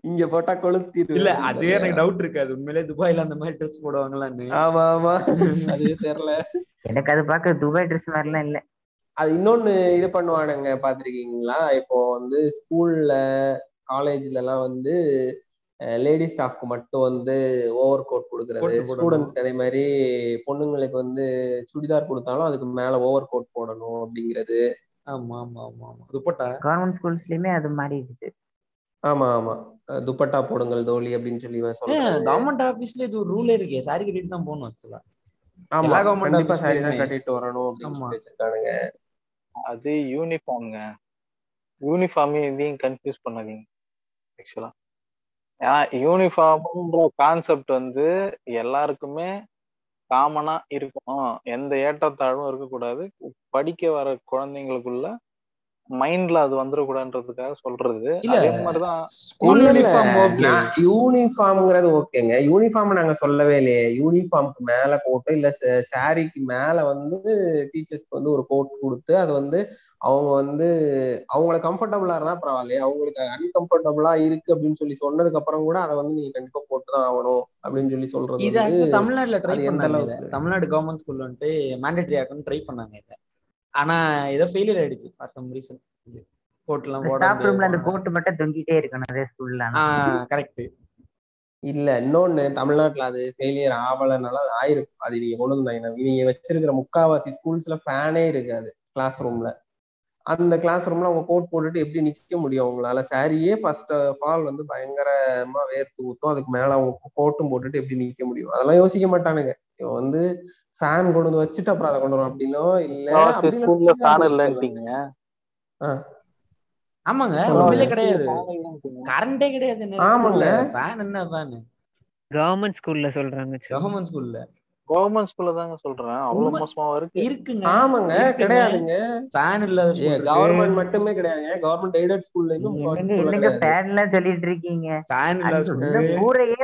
இங்க போட்டா கொளுத்திரு இல்ல அதுவே எனக்கு டவுட் இருக்காது உண்மையிலே துபாயில அந்த மாதிரி ட்ரெஸ் போடுவாங்களான்னு. ஆமா ஆமா. அது தெரியல. எனக்கு அது பார்க்க துபாய் ட்ரெஸ் மாதிரிலாம் இல்ல. அது இன்னொன்னு இது பண்ணுவானுங்க பாத்திருக்கீங்களா இப்போ வந்து ஸ்கூல்ல காலேஜ்ல எல்லாம் வந்து லேடி ஸ்டாஃப்க்கு மட்டும் வந்து ஓவர் கோட் கொடுக்கறது. ஸ்டூடெண்ட்ஸ்க்கு அதே மாதிரி பொண்ணுங்களுக்கு வந்து சுடிதார் கொடுத்தாலும் அதுக்கு மேல ஓவர் கோட் போடணும் அப்படிங்கிறது. ஆமா ஆமா ஆமா ஆமா. துப்பட்டா கவர்மெண்ட் ஸ்கூல்ஸ்லயுமே அது மாறிடுச்சு. ஆமா ஆமா. துப்பட்டா போடுங்கள் தோழி அப்படின்னு சொல்லி சொல்றாங்க கவர்மெண்ட் ஆபீஸ்ல இது ஒரு ரூலே இருக்கே. சாரி கட்டிட்டு தான் போகணும் ஆக்சுவலா ஆமா கண்டிப்பா சாரி தான். கட்டிட்டு வரணும் அப்படின்னு வச்சிருக்கானுங்க. அது யூனிஃபார்ம்ங்க யூனிஃபார்மையும் இதையும் கன்ஃபியூஸ் பண்ணாதீங்க ஆக்சுவலா ஏன்னா யூனிஃபார்ம்ன்ற கான்செப்ட் வந்து எல்லாருக்குமே காமனா இருக்கணும். எந்த ஏற்றத்தாழ்வும் இருக்கக்கூடாது. படிக்க வர குழந்தைங்களுக்குள்ள மைண்ட்ல அது வந்துடக்கூடாதுன்றதுக்காக சொல்றது. இல்ல. அதே மாதிரிதான் யூனிஃபார்ம்ங்கிறது ஓகேங்க யூனிஃபார்ம் நாங்க சொல்லவே இல்லையே. யூனிஃபார்ம்க்கு மேல கோட்டு இல்ல சாரிக்கு மேல வந்து டீச்சர்ஸ்க்கு வந்து ஒரு கோட் கொடுத்து அது வந்து அவங்க வந்து அவங்கள கம்ஃபர்டபுளா இருந்தா பரவாயில்லையே. அவங்களுக்கு அன்கம்ஃபர்டபுளா இருக்கு அப்படின்னு சொல்லி சொன்னதுக்கு அப்புறம் கூட அதை வந்து நீங்க கண்டிப்பா போட்டுதான் ஆகணும் அப்படின்னு சொல்லி சொல்றது இது தமிழ்நாட்டுல ட்ரை பண்ணாங்க? தமிழ்நாடு கவர்மெண்ட் ஸ்கூல்ல வந்துட்டு மேண்டேட்டரி ஆக்கணும் ட்ரை பண்ணாங்க இத. ஆனா ஏதோ ஃபெயிலியர் ஆயிடுச்சு ஃபார் சம் ரீசன் கோட் எல்லாம் போட ஸ்டாஃப் ரூம்ல அந்த. கோட்டு மட்டும் தொங்கிட்டே இருக்கணும் ஸ்கூல்ல ஆ கரெக்ட் இல்ல இன்னொன்னு தமிழ்நாட்டுல அது ஃபெயிலியர் ஆவலனால ஆயிருக்கும் அது இவங்க கொண்டு வந்தாங்க இவங்க வச்சிருக்கிற முக்காவாசி ஸ்கூல்ஸ்ல ஃபேனே இருக்காது கிளாஸ் ரூம்ல அந்த கிளாஸ் ரூம்ல அவங்க கோட் போட்டுட்டு எப்படி நிக்க முடியும் அவங்களால? சாரியே ஃபர்ஸ்ட் ஆஃப் ஆல் வந்து பயங்கரமா வேர்த்து ஊத்தும். அதுக்கு மேல அவங்க கோட்டும் போட்டுட்டு எப்படி நிக்க முடியும்? அதெல்லாம் யோசிக்க மாட்டானுங்க. இவன் வந்து ஃபேன் கொண்டு வந்து வச்சுட்டு அப்புறம் அதை கொண்டு வரும் அப்படின்னோ இல்ல ஸ்கூல்ல ஃபேன் இல்லைன்ட்டீங்க ஆமாங்க. உண்மையிலே கிடையாது. கரண்டே கிடையாது ஆமாங்க. ஃபேன் என்ன ஃபேன் கவர்மெண்ட் ஸ்கூல்ல சொல்றாங்க. கவர்மெண்ட் ஸ்கூல்ல கவர்மெண்ட் ஸ்கூல்ல தாங்க சொல்றேன். அவ்வளவு மோசமாவா இருக்கு. இருக்குங்க. ஆமாங்க. கிடையாதுங்க. ஃபேன் இல்லாத கவர்மெண்ட் மட்டுமே கிடையாதுங்க. கவர்மெண்ட் எய்டட் ஸ்கூல்லையும் என்னங்க என்னங்க ஃபேன்லாம் சொல்லிட்டு இருக்கீங்க? ஃபேன் இல்லாத கூரையே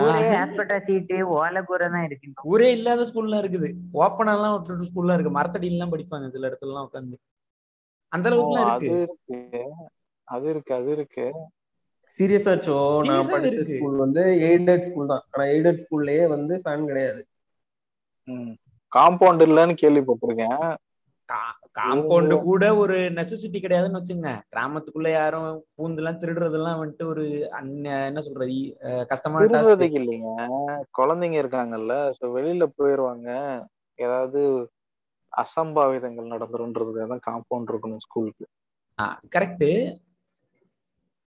கூரையே ஆஸ்பெட்டா சீட்டு ஓலை கூரை தான் இருக்கு. ஊரே இல்லாத ஸ்கூல்லாம் இருக்குது. ஓப்பனா எல்லாம் விட்டுட்டு ஸ்கூல்லாம் இருக்கு. மரத்தடியில எல்லாம் படிப்பாங்க சில இடத்துல எல்லாம் உட்காந்து அந்த அளவுக்கு எல்லாம் அது இருக்கு. அது இருக்கு அது இருக்கு. சீரியஸா சோ நான் படிச்ச. ஸ்கூல் வந்து எய்டட் ஸ்கூல் தான். ஆனா எய்டட் ஸ்கூல்லயே வந்து ஃபேன் கிடையாது. காம்பவுண்ட் இல்லைன்னு கேள்விப்பட்டிருக்கேன். காம்பவுண்ட் கூட ஒரு நெசசிட்டி கிடையாதுன்னு வச்சுங்க கிராமத்துக்குள்ள யாரும் பூந்தெல்லாம் திருடுறதெல்லாம் வந்துட்டு ஒரு என்ன சொல்றது கஷ்டமான இல்லைங்க. குழந்தைங்க இருக்காங்கல்ல சோ வெளியில போயிருவாங்க. ஏதாவது அசம்பாவிதங்கள் நடந்துருன்றதுக்காக தான் காம்பவுண்ட் இருக்கணும் ஸ்கூலுக்கு கரெக்ட்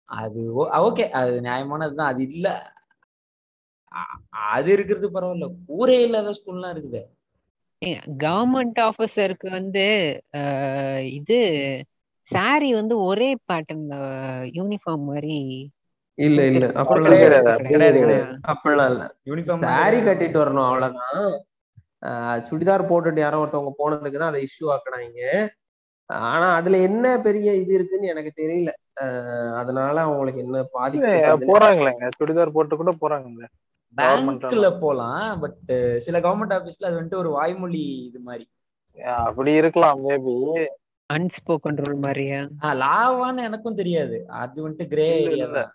அது ஓகே அது நியாயமானதுதான். அது இல்ல. அது இருக்கிறது பரவாயில்ல. ஊரே இல்லாத ஸ்கூல்லாம் இருக்குது. கவர்மெண்ட் ஆபீசருக்கு வந்து இது சாரி வந்து ஒரே பேட்டர்ன்ல யூனிஃபார்ம் மாதிரி இல்ல இல்ல. அப்படிலாம் கிடையாது. அப்படிலாம் இல்ல. யூனிஃபார்ம் சாரி கட்டிட்டு வரணும் அவ்வளவுதான். ஆஹ் சுடிதார் போட்டுட்டு யாரோ ஒருத்தவங்க போனதுக்கு தான் அதை இஷ்யூ ஆக்குனாங்க. ஆனா அதுல என்ன பெரிய இது இருக்குன்னு எனக்கு தெரியல. ஆஹ் அதனால அவங்களுக்கு என்ன பாதிப்பு போறாங்களேங்க சுடிதார் போட்டு கூட போறாங்க Government பேங்க்ல போலாம் பட் சில கவர்மெண்ட் ஆபீஸ்ல அது வந்துட்டு ஒரு வாய்மொழி இது மாதிரி. அப்படி இருக்கலாம் மேபி அன்ஸ்போக்கன் ரூல் மாதிரியா? ஆ லாவான்னு எனக்கும் தெரியாது. அது வந்துட்டு கிரே ஏரியா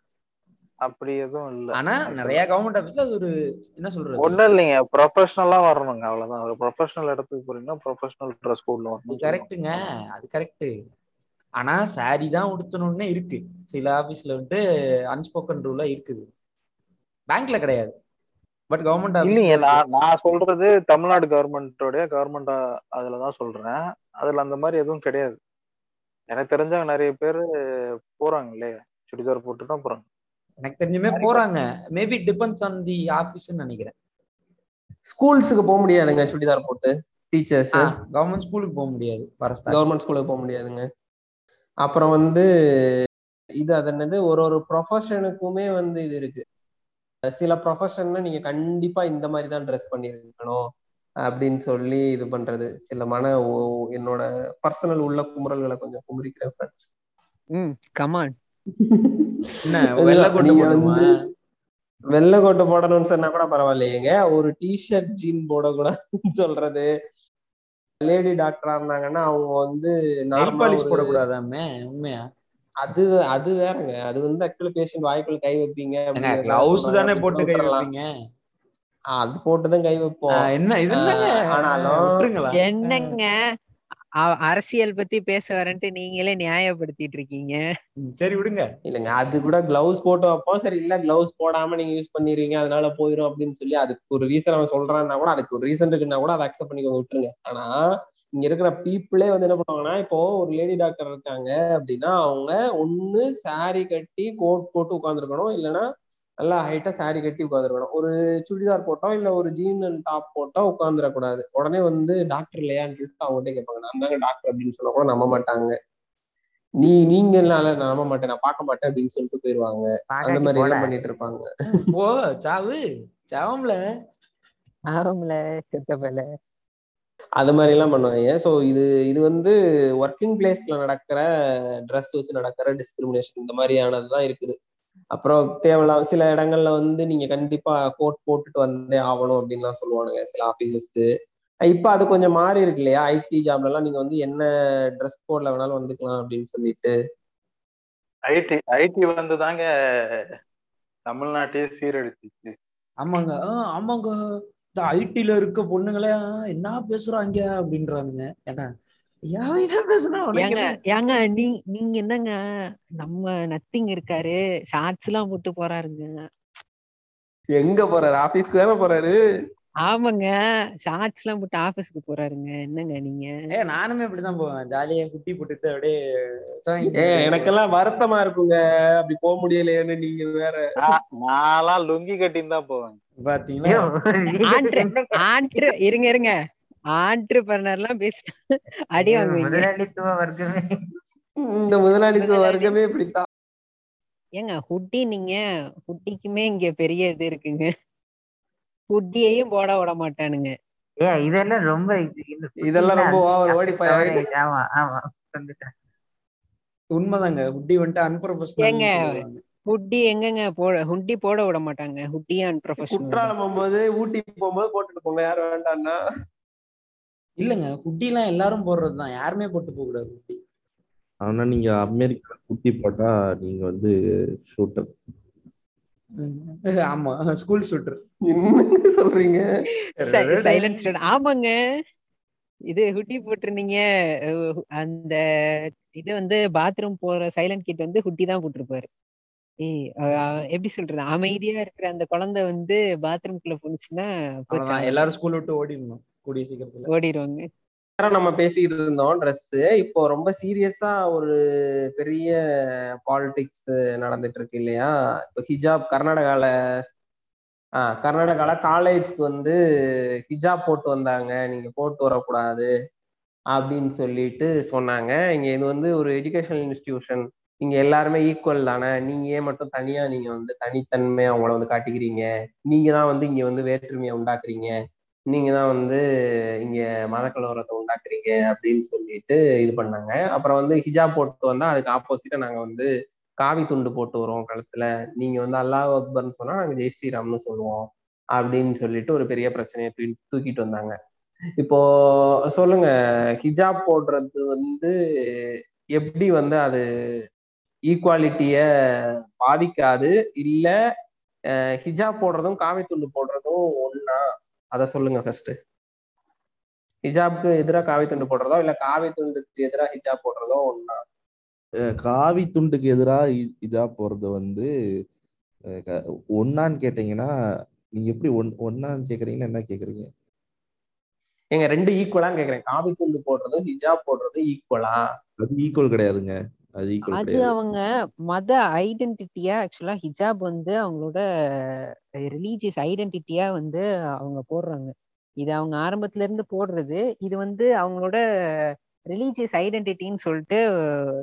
அப்படி எதுவும் இல்ல. ஆனா நிறைய கவர்மெண்ட் ஆபீஸ்ல அது ஒரு என்ன சொல்றது? ஒண்ணும் இல்லைங்க. ப்ரொஃபஷனலா வரணுங்க அவ்வளவுதான். ஒரு ப்ரொஃபஷனல் இடத்துக்கு போறீங்கன்னா ப்ரொஃபஷனல் ட்ரெஸ் கோட்ல அது வரணும் கரெக்ட்டுங்க அது கரெக்ட் ஆனா சாரி தான் உடுத்தணும்னு இருக்கு. சில ஆபீஸ்ல வந்துட்டு அன்ஸ்போக்கன் ரூலா இருக்குது. பேங்க்ல கிடையாது. பட் கவர்மெண்ட் இல்லைங்க நான் நான் சொல்றது தமிழ்நாடு கவர்மெண்டோடைய கவர்மெண்ட் அதுலதான் சொல்றேன். அதுல அந்த மாதிரி எதுவும் கிடையாது. எனக்கு தெரிஞ்சவங்க நிறைய பேர் போறாங்களே சுடிதார் போட்டு தான் போறாங்க. எனக்கு தெரிஞ்சுமே போறாங்க. மேபி டிபெண்ட்ஸ் ஆன் தி ஆபீஸ்னு நினைக்கிறேன். ஸ்கூல்ஸுக்கு போக முடியாதுங்க சுடிதார் போட்டு. டீச்சர்ஸ் கவர்மெண்ட் ஸ்கூலுக்கு போக முடியாது. கவர்மெண்ட் ஸ்கூலுக்கு போக முடியாதுங்க. அப்புறம் வந்து இது அது என்னது? ஒரு ஒரு ப்ரொஃபஷனுக்குமே வந்து இது இருக்கு. சில ப்ரொஃபஷன்ல நீங்க கண்டிப்பா இந்த மாதிரி தான் ட்ரெஸ் பண்ணிருக்கணும் அப்படின்னு சொல்லி இது பண்றது. சில மன ஓ- என்னோட பர்சனல் உள்ள குமுறல்களை கொஞ்சம் குமுறிக்கிறேன் ஃப்ரெண்ட்ஸ் ம் கமான் என்ன வெள்ளை கோட்டை போடணும்னு சொன்னா கூட பரவாயில்லையேங்க. ஒரு டிஷர்ட் ஜீன் போடக்கூடாதுன்னு சொல்றது. லேடி டாக்டரா இருந்தாங்கன்னா அவங்க வந்து போடக்கூடாதாமே? உண்மையா? அது அது வேறங்க. அது வந்து ஆக்சுவலி பேஷண்ட் வாய்க்குள்ள கை வைப்பீங்க கிளவுஸ். தானே போட்டு கை. வைப்பீங்க? அது போட்டுதான் கை வைப்போம். என்ன இது ஆனாலும் என்னங்க? அ- அரசியல் பத்தி பேச வரேன்ட்டு நீங்களே நியாயப்படுத்திட்டு இருக்கீங்க. சரி விடுங்க. இல்லைங்க அது கூட கிளவுஸ் போட்டு வைப்போம். சரி இல்ல கிளவுஸ் போடாம நீங்க யூஸ் பண்ணிடுறீங்க அதனால போயிரும் அப்படின்னு சொல்லி அதுக்கு ஒரு ரீசன் அவன் சொல்றான்னா கூட அதுக்கு ஒரு ரீசன் இருக்குன்னா கூட அதை அக்செப்ட் பண்ணிக்கோங்க விட்டுருங்க. ஆனா இங்க இருக்கிற பீப்புளே வந்து என்ன பண்ணுவாங்கன்னா இப்போ ஒரு லேடி டாக்டர் இருக்காங்க அப்படின்னா அவங்க ஒண்ணு saree கட்டி கோட் போட்டு உட்காந்துருக்கணும் இல்லைன்னா நல்லா ஹைட்டா saree கட்டி உட்காந்துருக்கணும் ஒரு சுடிதார் போட்டோம் இல்ல ஒரு ஜீன் அண்ட் டாப் போட்டோ உட்காந்துடக்கூடாது உடனே வந்து டாக்டர் இல்லையான்னு சொல்லிட்டு அவங்ககிட்ட கேட்பாங்க. நான் தாங்க டாக்டர் அப்படின்னு சொன்னா கூட நம்ப மாட்டாங்க. நீ நீங்க நான் நம்ப மாட்டேன். நான் பார்க்க மாட்டேன் அப்படின்னு சொல்லிட்டு போயிருவாங்க. அந்த மாதிரி எல்லாம் பண்ணிட்டு இருப்பாங்க போ சாவு. சாவம்ல. ஆகும்ல செத்தப்பல அது மாதிரி எல்லாம் பண்ணுவாங்க. ஸோ இது இது வந்து ஒர்க்கிங் பிளேஸ்ல நடக்கிற ட்ரெஸ் வச்சு நடக்கிற டிஸ்கிரிமினேஷன் இந்த மாதிரியானது தான் இருக்குது. அப்புறம் தேவையில்லாம் சில இடங்கள்ல வந்து நீங்க கண்டிப்பா கோட் போட்டுட்டு வந்தே ஆகணும் அப்படின்லாம் சொல்லுவானுங்க சில ஆபீசஸ்க்கு இப்ப அது கொஞ்சம் மாறி இருக்கு இல்லையா? ஐடி ஜாப்ல எல்லாம் நீங்க வந்து என்ன ட்ரெஸ் கோட்ல வேணாலும் வந்துக்கலாம் அப்படின்னு சொல்லிட்டு. ஐடி ஐடி வந்து தாங்க தமிழ்நாட்டையே சீரழிச்சிச்சு. ஆமாங்க. ஆமாங்க. இந்த ஐடில இருக்க பொண்ணுங்களே என்ன பேசுறாங்க? அப்படின்றானுங்க. ஏன்னா? ஏங்க நீ நீங்க என்னங்க? நம்ம நத்திங் இருக்காரு. ஷார்ட்ஸ் எல்லாம் போட்டு போறாருங்க. எங்க போறாரு? ஆபீஸ்க்கு தானே போறாரு? ஆமாங்க. ஷார்ட்ஸ் எல்லாம் போட்டு ஆபீஸ்க்கு போறாருங்க. என்னங்க நீங்க? ஏ நானுமே இப்படிதான் போவேன். ஜாலியா குட்டி போட்டுட்டு அப்படியே ஏ எனக்கெல்லாம் வருத்தமா இருக்குங்க. அப்படி போக முடியலையேன்னு நீங்க வேற. நான் நான்லாம் லுங்கி கட்டின்னு தான் போவேன். பாத்தீங்களா? ஆண்ட்ரு இருங்க இருங்க. ஆண்ட்ரு எல்லாம் பேசிட்டு அடி வாங்குவீங்க. முதலாளித்துவ வர்க்கமே. இந்த முதலாளித்துவ வர்க்கமே இப்படித்தான். ஏங்க ஹுட்டி நீங்க ஹுட்டிக்குமே இங்க பெரிய இது இருக்குங்க. ஹுட்டியையும் போட விட மாட்டானுங்க. ஏ இதெல்லாம் ரொம்ப இது- இது இதெல்லாம் ரொம்ப. ஓவர் ஓடி. ஆமா ஆமா. வந்துட்டேன். உண்மைதாங்க. குட்டி வந்துட்டு அன்ப்ரொஃபஷனல் ஏங்க ஹுட்டி எங்கங்க போட ஹுட்டி போட விட மாட்டாங்க. ஹுட்டி அண்ட் ப்ரொஃபஷனல் குற்றாலம் போகும்போது ஊட்டி போகும்போது போட்டுட்டு போங்க. யாரும் வேண்டாம்னா இல்லங்க குட்டி எல்லாம் எல்லாரும் போடுறதுதான். யாருமே போட்டு போக கூடாது குட்டி ஆனா நீங்க அமெரிக்கா குட்டி போட்டா நீங்க வந்து ஷூட்டர். ஆமா. School shooter. என்னங்க சொல்றீங்க? சைலன்ஸ் ஆமாங்க. இது ஹுட்டி போட்டிருந்தீங்க. அந்த இது வந்து பாத்ரூம் போற சைலண்ட் கிட் வந்து ஹுட்டி தான் போட்டிருப்பாரு. எப்படி சொல்றது? அமைதியா இருக்கிற அந்த குழந்தை வந்து பாத்ரூம்குள்ள போனுச்சுன்னா. எல்லாரும் ஸ்கூல் விட்டு ஓடிடணும். கூடிய சீக்கிரத்துல. ஓடிடுவாங்க நேரம் நம்ம பேசிட்டு இருந்தோம் ட்ரெஸ் இப்போ ரொம்ப சீரியஸா ஒரு பெரிய பாலிடிக்ஸ் நடந்துட்டு இருக்கு இல்லையா? இப்போ ஹிஜாப் கர்நாடகால ஆஹ் கர்நாடகால காலேஜ்க்கு வந்து ஹிஜாப் போட்டு வந்தாங்க. நீங்க போட்டு வரக்கூடாது அப்படின்னு சொல்லிட்டு சொன்னாங்க. இங்க இது வந்து ஒரு எஜுகேஷனல் இன்ஸ்டிடியூஷன் இங்க எல்லாருமே ஈக்குவல் தானே? நீங்க ஏன் மட்டும் தனியா நீங்க வந்து தனித்தன்மை அவங்கள வந்து காட்டிக்கிறீங்க? நீங்க தான் வந்து இங்க வந்து வேற்றுமையை உண்டாக்குறீங்க. நீங்க தான் வந்து இங்க மத உண்டாக்குறீங்க அப்படின்னு சொல்லிட்டு இது பண்ணாங்க. அப்புறம் வந்து ஹிஜாப் போட்டு வந்தா அதுக்கு ஆப்போசிட்டா நாங்க வந்து காவி துண்டு போட்டு வரோம் கழுத்துல நீங்க வந்து அல்லாஹ் அக்பர்னு சொன்னா நாங்க ஜெய் ஸ்ரீராம்னு சொல்லுவோம் அப்படின்னு சொல்லிட்டு ஒரு பெரிய பிரச்சனையை தூக்கிட்டு வந்தாங்க. இப்போ சொல்லுங்க ஹிஜாப் போடுறது வந்து எப்படி வந்து அது ஈக்குவாலிட்டிய பாதிக்காது? இல்ல ஹிஜாப் போடுறதும் காவி துண்டு போடுறதும் ஒன்னா அத சொல்லுங்க ஃபர்ஸ்ட் ஹிஜாப்க்கு எதிராக காவி துண்டு போடுறதோ இல்ல காவி துண்டுக்கு எதிராக ஹிஜாப் போடுறதோ ஒண்ணா? அஹ் காவி துண்டுக்கு எதிராக இதா போறது வந்து ஒண்ணான்னு கேட்டீங்கன்னா நீங்க எப்படி ஒன் ஒன்னான்னு கேக்குறீங்கன்னா என்ன கேக்குறீங்க? ஏங்க ரெண்டு ஈக்குவலான்னு கேக்குறேன். காவி துண்டு போடுறதும் ஹிஜாப் போடுறதும் ஈக்குவலா அது ஈக்குவல் கிடையாதுங்க. அது அவங்க மத ஐடென்டிட்டியா ஆக்சுவலா ஹிஜாப் வந்து அவங்களோட ரிலீஜியஸ் ஐடென்டிட்டியா வந்து அவங்க போடுறாங்க. இது அவங்க ஆரம்பத்துல இருந்து போடுறது. இது வந்து அவங்களோட ரிலீஜியஸ் ஐடென்டிட்டின்னு சொல்லிட்டு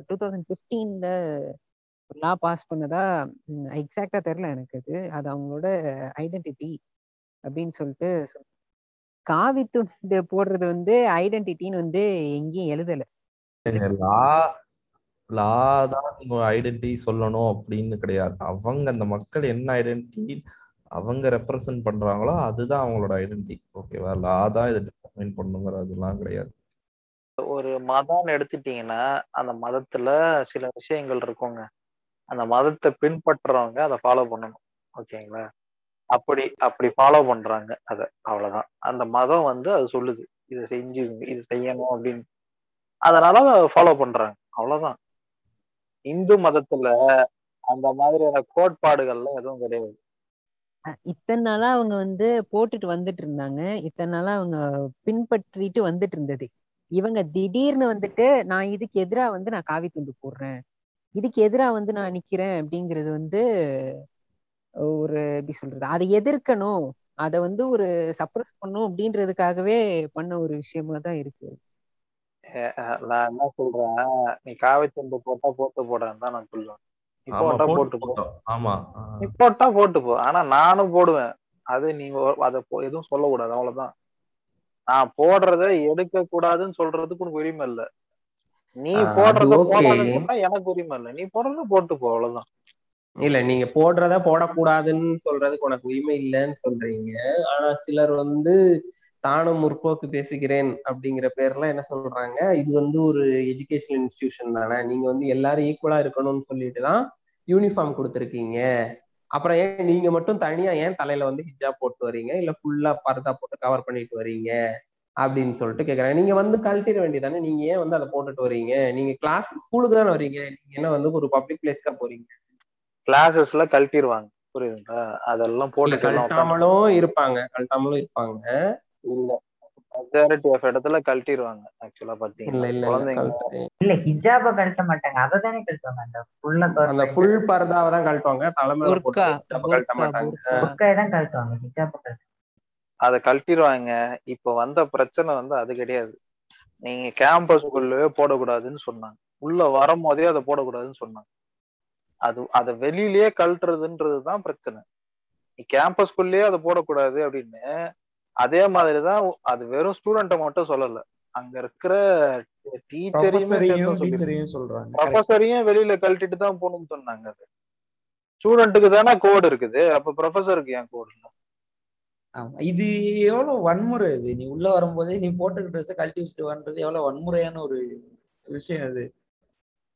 டூ தௌசண்ட் ஃபிஃப்டீன்ல லா பாஸ் பண்ணதா எக்ஸாக்டா தெரியல எனக்கு அது. அது அவங்களோட ஐடென்டிட்டி அப்படின்னு சொல்லிட்டு சொல்~ காவி துண்டு போடுறது வந்து ஐடென்டிட்டின்னு வந்து எங்கேயும் எழுதல. லா லா தான் ஐடென்டிட்டி சொல்லணும் அப்படின்னு கிடையாது. அவங்க அந்த மக்கள் என்ன ஐடென்டிட்டி அவங்க ரெப்ரசன்ட் பண்றாங்களோ அதுதான் அவங்களோட ஐடென்டிட்டி ஓகேவா லா தான் இதை டிஃபைன் பண்ணுங்கிறதுலாம் கிடையாது. ஒரு மதம்னு எடுத்துட்டீங்கன்னா அந்த மதத்துல சில விஷயங்கள் இருக்குங்க. அந்த மதத்தை பின்பற்றுறவங்க அதை ஃபாலோ பண்ணணும். ஓகேங்களா அப்படி அப்படி ஃபாலோ பண்றாங்க அதை. அவ்வளவுதான். அந்த மதம் வந்து அது சொல்லுது. இதை செஞ்சு இது செய்யணும் அப்படின்னு. அதனால அதை ஃபாலோ பண்றாங்க. அவ்வளவுதான். இந்து மதத்துல அந்த மாதிரியான கோட்பாடுகள்லாம் எதுவும் கிடையாது. இத்தனை நாளா அவங்க வந்து போட்டுட்டு வந்துட்டு இருந்தாங்க. இத்தனை நாளா அவங்க பின்பற்றிட்டு வந்துட்டு இருந்தது. இவங்க திடீர்னு வந்துட்டு நான் இதுக்கு எதிரா வந்து நான் காவி துண்டு போடுறேன். இதுக்கு எதிரா வந்து நான் நிக்கிறேன் அப்படிங்கிறது வந்து ஒரு எப்படி சொல்றது? அதை எதிர்க்கணும். அதை வந்து ஒரு சப்ரஸ் பண்ணும் அப்படின்றதுக்காகவே பண்ண ஒரு விஷயமா தான் இருக்கு. நான் என்ன சொல்றேன்? நீ காவி துண்டு போட்டா போட்டு போடான்னு தான் நான் சொல்லுவேன். நீ போட்டா போட்டு போ. ஆமா நீ போட்டா போட்டு போ. ஆனா நானும் போடுவேன். அது நீ ஒ- அத எதுவும் சொல்லக்கூடாது. அவ்வளவுதான். நான் போடுறத எடுக்க கூடாதுன்னு சொல்றதுக்கு உனக்கு உரிமை இல்ல. நீ போடுறத போடாதுன்னு எனக்கு உரிமை இல்ல. நீ போடுறத போட்டு போ அவ்வளவுதான். இல்ல நீங்க போடுறத போடக்கூடாதுன்னு சொல்றதுக்கு உனக்கு உரிமை இல்லைன்னு சொல்றீங்க. ஆனா சிலர் வந்து தானும் முற்போக்கு பேசுகிறேன் அப்படிங்கிற பேர்ல என்ன சொல்றாங்க? இது வந்து ஒரு எஜுகேஷனல் இன்ஸ்டிடியூஷன் தானே. நீங்க வந்து எல்லாரும் ஈக்குவலா இருக்கணும்னு சொல்லிட்டு தான் யூனிஃபார்ம் கொடுத்துருக்கீங்க. அப்புறம் ஏன் நீங்க மட்டும் தனியா ஏன் தலையில வந்து ஹிஜாப் போட்டு வரீங்க இல்ல ஃபுல்லா பர்தா போட்டு கவர் பண்ணிட்டு வரீங்க அப்படின்னு சொல்லிட்டு கேக்குறாங்க. நீங்க வந்து கழட்டிட வேண்டியதானே நீங்க ஏன் வந்து அதை போட்டுட்டு வரீங்க நீங்க கிளாஸ் ஸ்கூலுக்கு தானே வரீங்க நீங்க என்ன வந்து ஒரு பப்ளிக் பிளேஸ்க்கா போறீங்க? கிளாஸஸ்ல கழட்டிடுவாங்க புரியுதுங்களா? அதெல்லாம் உட்காந்து கழட்டாமலும் இருப்பாங்க. கழட்டாமலும் இருப்பாங்க. இல்ல. மெஜாரிட்டி ஆஃப் இடத்துல கழட்டிடுவாங்க ஆக்சுவலா இல்ல பாத்தீங்கன்னா. இல்ல ஹிஜாப கழட்ட மாட்டாங்க. அதை தானே கழட்டுவாங்க? அந்த ஃபுல்லா அந்த ஃபுல் பர்தாவை தான் கழட்டுவாங்க. தலைமையில போட்டு கழட்ட மாட்டாங்க. புர்கா. புர்காய் தான் கழட்டுவாங்க ஹிஜாப கழட்ட அதை கழட்டிடுவாங்க இப்ப வந்த பிரச்சனை வந்து அது கிடையாது. நீங்க கேம்பஸ்க்குள்ளவே போடக்கூடாதுன்னு சொன்னாங்க. உள்ள வரும்போதே அதை போடக்கூடாதுன்னு சொன்னாங்க. அது அதை வெளியிலேயே கழட்டுறதுன்றது தான் பிரச்சனை. நீ கேம்பஸ்குள்ளேயே அதை போடக்கூடாது அப்படின்னு அதே மாதிரிதான் அது வெறும் ஸ்டூடெண்ட்டை மட்டும் சொல்லல. அங்க இருக்கிற டீச்சரையுமே சொல்றாங்க. ப்ரொஃபஸரையும் வெளியில கழட்டிட்டு தான் போகணும்னு சொன்னாங்க அது. ஸ்டூடெண்ட்டுக்கு தானே கோடு இருக்குது. அப்ப ப்ரொஃபஸருக்கு ஏன் கோடு இல்லை? ஆமா. இது எவ்வளவு வன்முறை இது? நீ உள்ள வரும்போதே நீ போட்டுக்கிட்ட ட்ரெஸ் கழட்டி வச்சுட்டு வர்றது எவ்வளவு வன்முறையான ஒரு விஷயம் அது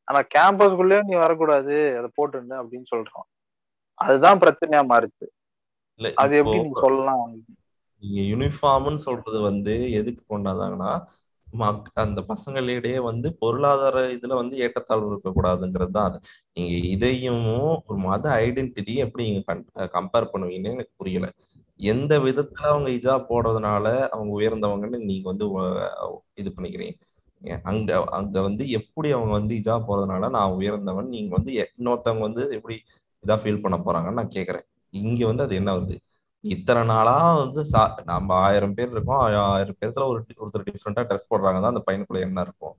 ஆனா கேம்பஸ்குள்ளேயே நீ வரக்கூடாது. அதை போட்டுன்னு அப்படின்னு சொல்றோம் அதுதான் பிரச்சனையா மாறுச்சு. இல்ல அது எப்படி நீ சொல்லலாம்? நீங்க யூனிஃபார்ம்னு சொல்றது வந்து எதுக்கு கொண்டாந்தாங்கன்னா மக்- அந்த பசங்களிடையே வந்து பொருளாதார இதுல வந்து ஏற்றத்தாழ்வு இருக்கக்கூடாதுங்கிறது தான் அது. நீங்க இதையும் ஒரு மத ஐடென்டிட்டி எப்படி நீங்க கம்பேர் பண்ணுவீங்கன்னு எனக்கு புரியல. எந்த விதத்துல அவங்க ஹிஜாப் போடுறதுனால அவங்க உயர்ந்தவங்கன்னு நீங்க வந்து இது பண்ணிக்கிறீங்க. அங்க அங்க வந்து எப்படி அவங்க வந்து இதா போறதுனால நான் உயர்ந்தவன் நீங்க வந்து இன்னொருத்தவங்க வந்து எப்படி இதா ஃபீல் பண்ண போறாங்கன்னு நான் கேக்குறேன். இங்க வந்து அது என்ன வருது? இத்தனை நாளா வந்து சா நம்ம ஆயிரம் பேர் இருக்கோம். ஆயிரம் பேர்த்துல ஒரு ஒருத்தர் டிஃப்ரெண்டா ட்ரெஸ் போடுறாங்க தான் அந்த பையனுக்குள்ள என்ன இருக்கும்.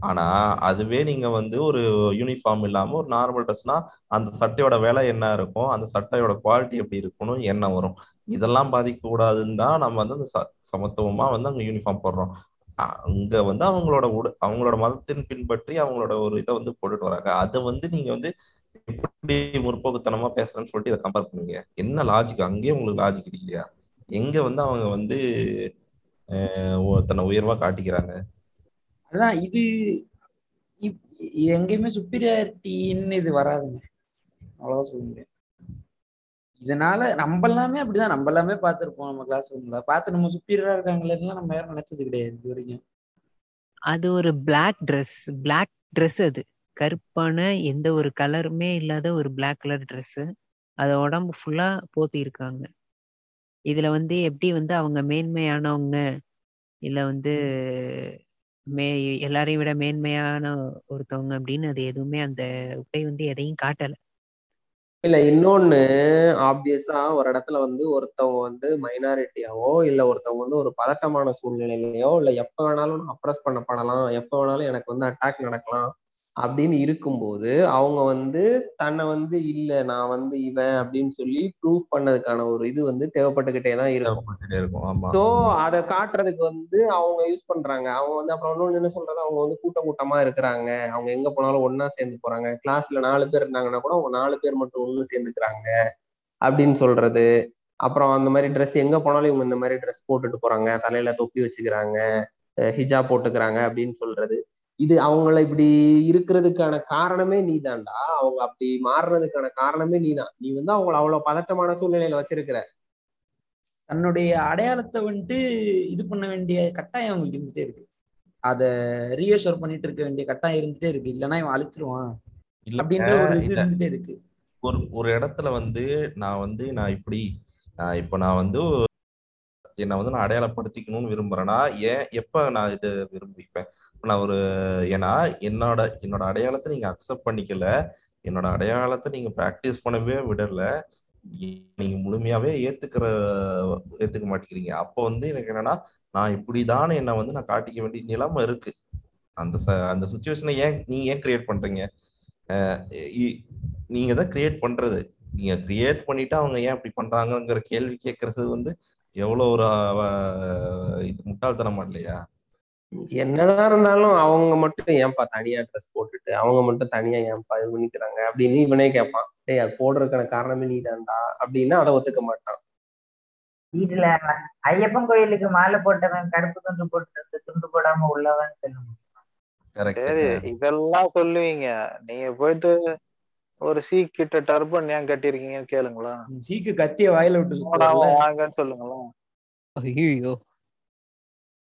ஆனா அதுவே நீங்க வந்து ஒரு யூனிஃபார்ம் இல்லாம ஒரு நார்மல் ட்ரெஸ்னா அந்த சட்டையோட விலை என்ன இருக்கும்? அந்த சட்டையோட குவாலிட்டி எப்படி இருக்கணும் என்ன வரும். இதெல்லாம் பாதிக்க கூடாதுன்னு தான் நம்ம வந்து அந்த ச- சமத்துவமா வந்து அங்க யூனிஃபார்ம் போடுறோம். அங்க வந்து அவங்களோட உட அவங்களோட மதத்தின் பின்பற்றி அவங்களோட ஒரு இதை வந்து போட்டுட்டு வராங்க. அதை வந்து நீங்க வந்து எப்படி முற்போக்குத்தனமா பேசுறேன்னு சொல்லிட்டு இதை கம்பேர் பண்ணுவீங்க என்ன லாஜிக் அங்கேயே உங்களுக்கு லாஜிக் இல்லையா? எங்க வந்து அவங்க வந்து தன்னை உயர்வா காட்டிக்கிறாங்க? அதான் இது எங்கேயுமே சுப்பீரியாரிட்டின்னு இது வராதுங்க. அவ்வளவுதான் சொல்ல முடியும். இதனால நம்ம எல்லாமே அப்படிதான். நம்ம எல்லாமே பார்த்திருப்போம் நம்ம கிளாஸ் ரூம்ல பார்த்து நம்ம சுப்பீரியரா இருக்காங்களேன்னு நம்ம யாரும் நினைச்சது கிடையாது இது வரைக்கும். அது ஒரு Black ட்ரெஸ் Black ட்ரெஸ் அது. கருப்பான எந்த ஒரு கலருமே இல்லாத ஒரு பிளாக் கலர் ட்ரெஸ்ஸு அத உடம்பு ஃபுல்லா போத்தியிருக்காங்க இதில் இதுல வந்து எப்படி வந்து அவங்க மேன்மையானவங்க இல்ல வந்து மே எல்லாரையும் விட மேன்மையான ஒருத்தவங்க அப்படின்னு அது எதுவுமே அந்த உடை வந்து எதையும் காட்டல. இல்ல இன்னொன்னு ஆப்வியஸா ஒரு இடத்துல வந்து ஒருத்தவங்க வந்து மைனாரிட்டியாவோ இல்ல ஒருத்தவங்க வந்து ஒரு பதட்டமான சூழ்நிலையிலயோ இல்ல எப்ப வேணாலும் அப்ரஸ் பண்ணப்படலாம் எப்ப வேணாலும் எனக்கு வந்து அட்டாக் நடக்கலாம் அப்படின்னு இருக்கும்போது அவங்க வந்து தன்னை வந்து இல்ல நான் வந்து இவன் அப்படின்னு சொல்லி ப்ரூவ் பண்ணதுக்கான ஒரு இது வந்து தேவைப்பட்டுக்கிட்டே தான் இருக்கும். ஸோ அதை காட்டுறதுக்கு வந்து அவங்க யூஸ் பண்றாங்க. அவங்க வந்து அப்புறம் இன்னொன்று என்ன சொல்றது? அவங்க வந்து கூட்டம் கூட்டமா இருக்கிறாங்க. அவங்க எங்க போனாலும் ஒண்ணா சேர்ந்து போறாங்க. கிளாஸ்ல நாலு பேர் இருந்தாங்கன்னா கூட அவங்க நாலு பேர் மட்டும் ஒண்ணு சேர்ந்துக்கிறாங்க. அப்படின்னு சொல்றது. அப்புறம் அந்த மாதிரி ட்ரெஸ் எங்க போனாலும் இவங்க இந்த மாதிரி ட்ரெஸ் போட்டுட்டு போறாங்க. தலையில தொப்பி வச்சுக்கிறாங்க. ஹிஜாப் போட்டுக்கிறாங்க அப்படின்னு சொல்றது. இது அவங்கள இப்படி இருக்கிறதுக்கான காரணமே நீதான்டா. அவங்க அப்படி மாறுறதுக்கான காரணமே நீதான். நீ வந்து அவங்கள அவ்வளவு பதட்டமான சூழ்நிலையில வச்சிருக்கிற. தன்னுடைய அடையாளத்தை வந்துட்டு இது பண்ண வேண்டிய கட்டாயம் அவங்களுக்கு இருந்துட்டே இருக்கு. அத ரீஅஷோர் பண்ணிட்டு இருக்க வேண்டிய கட்டாயம் இருந்துட்டே இருக்கு. இல்லைன்னா இவன் அழிச்சிருவான். இல்ல அப்படின்ற ஒரு இது. இருந்துட்டே இருக்கு. ஒரு ஒரு இடத்துல வந்து நான் வந்து நான் இப்படி இப்போ நான் வந்து என்னை வந்து நான் அடையாளப்படுத்திக்கணும்னு விரும்புறேன்னா ஏன் எப்ப நான் இதை விரும்பிப்பேன்? நான் ஒரு ஏன்னா என்னோட என்னோட அடையாளத்தை நீங்க அக்செப்ட் பண்ணிக்கல. என்னோட அடையாளத்தை நீங்க ப்ராக்டிஸ் பண்ணவே விடல. நீங்க முழுமையாவே ஏத்துக்கிற ஏத்துக்க மாட்டேங்கிறீங்க. அப்போ வந்து எனக்கு என்னன்னா நான் இப்படிதான் என்னை வந்து நான் காட்டிக்க வேண்டிய நிலைமை இருக்கு. அந்த ச- அந்த சுச்சுவேஷனை ஏன் நீங்க ஏன் கிரியேட் பண்றீங்க? இ- நீங்க தான் கிரியேட் பண்றது. நீங்க கிரியேட் பண்ணிட்டு அவங்க ஏன் அப்படி பண்றாங்கிற கேள்வி கேட்கறது வந்து எவ்வளவு ஒரு இது முட்டாள்தனமா இல்லையா? என்னதான் இருந்தாலும் அவங்க மட்டும் ஏன்பா தனியா ட்ரெஸ் போட்டுட்டு அவங்க மட்டும் தனியா ஏன்பா இது பண்ணிக்கிறாங்க அப்படின்னு இவனே கேட்பான் டேய் அது போடுறதுக்கான காரணமே நீதான்டா அப்படின்னா அதை ஒத்துக்க மாட்டான். இதுல ஐயப்பன் கோயிலுக்கு மாலை போட்டவன் கருப்பு துண்டு போட்டு துண்டு போடாம உள்ளவன் சொல்லுங்க சரி இதெல்லாம் சொல்லுவீங்க. நீங்க போயிட்டு ஒரு சீக் கிட்ட டர்பன் ஏன் கட்டியிருக்கீங்கன்னு கேளுங்களா சீக்கு கத்திய வாயில விட்டு போடாம சுத்துவார்ல வாங்கன்னு சொல்லுங்களேன். ஐயோ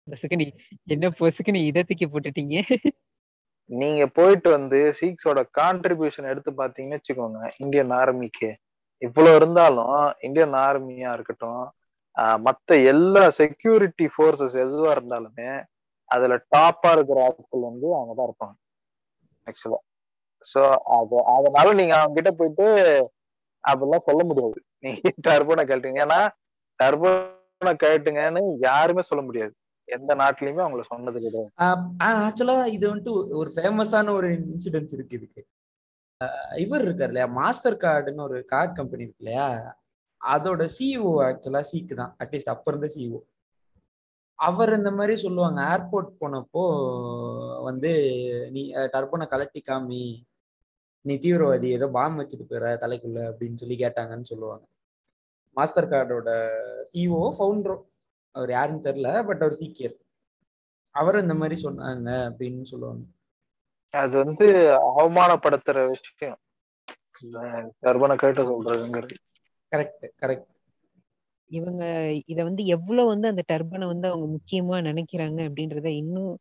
பொசுக்குனி என்ன பொசுக்குனி இதை தூக்கி போட்டுட்டீங்க? நீங்க போயிட்டு வந்து சீக்ஸோட கான்ட்ரிபியூஷன் எடுத்து பாத்தீங்கன்னு வச்சுக்கோங்க இந்தியன் ஆர்மிக்கு இவ்வளவு இருந்தாலும் இந்தியன் ஆர்மியா இருக்கட்டும் மத்த எல்லா செக்யூரிட்டி ஃபோர்ஸஸ் எதுவா இருந்தாலுமே அதுல டாப்பா இருக்கிற ஆட்கள் வந்து அவங்கதான் இருப்பாங்க ஆக்சுவலா சோ அது அதனால நீங்க அவங்க கிட்ட போயிட்டு அப்படிலாம் சொல்ல முடியாது. நீங்க டர்போனை கழட்டுங்க ஏன்னா டர்போனை கழட்டுங்கன்னு யாருமே சொல்ல முடியாது. எந்த நாட்டிலயுமே அவங்கள சொன்னது கிடையாது. ஆக்சுவலா இது வந்துட்டு ஒரு ஃபேமஸான ஒரு இன்சிடென்ட் இருக்கு இதுக்கு. இவர் இருக்கார் இல்லையா? மாஸ்டர் கார்டுன்னு ஒரு கார்டு கம்பெனி இருக்கு இல்லையா? அதோட சிஇஓ ஆக்சுவலா சீக்கு தான். அட்லீஸ்ட் அப்ப இருந்த சிஇஓ அவர் இந்த மாதிரி சொல்லுவாங்க ஏர்போர்ட் போனப்போ வந்து நீ டர்பனை கலட்டி காமி நீ தீவிரவாதி ஏதோ பாம் வச்சுட்டு போயிற தலைக்குள்ள அப்படின்னு சொல்லி கேட்டாங்கன்னு சொல்லுவாங்க. மாஸ்டர் கார்டோட சிஇஓ ஃபவுண்டரோ அவர் யாருன்னு தெரியல பட் அவர் சீக்கியர். அவர் இந்த மாதிரி சொன்னாங்க அப்படின்னு சொல்லுவாங்க. அது வந்து அவமானப்படுத்துற விஷயம். கர்ப்பனை கேட்டு சொல்றதுங்கிறது. கரெக்ட் கரெக்ட் இவங்க இத வந்து எவ்வளவு வந்து அந்த டர்பனை வந்து அவங்க முக்கியமா நினைக்கிறாங்க அப்படின்றத இன்னும்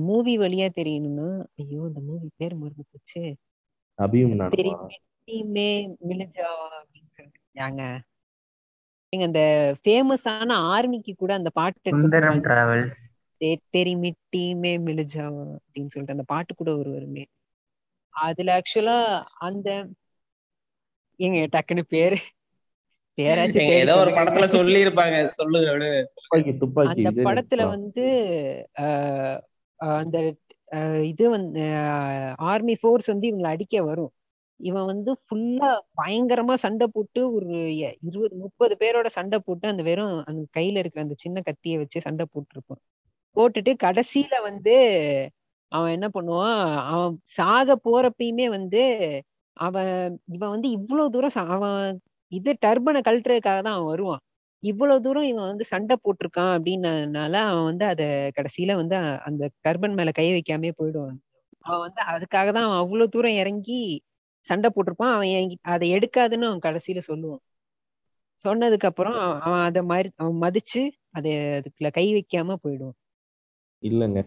மூவி வழியா தெரியணும்னா ஐயோ அந்த மூவி பேர் மறந்து போச்சு. அபியும் தெரியுமே மிலிஜாவா அப்படின்னு சொல்லிட்டு நீங்க அந்த ஃபேமஸான ஆர்மிக்கு கூட அந்த பாட்டு சுந்தரம். டிராவல்ஸ் தெரி மிட்டிமே மிலிஜாவா அப்படின்னு சொல்லிட்டு அந்த பாட்டு கூட ஒரு வருமே அதுல ஆக்சுவலா அந்த ஏங்க டக்குன்னு பேரு பேராச்சும் ஏதோ ஒரு. படத்துல சொல்லி இருப்பாங்க சொல்லுங்க அந்த படத்துல. வந்து அந்த இது வந்து ஆர்மி ஃபோர்ஸ் வந்து இவங்களை அடிக்க வரும் இவன் வந்து ஃபுல்லா பயங்கரமா சண்டை போட்டு ஒரு இருபது முப்பது பேரோட சண்டை போட்டு அந்த வெறும் அந்த கையில இருக்கிற அந்த சின்ன கத்தியை வச்சு சண்டை போட்டிருப்பான். போட்டுட்டு கடைசியில வந்து அவன் என்ன பண்ணுவான்? அவன் சாக போறப்பயுமே வந்து அவன் இவன் வந்து இவ்வளவு தூரம் அவன் இது டர்பனை கழட்டுறதுக்காக தான் அவன் வருவான். இவ்வளவு தூரம் இவன் வந்து சண்டை போட்டிருக்கான் அப்படின்னனால அவன் வந்து அத கடைசியில வந்து அந்த டர்பன் மேல கை வைக்காமே போயிடுவான். அவன் வந்து அதுக்காக தான் அவன் அவ்வளவு தூரம் இறங்கி சண்டை போட்டிருப்பான். அவன் அதை எடுக்காதுன்னு அவன் கடைசியில சொல்லுவான். சொன்னதுக்கு அப்புறம் அவன் அதை மாதிரி அவன் மதிச்சு அதை அதுக்குள்ள கை வைக்காம போயிடுவான். இல்லைங்க.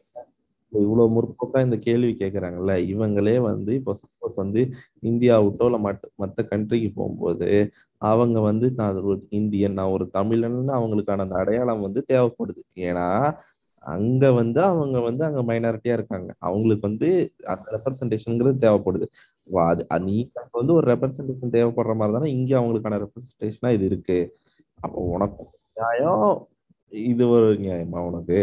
இவ்வளவு முற்போக்கா இந்த கேள்வி கேட்கறாங்கல்ல இவங்களே வந்து இப்போ சப்போஸ் வந்து இந்தியா விட்டோ இல்ல மற்ற மற்ற கண்ட்ரிக்கு போகும்போது அவங்க வந்து நான் ஒரு இந்தியன் நான் ஒரு தமிழன்னு அவங்களுக்கான அந்த அடையாளம் வந்து தேவைப்படுது. ஏன்னா அங்க வந்து அவங்க வந்து அங்க மைனாரிட்டியா இருக்காங்க. அவங்களுக்கு வந்து அந்த ரெப்ரசன்டேஷனுங்கிறது தேவைப்படுது. அது அது நீ வந்து ஒரு ரெப்ரசன்டேஷன் தேவைப்படுற மாதிரி தானே இங்க அவங்களுக்கான ரெப்ரசன்டேஷனா இது இருக்கு. அப்போ உனக்கு நியாயம் இது ஒரு நியாயமா உனக்கு?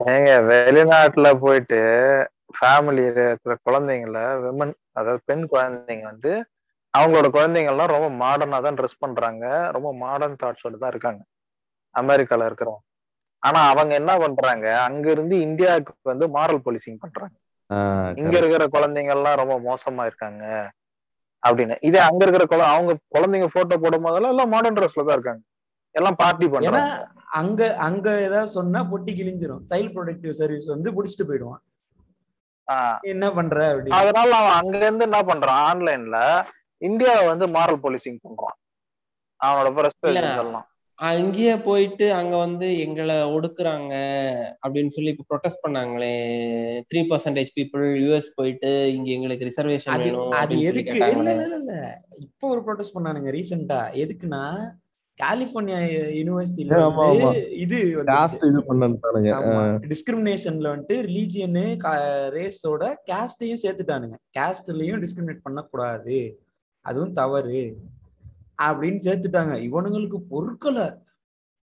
ஏங்க வெளிநாட்டுல போயிட்டு ஃபேமிலி இருக்கிற குழந்தைங்கள விமன் அதாவது பெண் குழந்தைங்க வந்து அவங்களோட குழந்தைங்கள்லாம் ரொம்ப மாடர்னா தான் ட்ரெஸ் பண்றாங்க. ரொம்ப மாடர்ன் தாட்ஸோட தான் இருக்காங்க. அமெரிக்கால இருக்கிறவங்க. ஆனா அவங்க என்ன பண்றாங்க? அங்க இருந்து இந்தியாவுக்கு வந்து மாரல் போலீசிங் பண்றாங்க. இங்க. இருக்கிற குழந்தைங்க எல்லாம் ரொம்ப மோசமா இருக்காங்க அப்படின்னு. இதே அங்க இருக்கிற குழ- அவங்க குழந்தைங்க போட்டோ போடும் போதெல்லாம் எல்லாம் மாடர்ன் ட்ரெஸ்ல தான் இருக்காங்க. எல்லாம் பார்ட்டி பண்றாங்க. அங்க அங்க ஏதாவது சொன்னா பொட்டி கிழிஞ்சிரும். சைல்ட் ப்ரொடக்டிவ் சர்வீஸ் வந்து புடிச்சிட்டு போயிடுவான். ஆஹ் என்ன பண்ற அதனால அவன் அங்க இருந்து என்ன பண்றான்? ஆன்லைன்ல இந்தியாவை வந்து மாரல் போலீசிங் பண்றான். அவனோட. பிரஸ்பெக்ட் எல்லாம் அங்கேயே போயிட்டு அங்க வந்து எங்களை ஒடுக்குறாங்க அப்படின்னு சொல்லி இப்ப ப்ரொடெஸ்ட் பண்ணாங்களே. த்ரீ பர்சன்டேஜ் பீப்புள் யூஎஸ் போயிட்டு இங்க எங்களுக்கு ரிசர்வேஷன் அது வேணும் அது எதுக்கு? இல்ல இல்ல இல்ல இப்போ ஒரு ப்ரொடெஸ்ட் பண்ணானுங்க ரீசெண்டா எதுக்குன்னா கலிபோர்னியா யூனிவர்சிட்டியில. இது டிஸ்கிரிமினேஷன்ல வந்துட்டு ரிலீஜியனு ரேஸோட கேஸ்டையும் சேர்த்துட்டானுங்க. கேஸ்ட்லயும் டிஸ்கிரிமினேட் பண்ணக்கூடாது. அதுவும் தவறு. அப்படின்னு சேர்த்துட்டாங்க. இவனுங்களுக்கு பொருட்களை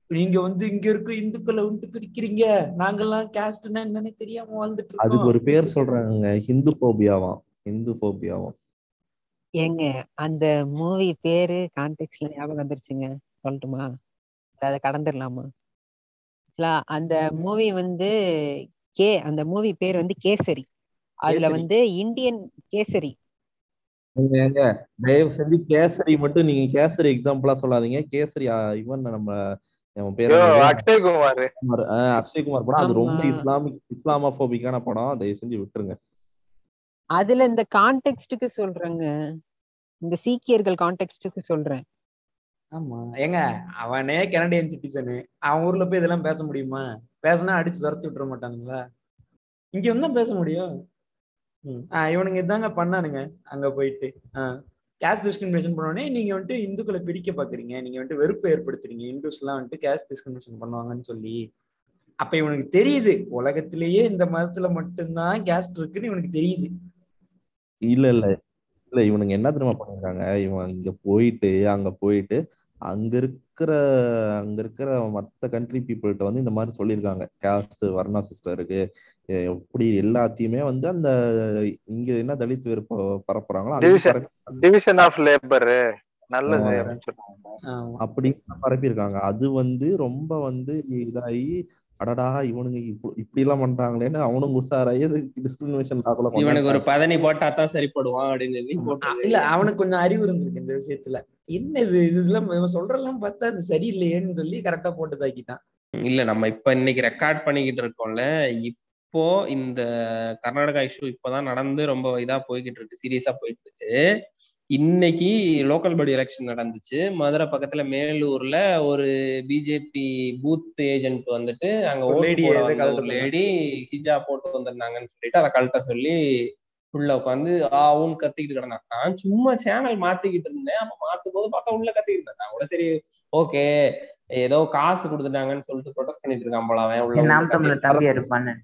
நீங்க வந்து இங்க இருக்க இந்துக்களை வந்துட்டு பிரிக்கிறீங்க. நாங்கெல்லாம் கேஸ்ட்னா என்னன்னு தெரியாம வாழ்ந்துட்டு அதுக்கு ஒரு பேர் சொல்றாங்க ஹிந்து போபியாவாம். ஹிந்து போபியாவாம். ஏங்க அந்த மூவி பேரு கான்டெக்ட்ல ஞாபகம் வந்துருச்சுங்க. சொல்லட்டுமா? இல்ல அதை கடந்துடலாமா அந்த மூவி வந்து கே அந்த மூவி பேர் வந்து கேசரி. அதுல. வந்து இந்தியன் கேசரி. ஏங்க, தயவு செஞ்சு கேசரி மட்டும் நீங்க கேசரி எக்ஸாம்பிளா சொல்லாதீங்க. கேசரி இவன் நம்ம? அக்ஷய்குமார் குமார், ஆ, அக்ஷய்குமார் படம். அது ரொம்ப. இஸ்லாமிக் இஸ்லாமோபிக்கான படம். தயவு செஞ்சு விட்டுருங்க. அதுல இந்த கான்டெக்ஸ்டுக்கு சொல்றேங்க. இந்த சீக்கியர்கள் கான்டெக்ஸ்டுக்கு சொல்றேன். ஆமா. ஏங்க அவனே கனடியன் சிட்டிசனு அவன் ஊர்ல போய் இதெல்லாம் பேச முடியுமா? பேசினா அடிச்சு துரத்தி விட்டுற மாட்டானுங்களா? இங்க வந்து பேச முடியும். இவனுங்க இதாங்க பண்ணானுங்க. அங்க போயிட்டு. கேஸ்ட் டிஸ்கிரிமினேஷன் பண்ணோடனே நீங்க வந்துட்டு இந்துக்களை பிரிக்க பாக்குறீங்க. நீங்க வந்துட்டு வெறுப்பை ஏற்படுத்துறீங்க. இந்துஸ் எல்லாம் வந்துட்டு கேஸ்ட் டிஸ்கிரிமினேஷன் பண்ணுவாங்கன்னு சொல்லி. அப்ப இவனுக்கு தெரியுது. உலகத்திலேயே இந்த மதத்துல மட்டும்தான் கேஸ்ட் இருக்குன்னு இவனுக்கு தெரியுது. இல்ல இல்ல. இல்ல இவனுங்க என்ன தெரியுமா பண்ணிருக்காங்க? இவன் இங்க போயிட்டு அங்க போயிட்டு அங்க இருக்கிற அங்க இருக்கிற மத்த கண்ட்ரி பீப்புள்கிட்ட வந்து இந்த மாதிரி சொல்லியிருக்காங்க. கேஸ்ட் வர்ணா சிஸ்டர் இருக்கு. எப்படி எல்லாத்தையுமே வந்து அந்த இங்க என்ன தலித் வெறுப்ப பரப்புறாங்களோ டிவிஷன் ஆஃப் லேபர் நல்லது. அப்படின்னு பரப்பியிருக்காங்க. அது வந்து ரொம்ப வந்து இதாகி அடடா இவனுங்க இப்ப- இப்படி எல்லாம் பண்றாங்களேன்னு அவனும் உஷாராயி டிஸ்கிரிமினேஷன் இவனுக்கு ஒரு பதனி போட்டா தான் சரிப்படுவான் அப்படின்னு இல்ல அவனுக்கு கொஞ்சம் அறிவு இருந்திருக்கு இந்த விஷயத்துல. என்ன இது இதெல்லாம் இவன் சொல்றதெல்லாம் பார்த்தா அது சரியில்லையேன்னு சொல்லி கரெக்டா போட்டு தாக்கிட்டான் இல்ல நம்ம இப்ப இன்னைக்கு ரெக்கார்ட் பண்ணிக்கிட்டு இருக்கோம்ல இப்போ இந்த கர்நாடகா இஷ்யூ இப்பதான் நடந்து ரொம்ப இதா போய்கிட்டு இருக்கு சீரியஸா போயிட்டு இருக்கு இன்னைக்கு லோக்கல் பாடி எலெக்ஷன் நடந்துச்சு. மதுரை பக்கத்துல மேலூர்ல ஒரு பிஜேபி பூத் ஏஜென்ட் வந்துட்டு அங்க ஒரு லேடி ஹிஜா போட்டு வந்திருந்தாங்கன்னு சொல்லிட்டு அதை கழட்ட சொல்லி உள்ள உட்காந்து ஆவும் கத்திக்கிட்டு கிடந்தான். நான் சும்மா சேனல் மாத்திக்கிட்டு இருந்தேன். அப்ப மாத்தும் போது பார்த்தா உள்ள கத்திக்கிட்டு இருந்தேன். நான் கூட சரி ஓகே. ஏதோ காசு கொடுத்துட்டாங்கன்னு சொல்லிட்டு ப்ரொடெஸ்ட் பண்ணிட்டு இருக்கான் போல அவன். உள்ள நாம் தமிழர் இருப்பான்னு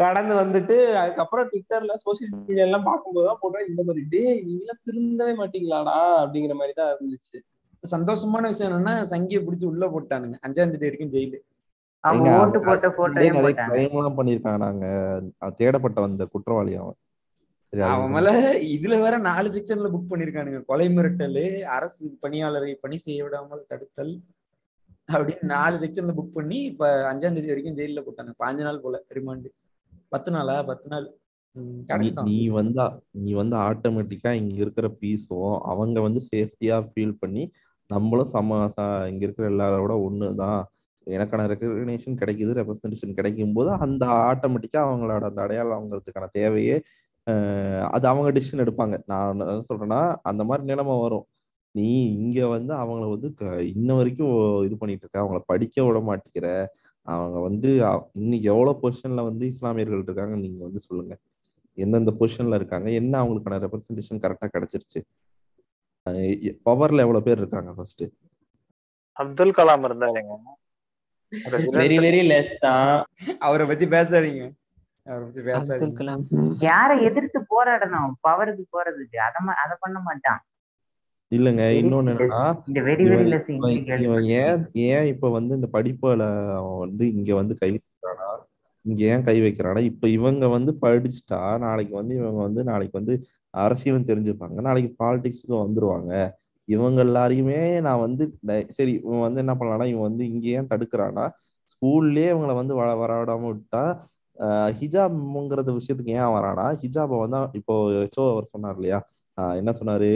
கடந்து வந்துட்டு அதுக்கப்புறம் ட்விட்டர்ல சோசியல் மீடியா எல்லாம் பார்க்கும்போதுதான் போட்டோம் இந்த மாதிரி டே நீங்க எல்லாம் திருந்தவே மாட்டீங்களாடா? அப்படிங்கிற மாதிரி தான் இருந்துச்சு. சந்தோஷமான விஷயம் என்னன்னா சங்கியை பிடிச்சி உள்ள போட்டானுங்க. அஞ்சாம் தேதி வரைக்கும் ஜெயிலு. அவங்க ஓட்டு போட்ட நிறைய பண்ணிருக்காங்க நாங்க. தேடப்பட்ட வந்த குற்றவாளி அவன். சரி அது அவன் மேல இதுல வேற நாலு செக்ஷன்ல புக் பண்ணிருக்கானுங்க கொலை மிரட்டல் அரசு பணியாளரை பணி செய்ய விடாமல் தடுத்தல் அப்படின்னு நாலு செக்ஷன்ல புக் பண்ணி இப்ப அஞ்சாம் தேதி வரைக்கும் ஜெயில போட்டாங்க. பாஞ்சு நாள் போல ரிமாண்டு பத்து நாளா? பத்து நாள். நீ வந்து நீ வந்து ஆட்டோமேட்டிக்கா இங்க இருக்கிற பீஸும் அவங்க வந்து சேஃப்டியா ஃபீல் பண்ணி நம்மளும் சம ச- இங்க இருக்கிற எல்லாரோட ஒண்ணுதான். எனக்கான ரெக்கக்னேஷன் கிடைக்குது ரெப்ரஸன்டேஷன் கிடைக்கும் போது அந்த ஆட்டோமேட்டிக்காக அவங்களோட அந்த அடையாளம் அவங்களுக்கான தேவையே அது அவங்க டிசிஷன் எடுப்பாங்க. நான் என்ன சொல்றேன்னா அந்த மாதிரி நிலைமை வரும். நீ இங்க வந்து அவங்கள வந்து க- இன்ன வரைக்கும் இது பண்ணிட்டு இருக்க அவங்கள படிக்க விட மாட்டேங்கிற. அவங்க வந்து இன்னைக்கு எவ்வளவு பொசிஷன்ல வந்து இஸ்லாமியர்கள் இருக்காங்க நீங்க வந்து சொல்லுங்க. எந்தெந்த பொசிஷன்ல இருக்காங்க என்ன அவங்களுக்கான ரெப்ரசன்டேஷன் கரெக்டா கிடைச்சிருச்சு? பவர்ல எவ்வளவு பேர் இருக்காங்க ஃபர்ஸ்ட் அப்துல் கலாம் இருந்தாருங்க. வெரி வெரி லெஸ் தான். அவரை பத்தி பேசாதீங்க. அவரை பத்தி பேசாதீங்க. யாரை எதிர்த்து போராடணும்? பவருக்கு போறதுக்கு. அத அத பண்ண மாட்டான். இல்லைங்க இன்னொன்னு என்னன்னா ஏன் ஏன் இப்ப வந்து இந்த படிப்புல அவன் வந்து இங்க வந்து கை வைக்கிறானா? இங்க ஏன் கை வைக்கிறானா? இப்ப இவங்க வந்து படிச்சுட்டா நாளைக்கு வந்து இவங்க வந்து நாளைக்கு வந்து அரசியலும் தெரிஞ்சுப்பாங்க. நாளைக்கு பாலிடிக்ஸ்க்கு வந்துருவாங்க. இவங்க எல்லாரையுமே நான் வந்து சரி இவன் வந்து என்ன பண்ணலாம்னா இவன் வந்து இங்கேயே தடுக்கிறானா ஸ்கூல்லயே இவங்களை வந்து வர வரவிடாம விட்டா ஹிஜாப்ங்கிறத ஹிஜாப்ங்கிறது விஷயத்துக்கு ஏன் வரானா ஹிஜாபை வந்து இப்போ சோ அவர் சொன்னார் இல்லையா என்ன சொன்னாரு?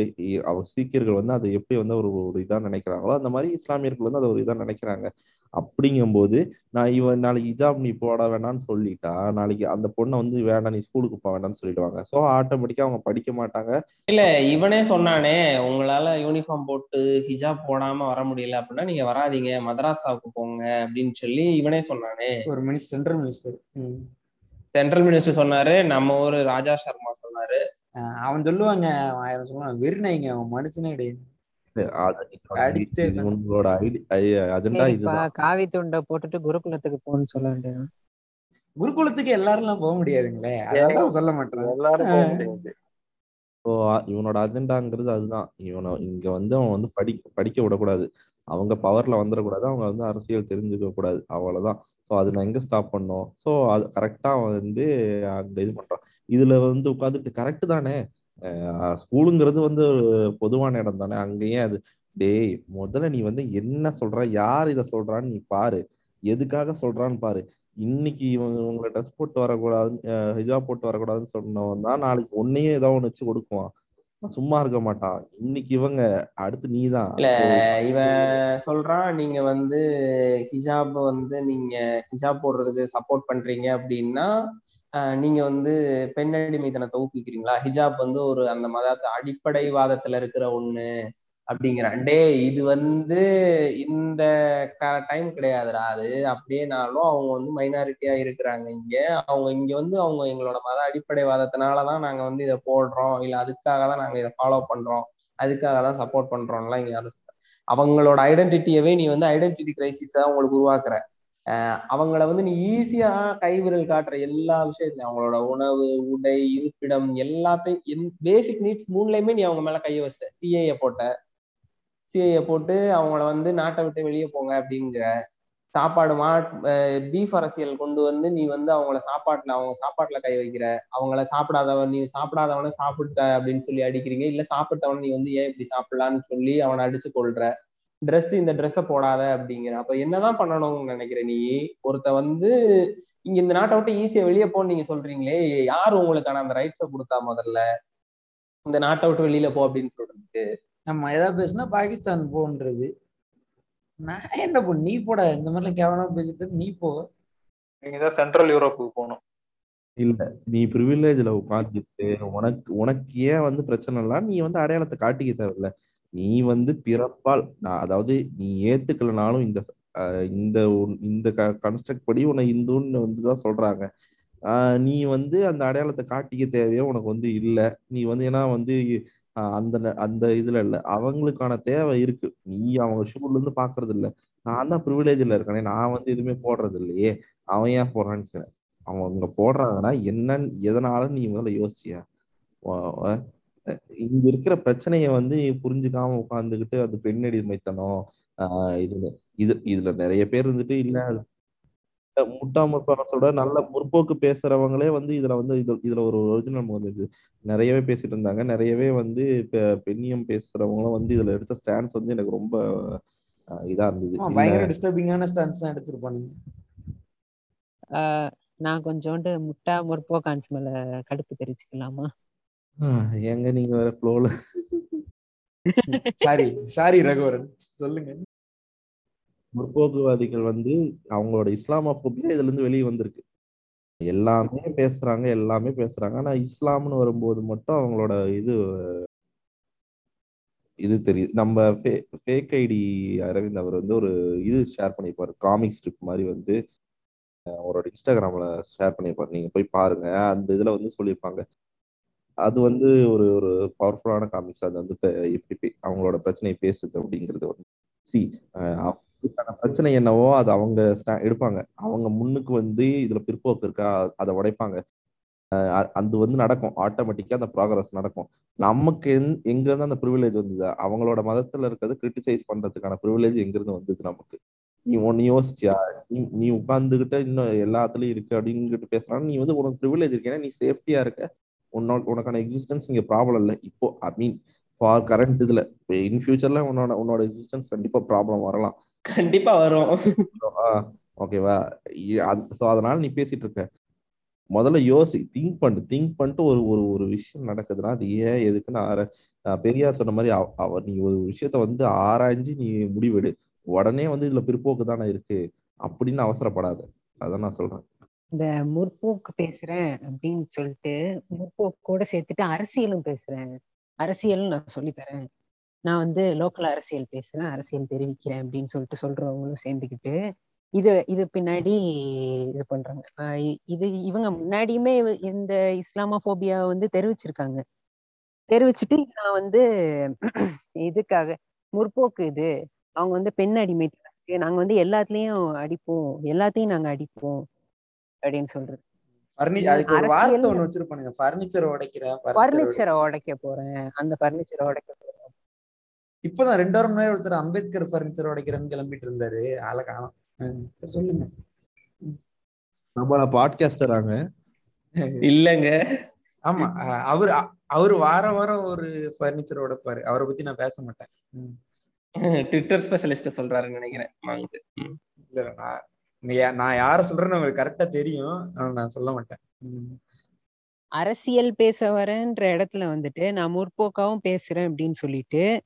அவர் சீக்கியர்கள் வந்து அதை எப்படி வந்து ஒரு ஒரு இதா நினைக்கிறாங்களோ அந்த மாதிரி இஸ்லாமியர்கள் வந்து அதை ஒரு இதா நினைக்கிறாங்க. அப்படிங்கும்போது நான் இவன் நாளைக்கு ஹிஜாப் நீ போட வேணாம்னு சொல்லிட்டா நாளைக்கு அந்த பொண்ணை வந்து வேண்டாம் நீ ஸ்கூலுக்கு போக வேண்டாம்னு சொல்லிடுவாங்க. ஸோ ஆட்டோமேட்டிக்கா அவங்க படிக்க மாட்டாங்க. இல்ல இவனே சொன்னானே உங்களால யூனிஃபார்ம் போட்டு ஹிஜாப் போடாம வர முடியல அப்படின்னா நீங்க வராதீங்க மதராசாவுக்கு போங்க அப்படின்னு சொல்லி இவனே சொன்னானே. ஒரு minister central minister. Central minister சொன்னாரு நம்ம ஊரு ராஜா சர்மா சொன்னாரு. அவன் சொல்லுவாங்க அவன் சொல்லுவான் வெறிநாய்ங்க அவன் மனுஷனே கிடையாது காவி துண்டை போட்டுட்டு குருகுலத்துக்கு போன்னு சொல்ல வேண்டியது குருகுலத்துக்கு எல்லாரும் எல்லாம் போக முடியாதுங்களே. அதான் சொல்ல மாட்டான். எல்லாரும் போக முடியாது. ஸோ இவனோட அஜெண்டாங்கிறது அதுதான். இவனை இங்க வந்து அவன் வந்து படி படிக்க விடக்கூடாது. அவங்க பவர்ல வந்துடக்கூடாது. அவங்க வந்து அரசியல் தெரிஞ்சுக்க கூடாது அவ்வளவுதான். ஸோ அது நான் எங்கே ஸ்டாப் பண்ணோம்? ஸோ அது கரெக்டாக அவன் வந்து அந்த இது பண்ணுறான் இதில் வந்து உட்காந்துட்டு கரெக்டு தானே? ஸ்கூலுங்கிறது வந்து ஒரு பொதுவான இடம் தானே? அங்கேயே அது டேய் முதல்ல நீ வந்து என்ன சொல்ற? யார் இதை சொல்றான்னு நீ பாரு. எதுக்காக சொல்றான்னு பாரு. இன்னைக்கு இவங்க உங்களை ட்ரெஸ் போட்டு வரக்கூடாது ஹிஜாப் போட்டு வரக்கூடாதுன்னு சொன்னவன் தான் நாளைக்கு ஒன்னையே ஏதோ ஒன்று வச்சு கொடுக்குவான். சும்மா இருக்க மாட்டான் இன்னைக்கு இவங்க அடுத்து நீதான். இல்ல இவன் சொல்றான் நீங்க வந்து ஹிஜாப் வந்து நீங்க ஹிஜாப் போடுறதுக்கு சப்போர்ட் பண்றீங்க அப்படின்னா நீங்க வந்து பெண் அடிமைத்தனத்தை ஊக்குவிக்கிறீங்களா? ஹிஜாப் வந்து ஒரு அந்த மதத்தை அடிப்படைவாதத்துல இருக்கிற ஒண்ணு. அப்படிங்கிறான். டே இது வந்து இந்த டைம் கிடையாதுடா. அது அப்படியேனாலும் அவங்க வந்து மைனாரிட்டியா இருக்கிறாங்க இங்க. அவங்க இங்க வந்து அவங்க எங்களோட மத அடிப்படைவாதத்தினாலதான் நாங்க வந்து இதை போடுறோம். இல்ல அதுக்காக தான் நாங்க இதை ஃபாலோ பண்றோம். அதுக்காக தான் சப்போர்ட் பண்றோம்லாம் இங்க யாரும் அவங்களோட ஐடென்டிட்டியவே நீ வந்து ஐடென்டிட்டி கிரைசிஸா உங்களுக்கு உருவாக்குற. அவங்கள வந்து நீ ஈஸியா கைவிரல் காட்டுற எல்லா விஷயத்துலயும். அவங்களோட உணவு உடை இருப்பிடம் எல்லாத்தையும் பேசிக் நீட்ஸ் மூணுலயுமே நீ அவங்க மேல கைய வச்சிட்ட. சிஏஏ போட்ட. சிஐயை போட்டு அவங்கள வந்து நாட்டை விட்டு வெளியே போங்க அப்படிங்கிற சாப்பாடு மா பீஃப் அரசியல் கொண்டு வந்து நீ வந்து அவங்கள சாப்பாட்டுல அவங்க சாப்பாட்டுல கை வைக்கிற அவங்கள சாப்பிடாதவன் நீ சாப்பிடாதவனை சாப்பிட்ட அப்படின்னு சொல்லி அடிக்கிறீங்க. இல்ல சாப்பிட்டவன் நீ வந்து ஏன் இப்படி சாப்பிடலான்னு சொல்லி அவனை அடிச்சு கொள்ற ட்ரெஸ் இந்த ட்ரெஸ்ஸை போடாத அப்படிங்கிற. அப்ப என்னதான் பண்ணணும்னு நினைக்கிற நீ? ஒருத்த வந்து இங்க இந்த நாட்டை விட்டு ஈஸியா வெளியே போன்னு நீங்க சொல்றீங்களே. யார் உங்களுக்கான அந்த ரைட்ஸை கொடுத்தா முதல்ல? இந்த நாட்டை விட்டு வெளியில போ அப்படின்னு சொல்றதுக்கு. நம்ம ஏதாவது பேசுனா பாகிஸ்தான் போன்றது. நான் என்ன போ நீ போட இந்த மாதிரிலாம் கேவலமா பேசிட்டு நீ போ. நீங்க தான் சென்ட்ரல் யூரோப்புக்கு போகணும். இல்ல நீ ப்ரிவிலேஜ்ல உட்காந்துட்டு உனக்கு உனக்கு ஏன் வந்து பிரச்சனை இல்ல நீ வந்து அடையாளத்தை காட்டிக்க தேவையில்ல. நீ வந்து பிறப்பால் நான் அதாவது நீ ஏத்துக்கலனாலும் இந்த இந்த இந்த கன்ஸ்ட்ரக்ட் படி உன்னை இந்துன்னு வந்து தான் சொல்றாங்க. ஆஹ், நீ வந்து அந்த அடையாளத்தை காட்டிக்க தேவையோ உனக்கு வந்து இல்ல. நீ வந்து ஏன்னா வந்து அந்த அந்த இதுல இல்ல. அவங்களுக்கான தேவை இருக்கு. நீ அவங்க ஷூல இருந்து பாக்குறது இல்ல. நான் தான் ப்ரிவிலேஜ்ல இருக்கேனே. நான் வந்து எதுவுமே போடுறது இல்லையே. அவன் ஏன் போடுறான்னு அவன் அவங்க போடுறாங்கன்னா என்னன்னு எதனால நீ முதல்ல யோசிச்சியா? இங்க இருக்கிற பிரச்சனைய வந்து புரிஞ்சுக்காம உட்காந்துக்கிட்டு அது பெண்ணடிமைத்தனம் ஆஹ் இதுல இது இதுல நிறைய பேர் இருந்துட்டு இல்ல முட்டா முற்போக்கோட நல்ல முற்போக்கு பேசுறவங்களே வந்து இதுல வந்து இது இதுல ஒரு ஒரிஜினல் வந்து நிறையவே பேசிட்டு இருந்தாங்க. நிறையவே வந்து பெண்ணியம் பேசுறவங்களும் வந்து இதுல எடுத்த ஸ்டாண்ட்ஸ் வந்து எனக்கு ரொம்ப இதா இருந்தது. பயங்கர டிஸ்டர்பிங்கான ஸ்டான்ஸ் தான் எடுத்திருப்பானுங்க ஆஹ் நான் கொஞ்சோண்டு முட்டா முற்போக்கான்ஸ் மேல கடுப்பு தெரிவிச்சுக்கலாமா ஏங்க நீங்க வேற ஃப்ளோல சாரி சாரி ரகுவரன். சொல்லுங்க. முற்போக்குவாதிகள் வந்து அவங்களோட இஸ்லாமோபியா இதுல இருந்து வெளியே வந்திருக்கு. எல்லாமே பேசுறாங்க எல்லாமே பேசுறாங்க. ஆனா இஸ்லாம்னு வரும்போது மட்டும் அவங்களோட இது இது தெரியுது. நம்ம ஃபேக் ஐடி அரவிந்த் அவர் வந்து ஒரு இது ஷேர் பண்ணியிருப்பாரு. காமிக் ஸ்ட்ரிப் மாதிரி வந்து அவரோட இன்ஸ்டாகிராம்ல ஷேர் பண்ணியிருப்பாரு. நீங்க போய் பாருங்க. அந்த இதுல வந்து சொல்லியிருப்பாங்க. அது வந்து ஒரு ஒரு பவர்ஃபுல்லான காமிக்ஸ் அது வந்து இப்ப எப்படி அவங்களோட பிரச்சனையை பேசுது அப்படிங்கிறது வந்து சி பிரச்சனை என்னவோ அது அவங்க எடுப்பாங்க. அவங்க முன்னுக்கு வந்து இதுல பிற்போக்கு இருக்கா அதை உடைப்பாங்க. அது வந்து நடக்கும். ஆட்டோமேட்டிக்கா அந்த ப்ராக்ரஸ் நடக்கும். நமக்கு எங்க இருந்து அந்த ப்ரிவிலேஜ் வந்தது? அவங்களோட மதத்துல இருக்கிறது கிரிட்டிசைஸ் பண்றதுக்கான ப்ரிவிலேஜ் எங்க இருந்து வந்தது நமக்கு? நீ ஒன்னு யோசிச்சியா? நீ நீ உட்கார்ந்துகிட்ட இன்னும் எல்லாத்துலயும் இருக்கு அப்படின்னு பேசுறாங்க நீ வந்து உனக்கு ப்ரிவிலேஜ் இருக்கு ஏன்னா நீ சேஃப்டியா இருக்க. உன்னோட உனக்கான எக்ஸிஸ்டன்ஸ் இங்க ப்ராப்ளம் இல்லை. இப்போ ஐ மீன் ஃபார் கரண்ட் இதுல. இன் ஃபியூச்சர்ல உன்னோட உன்னோட எக்ஸிஸ்டன்ஸ் கண்டிப்பா ப்ராப்ளம் வரலாம். கண்டிப்பா வரும். ஓகேவா ஸோ அதனால நீ பேசிட்டு இருக்க. முதல்ல யோசி திங்க் பண்ணு. திங்க் பண்ணிட்டு ஒரு ஒரு ஒரு விஷயம் நடக்குதுன்னா அது ஏன் எதுக்குன்னு ஆர பெரியார் சொன்ன மாதிரி அவ- அவர் நீ ஒரு விஷயத்த வந்து ஆராய்ஞ்சு நீ முடிவெடு. உடனே வந்து இதுல பிற்போக்கு தானே இருக்கு. அப்படின்னு அவசரப்படாத. அதான் நான் சொல்றேன். இந்த முற்போக்கு பேசுறேன் அப்படின்னு சொல்லிட்டு முற்போக்கோட சேர்த்துட்டு அரசியலும் பேசுறேன். அரசியலும் நான் சொல்லித் தரேன். நான் வந்து லோக்கல் அரசியல் பேசுறேன் அரசியல் தெரிவிக்கிறேன் அப்படின்னு சொல்லிட்டு சொல்றவங்களும் சேர்ந்துக்கிட்டு இது இது பின்னாடி இது பண்றாங்க. இது இவங்க முன்னாடியுமே இந்த இந்த இஸ்லாமோபியா வந்து தெரிவிச்சிருக்காங்க. தெரிவிச்சுட்டு நான் வந்து இதுக்காக முற்போக்கு இது அவங்க வந்து பெண் அடிமை நாங்க வந்து எல்லாத்துலயும் அடிப்போம் எல்லாத்தையும் நாங்க அடிப்போம் அப்படின்னு சொல்றது. பர்னிச்சர் உடைக்க போறேன். அந்த பர்னிச்சரை உடைக்க போறேன். இப்பதான் ரெண்டு வாரம் முன்னாடி ஒருத்தர் அம்பேத்கர் பர்னிச்சர் உடைக்கிறேன்னு கிளம்பிட்டு இருந்தாரு. ஆளை காணோம். சொல்லுங்க. நம்ம பாட்காஸ்டராங்க இல்லங்க. ஆமா அவரு அவரு வார வாரம் ஒரு பர்னிச்சர் உடைப்பாரு. அவரை பத்தி நான் பேச மாட்டேன். ட்விட்டர் ஸ்பெஷலிஸ்ட சொல்றாருன்னு நினைக்கிறேன். இல்ல நான் நான் யார சொல்றேன்னு உங்களுக்கு கரெக்டா தெரியும். நான் சொல்ல மாட்டேன். அரசியல் பேச வரேன்ற இடத்துல வந்துட்டு நான் முற்போக்காவும் பேசுறேன் அப்படின்னு சொல்லிட்டு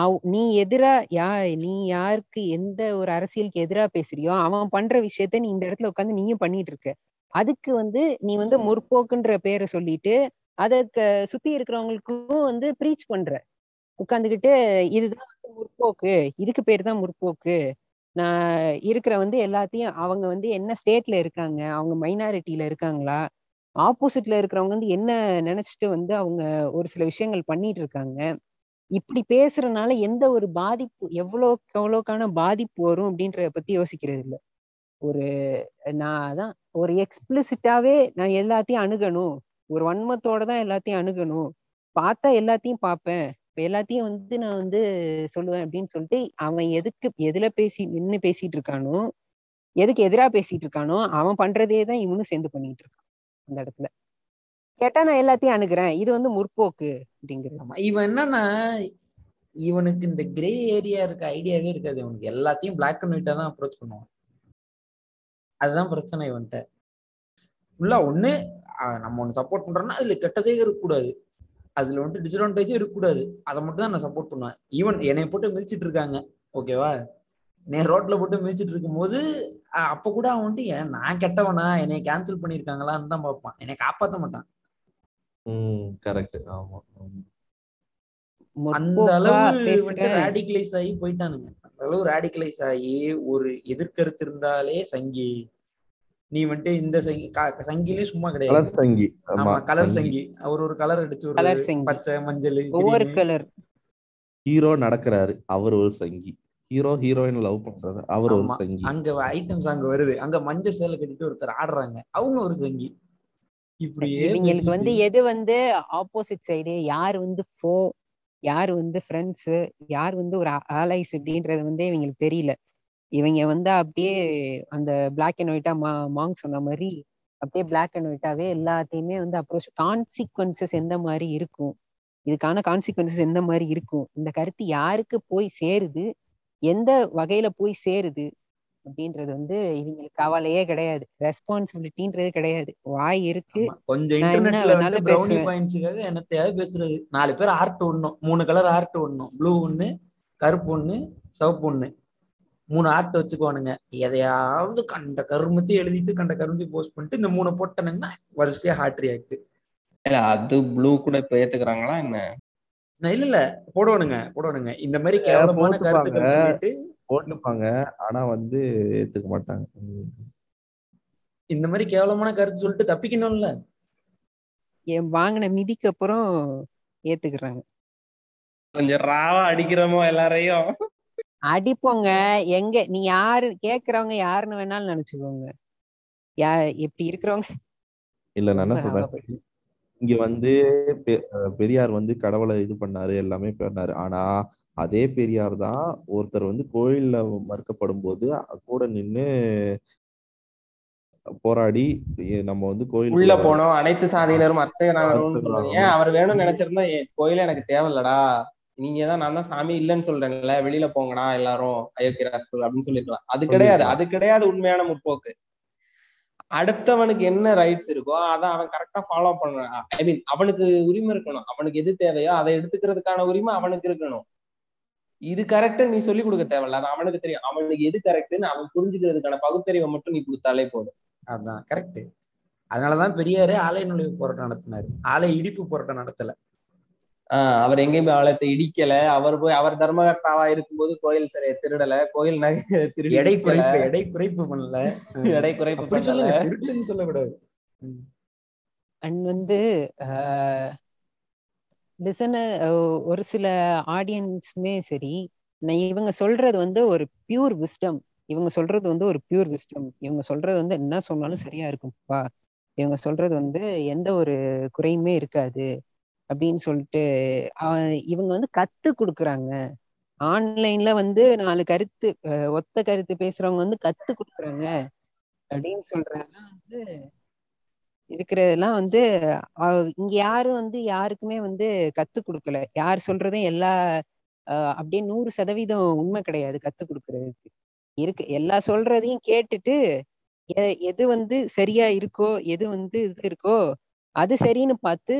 அவ்- நீ எதிரா யா நீ யாருக்கு எந்த ஒரு அரசியலுக்கு எதிரா பேசுறியோ அவன் பண்ற விஷயத்த நீ இந்த இடத்துல உட்காந்து நீயும் பண்ணிட்டு இருக்க. அதுக்கு வந்து நீ வந்து முற்போக்குன்ற பேரை சொல்லிட்டு அதற்கு சுத்தி இருக்கிறவங்களுக்கும் வந்து ப்ரீச் பண்ற. உட்காந்துக்கிட்டு இதுதான் முற்போக்கு. இதுக்கு பேர் தான் முற்போக்கு. நான் இருக்கிற வந்து எல்லாத்தையும் அவங்க வந்து என்ன ஸ்டேட்ல இருக்காங்க? அவங்க மைனாரிட்டியில இருக்காங்களா? ஆப்போசிட்ல இருக்கிறவங்க வந்து என்ன நினைச்சிட்டு வந்து அவங்க ஒரு சில விஷயங்கள் பண்ணிட்டு இருக்காங்க? இப்படி பேசுறதுனால எந்த ஒரு பாதிப்பு எவ்வளோக்கு எவ்வளோக்கான பாதிப்பு வரும் அப்படின்றத பத்தி யோசிக்கிறது இல்லை. ஒரு நான் அதான் ஒரு எக்ஸ்பிளிசிட்டாவே நான் எல்லாத்தையும் அணுகணும். ஒரு வன்மத்தோட தான் எல்லாத்தையும் அணுகணும். பார்த்தா எல்லாத்தையும் பார்ப்பேன். எல்லாத்தையும் வந்து நான் வந்து சொல்லுவேன் அப்படின்னு சொல்லிட்டு அவன் எதுக்கு எதுல பேசி நின்னு பேசிட்டு இருக்கானோ எதுக்கு எதிரா பேசிட்டு இருக்கானோ அவன் பண்றதே தான் இவனும் சேர்ந்து பண்ணிட்டு இருக்கான் அந்த இடத்துல. கேட்டா நான் எல்லாத்தையும் அணுகிறேன். இது வந்து முற்போக்கு அப்படிங்கிறது. இவன் என்னன்னா இவனுக்கு இந்த கிரே ஏரியா இருக்க ஐடியாவே இருக்காது. இவனுக்கு எல்லாத்தையும் பிளாக் அண்ட் ஒயிட்டா தான் அப்ரோச் பண்ணுவான். அதுதான் பிரச்சனை இவன்கிட்ட ஃபுல்லா ஒண்ணு நம்ம ஒண்ணு சப்போர்ட் பண்றோம்னா அதுல கெட்டதே இருக்கக்கூடாது. அதுல வந்துட்டு டிஸ்அட்வான்டேஜே இருக்கக்கூடாது. அதை மட்டும் தான் நான் சப்போர்ட் பண்ணுவேன். ஈவன் என்னை போட்டு மிதிச்சிட்டு இருக்காங்க. ஓகேவா நீ ரோட்ல போட்டு மிதிச்சிட்டு இருக்கும்போது அப்ப கூட அவன் வந்துட்டு ஏன் நான் கெட்டவனா? என்னை கேன்சல் பண்ணிருக்காங்களான்னு தான் பார்ப்பான். என்னை காப்பாத்த மாட்டான். ம் கரெக்ட் ஆமா. அந்த அளவு ரேடிகலைஸ் ஆகி போயிட்டானுங்க. அந்த அளவு ரேடிகலைஸ் ஆகி ஒரு எதிர்கருத்து இருந்தாலே சங்கி. நீ வந்துட்டு இந்த சங்கி க- சங்கிலே சும்மா கிடையாது. கலர் சங்கி ஆமா கலர் சங்கி. அவர் ஒரு கலர் அடிச்சு ஒரு கலர் சங்கி. பச்சை மஞ்சள் ஒவ்வொரு. கலர் ஹீரோ நடக்கிறாரு அவர் ஒரு சங்கி. ஹீரோ ஹீரோயின் லவ் பண்றாரு அவர் ஒரு. சங்கி. அங்க ஐட்டம்ஸ் அங்க வருது. அங்க மஞ்சள் சேலை கட்டிட்டு ஒருத்தர் ஆடுறாங்க. அவங்க ஒரு சங்கி. இப்படியே இவங்களுக்கு வந்து எது வந்து ஆப்போசிட் சைடு யார் வந்து ஃபோ யார் வந்து ஃப்ரெண்ட்ஸ் யார் வந்து ஒரு ஆலைஸ் அப்படின்றது வந்து இவங்களுக்கு தெரியல. இவங்க வந்து அப்படியே அந்த பிளாக் அண்ட் ஒயிட்டா மா மாங் சொன்ன மாதிரி அப்படியே பிளாக் அண்ட் ஒயிட்டாவே எல்லாத்தையுமே வந்து அப்ரோச் கான்சிக்வன்சஸ் எந்த மாதிரி இருக்கும்? இதுக்கான கான்சிக்வன்சஸ் எந்த மாதிரி இருக்கும்? இந்த கருத்து யாருக்கு போய் சேருது? எந்த வகையில போய் சேருது? அப்படின்றது வந்து இவங்களுக்கு கவலையே கிடையாது. ரெஸ்பான்சிபிலிட்டின்றது கிடையாது. வாய் இருக்கு. கொஞ்சம் என்னத்தையாவது பேசுறது. நாலு பேர் ஆர்ட் ஒண்ணும். மூணு கலர் ஆர்ட் ஒண்ணும். ப்ளூ ஒண்ணு கருப்பு ஒண்ணு சிவப்பு ஒண்ணு. மூணு ஆர்ட் வச்சுக்குவானுங்க. எதையாவது கண்ட கருமத்தையும் எழுதிட்டு கண்ட கருமத்தையும் போஸ்ட் பண்ணிட்டு இந்த மூணு போட்டனுங்கன்னா வரிசையா ஹார்ட் ரியாக்ட் இல்ல அது ப்ளூ கூட இப்ப ஏத்துக்கிறாங்களா என்ன? இல்ல இல்ல. போடுவானுங்க போடுவானுங்க. இந்த மாதிரி கேவலமான. கருத்துக்கள் சொல்லிட்டு போட்டுப்பாங்க. ஆனா வந்து ஏத்துக்க மாட்டாங்க. இந்த மாதிரி கேவலமான கருத்து சொல்லிட்டு தப்பிக்கணும்ல. என் வாங்கின மிதிக்கு அப்புறம் ஏத்துக்கிறாங்க. கொஞ்சம் ராவா அடிக்கிறோமோ எல்லாரையும். அடிப்போங்க. எங்க நீ யாரு கேக்குறவங்க யாருன்னு வேணாலும் நினைச்சுக்கோங்க. யா இப்படி இருக்கிறவங்க இல்ல நான் என்ன சொல்றேன்? இங்க வந்து பெரியார் வந்து கடவுளை இது பண்ணாரு எல்லாமே பண்ணாரு. ஆனா அதே பெரியார் தான் ஒருத்தர் வந்து கோயில்ல மறுக்கப்படும் போது கூட நின்னு போராடி நம்ம வந்து உள்ள கோயிலுக்குள்ள போனோம். அனைத்து சாதியினரும் சொல்றீங்க. அர்ச்சகராகணும். அவர் வேணும்னு நினைச்சிருந்தா கோயிலே எனக்கு தேவையில்லடா. நீங்க தான் நான் தான் சாமி இல்லைன்னு சொல்றேன்ல வெளியில போங்கடா எல்லாரும் அயோக்கியராஸ்கள் அப்படின்னு சொல்லிருக்கலாம். அது கிடையாது அது கிடையாது உண்மையான முற்போக்கு. அடுத்தவனுக்கு என்ன ரைட்ஸ் இருக்கோ அதை அவன் கரெக்டா ஃபாலோ பண்ணணும் ஐ மீன் அவனுக்கு உரிமை இருக்கணும். அவனுக்கு எது தேவையோ அதை எடுத்துக்கிறதுக்கான உரிமை அவனுக்கு இருக்கணும். இது கரெக்ட் நீ சொல்லி கொடுக்க தேவையில்ல. அது அவனுக்கு தெரியும். அவனுக்கு எது கரெக்ட்னு அவன் புரிஞ்சுக்கிறதுக்கான பகுத்தறிவை மட்டும் நீ கொடுத்தாலே போதும். அதான் கரெக்ட் அதனாலதான் பெரியாரு ஆலய நுழைவு போராட்டம் நடத்தினாரு. ஆலய இடிப்பு போராட்டம் நடத்தல. ஆஹ் அவர் எங்கேயுமே ஆலயத்தை இடிக்கல. அவர் போய் அவர் தர்மகர்த்தாவா இருக்கும்போது கோயில் சிலையை திருடல. கோயில் நகை திருடி எடை குறைப்பு எடை குறைப்பு பண்ணல. எடை குறைப்பு சொல்லக்கூடாது. அண்ட் வந்து லிசனர் ஒரு சில ஆடியன்ஸுமே சரி நான் இவங்க சொல்றது வந்து ஒரு பியூர் விஸ்டம் இவங்க சொல்றது வந்து ஒரு பியூர் விஸ்டம் இவங்க சொல்றது வந்து என்ன சொன்னாலும் சரியா இருக்கும்ப்பா இவங்க சொல்றது வந்து எந்த ஒரு குறையுமே இருக்காது. அப்படின்னு சொல்லிட்டு இவங்க வந்து கத்து கொடுக்குறாங்க. ஆன்லைன்ல வந்து நாலு கருத்து ஒத்த கருத்து பேசுறவங்க வந்து கத்து கொடுக்குறாங்க அப்படின்னு சொல்றதெல்லாம் வந்து இருக்கிறதெல்லாம் வந்து இங்க யாரும் வந்து யாருக்குமே வந்து கத்து கொடுக்கல. யார் சொல்றதும் எல்லா அப்படியே நூறு சதவீதம் உண்மை கிடையாது கத்து கொடுக்கறதுக்கு. இருக்கு. எல்லா சொல்றதையும் கேட்டுட்டு எ- எது வந்து சரியா இருக்கோ எது வந்து இது இருக்கோ அது சரின்னு பார்த்து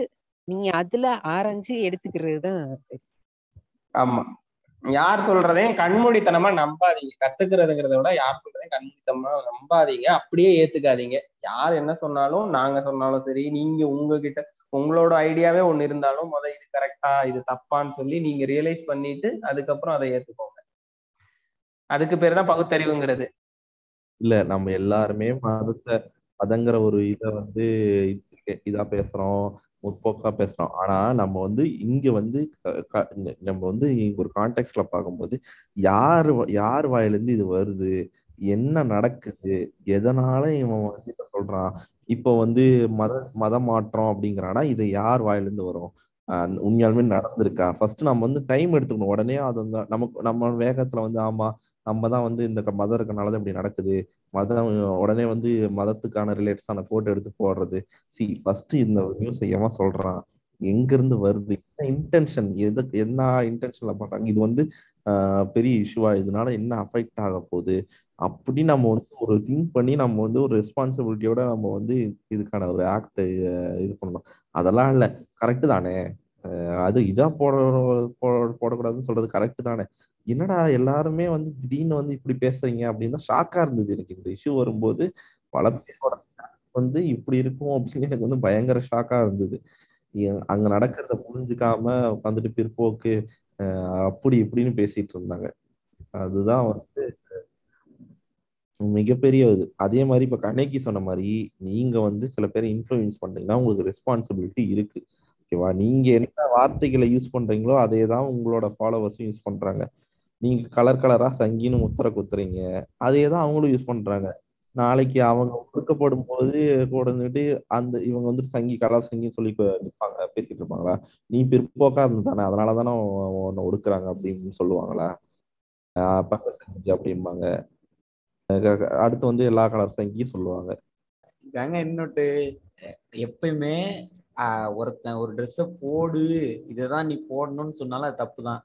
நீங்க அதுல ஆராய்ஞ்சு எடுத்துக்கிறது தான் சரி. ஆமா. யார் சொல்றதையும் கண்மூடித்தனமா நம்பாதீங்க. கத்துக்கிறதுங்கிறத விட யார் சொல்றதையும் கண்மூடித்தனமா நம்பாதீங்க. அப்படியே ஏத்துக்காதீங்க. யார் என்ன சொன்னாலும் நாங்க சொன்னாலும் சரி நீங்க உங்ககிட்ட உங்களோட ஐடியாவே ஒண்ணு இருந்தாலும் முத இது கரெக்டா இது தப்பான்னு சொல்லி நீங்க ரியலைஸ் பண்ணிட்டு அதுக்கப்புறம் அதை ஏத்துக்கோங்க. அதுக்கு பேர் தான் பகுத்தறிவுங்கிறது. இல்ல நம்ம எல்லாருமே மதத்தை மதங்கிற ஒரு இதை வந்து இதா பேசுறோம். முற்போக்கா பேசுறோம். ஆனா நம்ம வந்து இங்க வந்து நம்ம வந்து இங்க ஒரு கான்டெக்ட்ல பார்க்கும்போது யார் வ- யார் வாயிலிருந்து இது வருது? என்ன நடக்குது? எதனால இவன் வந்து இதை சொல்றான்? இப்போ வந்து மத மத மாற்றம் அப்படிங்கிறானா? இது யார் வாயிலிருந்து வரும்? ஆஹ் உண்மையாலுமே நடந்திருக்கா? ஃபர்ஸ்ட் நம்ம வந்து டைம் எடுத்துக்கணும். உடனே அது நமக்கு நம்ம வேகத்துல வந்து ஆமா நம்ம தான் வந்து இந்த மதம் இருக்கனால தான் இப்படி நடக்குது. மதம் உடனே வந்து மதத்துக்கான ரிலேட்டஸான கோட் எடுத்து போடுறது. சி ஃபர்ஸ்ட் இந்த நியூஸ் ஏமா சொல்றான்? எங்க இருந்து வருது? என்ன இன்டென்ஷன் எது என்ன இன்டென்ஷன்ல பண்றாங்க? இது வந்து பெரிய இஷ்யூவா இதனால என்ன அஃபெக்ட் ஆக போகுது? அப்படி நம்ம வந்து ஒரு திங்க் பண்ணி நம்ம வந்து ஒரு ரெஸ்பான்சிபிலிட்டியோட நம்ம வந்து இதுக்கான ஒரு ஆக்ட் இது பண்ணணும். அதெல்லாம் இல்லை. கரெக்டு தானே? அது இதா போட போடக்கூடாதுன்னு சொல்றது கரெக்ட் தானே. என்னடா எல்லாருமே வந்து திடீர்னு வந்து இப்படி பேசுறீங்க அப்படின்னு தான் ஷாக்கா இருந்தது எனக்கு. இந்த இஷ்யூ வரும்போது பல பேரோட வந்து இப்படி இருக்கும் அப்படின்னு எனக்கு வந்து பயங்கர ஷாக்கா இருந்தது. அங்க நடக்கிறத புரிஞ்சுக்காம உட்காந்துட்டு பிற்போக்கு அப்படி இப்படின்னு பேசிட்டு இருந்தாங்க. அதுதான் வந்து மிகப்பெரிய இது. அதே மாதிரி இப்ப கண்ணகி சொன்ன மாதிரி நீங்க வந்து சில பேர் இன்ஃப்ளூயன்ஸ் பண்றீங்கன்னா உங்களுக்கு ரெஸ்பான்சிபிலிட்டி இருக்கு. ஓகேவா? நீங்க என்ன வார்த்தைகளை யூஸ் பண்றீங்களோ அதே தான் உங்களோட ஃபாலோவர்ஸும் யூஸ் பண்றாங்க. நீங்க கலர் கலரா சங்கின்னு முத்திர குத்துறீங்க. அதே தான் அவங்களும் யூஸ் பண்றாங்க. நாளைக்கு அவங்க ஒடுக்கப்படும் போது கூட அந்த இவங்க வந்துட்டு சங்கி கலர் சங்கின்னு சொல்லி நிற்பாங்க பேசிட்டு இருப்பாங்களா? நீ பிற்போக்கா இருந்ததானே அதனால தானே உன்னை ஒடுக்குறாங்க அப்படின்னு சொல்லுவாங்களா? ஆஹ் பக்க சங்கி அப்படிம்பாங்க. அடுத்து வந்து எல்லா கலர் சங்கியும் சொல்லுவாங்க. இதாங்க இன்னொட்டு. எப்பயுமே ஒருத்தன் ஒரு ட்ரெஸ்ஸை போடு இதுதான் நீ போடணும்னு சொன்னாலும் அது தப்பு தான்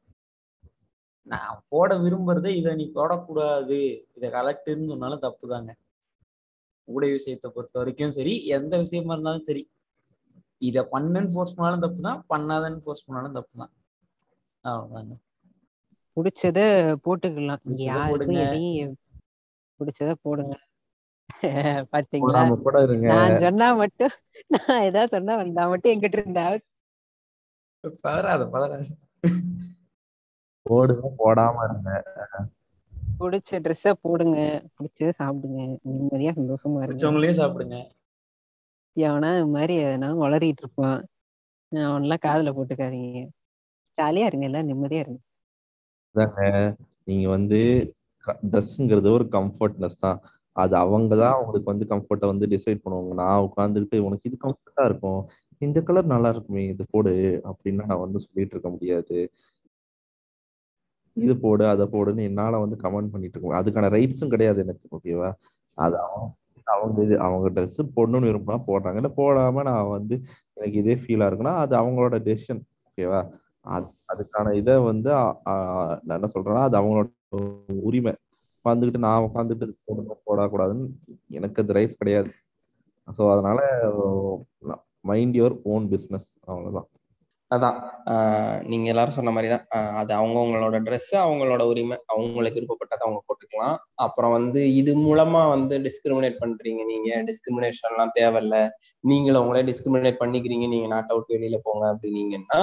நான் போட விரும்புறதை இதை நீ போடக்கூடாது இதை கலெக்டுன்னு சொன்னாலும் தப்பு தாங்க உடை விஷயத்தை பொறுத்த வரைக்கும் சரி எந்த விஷயமா இருந்தாலும் சரி. இதை பண்ணுன்னு ஃபோர்ஸ் பண்ணாலும் தப்பு தான் பண்ணாதன்னு ஃபோர்ஸ் பண்ணாலும் தப்பு தான் அவ்வளோதாங்க பிடிச்சத போட்டுக்கலாம். யாருக்கும். எதையும் பிடிச்சத போடுங்க. பாத்தீங்களா? நான் சொன்னா மட்டும் நான் ஏதாவது சொன்னா நான் மட்டும் எங்கிட்ட இருந்தா. பதறாத பதறாத. போடுங்க போடாம இருங்க. பிடிச்ச ட்ரெஸ்ஸ போடுங்க. பிடிச்சத சாப்பிடுங்க. நிம்மதியா சந்தோஷமா இருங்க. பிடிச்சவங்களையும் சாப்பிடுங்க. எவனா இது மாதிரி எதனா வளரிட்டு இருப்பான். அவன்லாம் காதுல போட்டுக்காதீங்க. ஜாலியா இருங்க எல்லாம் நிம்மதியா இருங்க. நீங்க வந்து ட்ரெஸ்ஸுங்கிறது ஒரு கம்ஃபர்ட்னஸ் தான். அது அவங்க தான் அவங்களுக்கு வந்து கம்ஃபர்ட்டை வந்து டிசைட் பண்ணுவாங்க. நான் உட்காந்துக்கிட்டு உனக்கு இது கம்ஃபர்ட்டா இருக்கும். இந்த கலர் நல்லா இருக்குமே இது போடு அப்படின்னா நான் வந்து சொல்லிட்டு இருக்க முடியாது. இது போடு அதை போடுன்னு என்னால வந்து கமெண்ட் பண்ணிட்டு இருக்க முடியாது. அதுக்கான ரைட்ஸும் கிடையாது எனக்கு ஓகேவா அது அவங்க அவங்க இது அவங்க ட்ரெஸ் போடணும்னு விரும்பினா போடுறாங்க. இல்லை போடாம நான் வந்து எனக்கு இதே ஃபீலா இருக்குன்னா அது அவங்களோட டெசிஷன் ஓகேவா அது அதுக்கான இதை வந்து நான் என்ன சொல்றேன்னா அது அவங்களோட உரிமை. உட்காந்துக்கிட்டு நான் உட்காந்துட்டு போடணும் போடக்கூடாதுன்னு எனக்கு அது ரைஃப் கிடையாது. ஸோ அதனால மைண்ட் யுவர் ஓன் பிஸ்னஸ் அவ்வளோதான் அதான். நீங்க எல்லாரும் சொன்ன மாதிரி தான் அது அவங்கவுங்களோட ட்ரெஸ் அவங்களோட உரிமை. அவங்களுக்கு விருப்பப்பட்டதை அவங்க போட்டுக்கலாம். அப்புறம் வந்து இது மூலமா வந்து டிஸ்கிரிமினேட் பண்றீங்க நீங்க. டிஸ்கிரிமினேஷன்லாம் தேவையில்ல. நீங்களும் அவங்களே டிஸ்கிரிமினேட் பண்ணிக்கிறீங்க. நீங்க நாட் அவுட் வெளியில போங்க அப்படின்னீங்கன்னா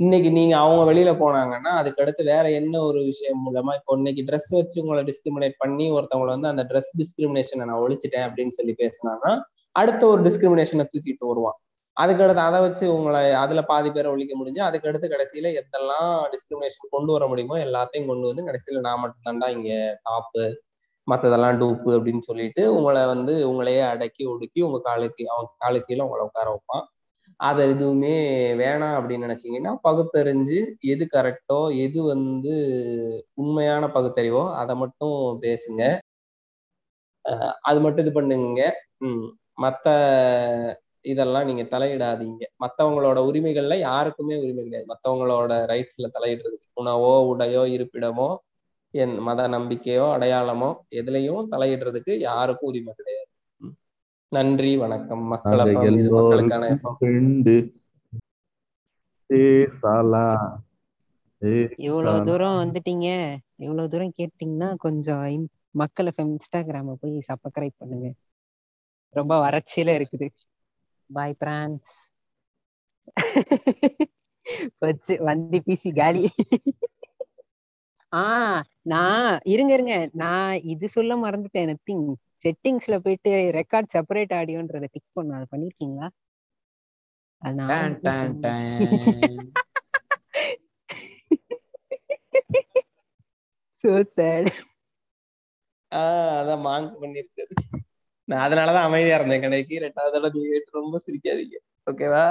இன்னைக்கு நீங்க அவங்க வெளியில போனாங்கன்னா அதுக்கு அடுத்து வேற என்ன ஒரு விஷயம் மூலமா இப்போ இன்னைக்கு ட்ரெஸ் வச்சு உங்களை டிஸ்கிரிமினேட் பண்ணி ஒருத்தவங்களை வந்து அந்த ட்ரெஸ் டிஸ்கிரிமினேஷனை நான் ஒழிச்சிட்டேன் அப்படின்னு சொல்லி பேசினாங்கன்னா அடுத்த ஒரு டிஸ்கிரிமினேஷனை தூக்கிட்டு வருவான். அதுக்கடுத்து அதை வச்சு உங்களை அதுல பாதி பேரை ஒழிக்க முடிஞ்சு அதுக்கடுத்து கடைசியில எதெல்லாம் டிஸ்கிரிமினேஷன் கொண்டு வர முடியுமோ எல்லாத்தையும் கொண்டு வந்து கடைசியில நான் மட்டும் தான்டா இங்க டாப்பு மற்றதெல்லாம் டூப்பு அப்படின்னு சொல்லிட்டு உங்களை வந்து உங்களையே அடக்கி ஒடுக்கி உங்க காலுக்கு அவங்க காலுக்கு கீழே உங்களை உட்கார வைப்பான். அதை எதுவுமே வேணாம் அப்படின்னு நினைச்சீங்கன்னா பகுத்தறிஞ்சு எது கரெக்டோ எது வந்து உண்மையான பகுத்தறிவோ அதை மட்டும் பேசுங்க. அஹ் அது மட்டும் இது பண்ணுங்க. ம் மத்த இதெல்லாம் நீங்க தலையிடாதீங்க. மத்தவங்களோட உரிமைகள்ல யாருக்குமே உரிமை கிடையாது. மத்தவங்களோட ரைட்ஸ்ல தலையிடுறதுக்கு. உணவோ உடையோ இருப்பிடமோ என் மத நம்பிக்கையோ அடையாளமோ எதுலயும் தலையிடுறதுக்கு யாருக்கும் உரிமை கிடையாது. நன்றி வணக்கம். இவ்வளவு. தூரம் வந்துட்டீங்க. இவ்வளவு தூரம் கேட்டீங்கன்னா கொஞ்சம் மக்கள் இன்ஸ்டாகிராம போய் சப்ஸ்கிரைப் பண்ணுங்க. ரொம்ப வறட்சியில இருக்குது. பாய் பிரான்ஸ் வச்சு வண்டி பிசி காலி. ஆ நான் இருங்க இருங்க. நான் இது சொல்ல மறந்துட்டேன் நத்திங் செட்டிங்ஸ்ல போயிட்டு ரெக்கார்ட் செப்பரேட் ஆடியோன்றத டிக் பண்ண அது பண்ணிருக்கீங்களா. சோ சேட் அதான் மாங்க் பண்ணிருக்காரு நான் அதனாலதான் அமைதியா இருந்தேன் கடைக்கு ரெண்டாவது தடவை ரொம்ப சிரிக்காதீங்க. ஓகேவா?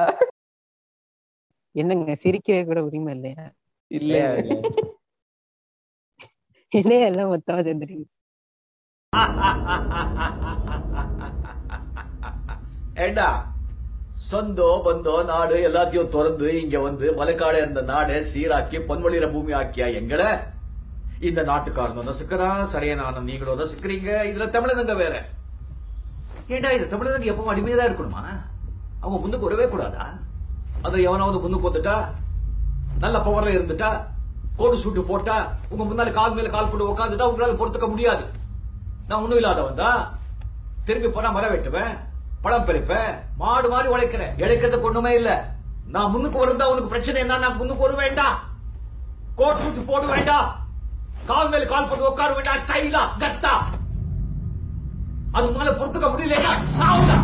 என்னங்க சிரிக்க கூட உரிமை இல்லையா? இல்ல என்ன எல்லாம் மொத்தமா சேர்ந்துட்டீங்க. ஏண்டா? சொந்தோ பந்தோ நாடு எல்லாத்தையும் திறந்து இங்க வந்து மலைக்காடு இருந்த நாடை சீராக்கி பொன்வழிற பூமி ஆக்கியா எங்களை? இந்த நாட்டுக்காரனும் நசுக்கிறான் சடையனான நீங்களும் நசுக்கிறீங்க. இதுல தமிழனுங்க வேற. ஏண்டா இது தமிழனுக்கு எப்பவும் அடிமையா இருக்கணுமா? அவங்க முன்னுக்கு வரவே கூடாதா? அது எவனாவது முன்னுக்கு வந்துட்டா நல்ல பவர்ல இருந்துட்டா? கோடு சூட்டு போட்டா? உங்க முன்னால கால் மேல கால் போட்டு உட்காந்துட்டா உங்களால பொறுத்துக்க முடியாது. நான் ஒண்ணும் இல்லாதவன் தான் திரும்பி போனா மரம் வெட்டுவேன் பழம் பறிப்பேன் மாடு மாடு உழைக்கிறேன். இழைக்கிறதுக்கு ஒண்ணுமே இல்ல. நான் முன்னுக்கு வருந்தா உனக்கு பிரச்சனை என்ன? நான் முன்னுக்கு வர வேண்டாம் கோட் சூட்டு போட வேண்டாம் கால் மேல கால் போட்டு உட்கார வேண்டாம் ஸ்டைலா கத்தா. அது உங்களால பொறுத்துக்க முடியல சாவுடா.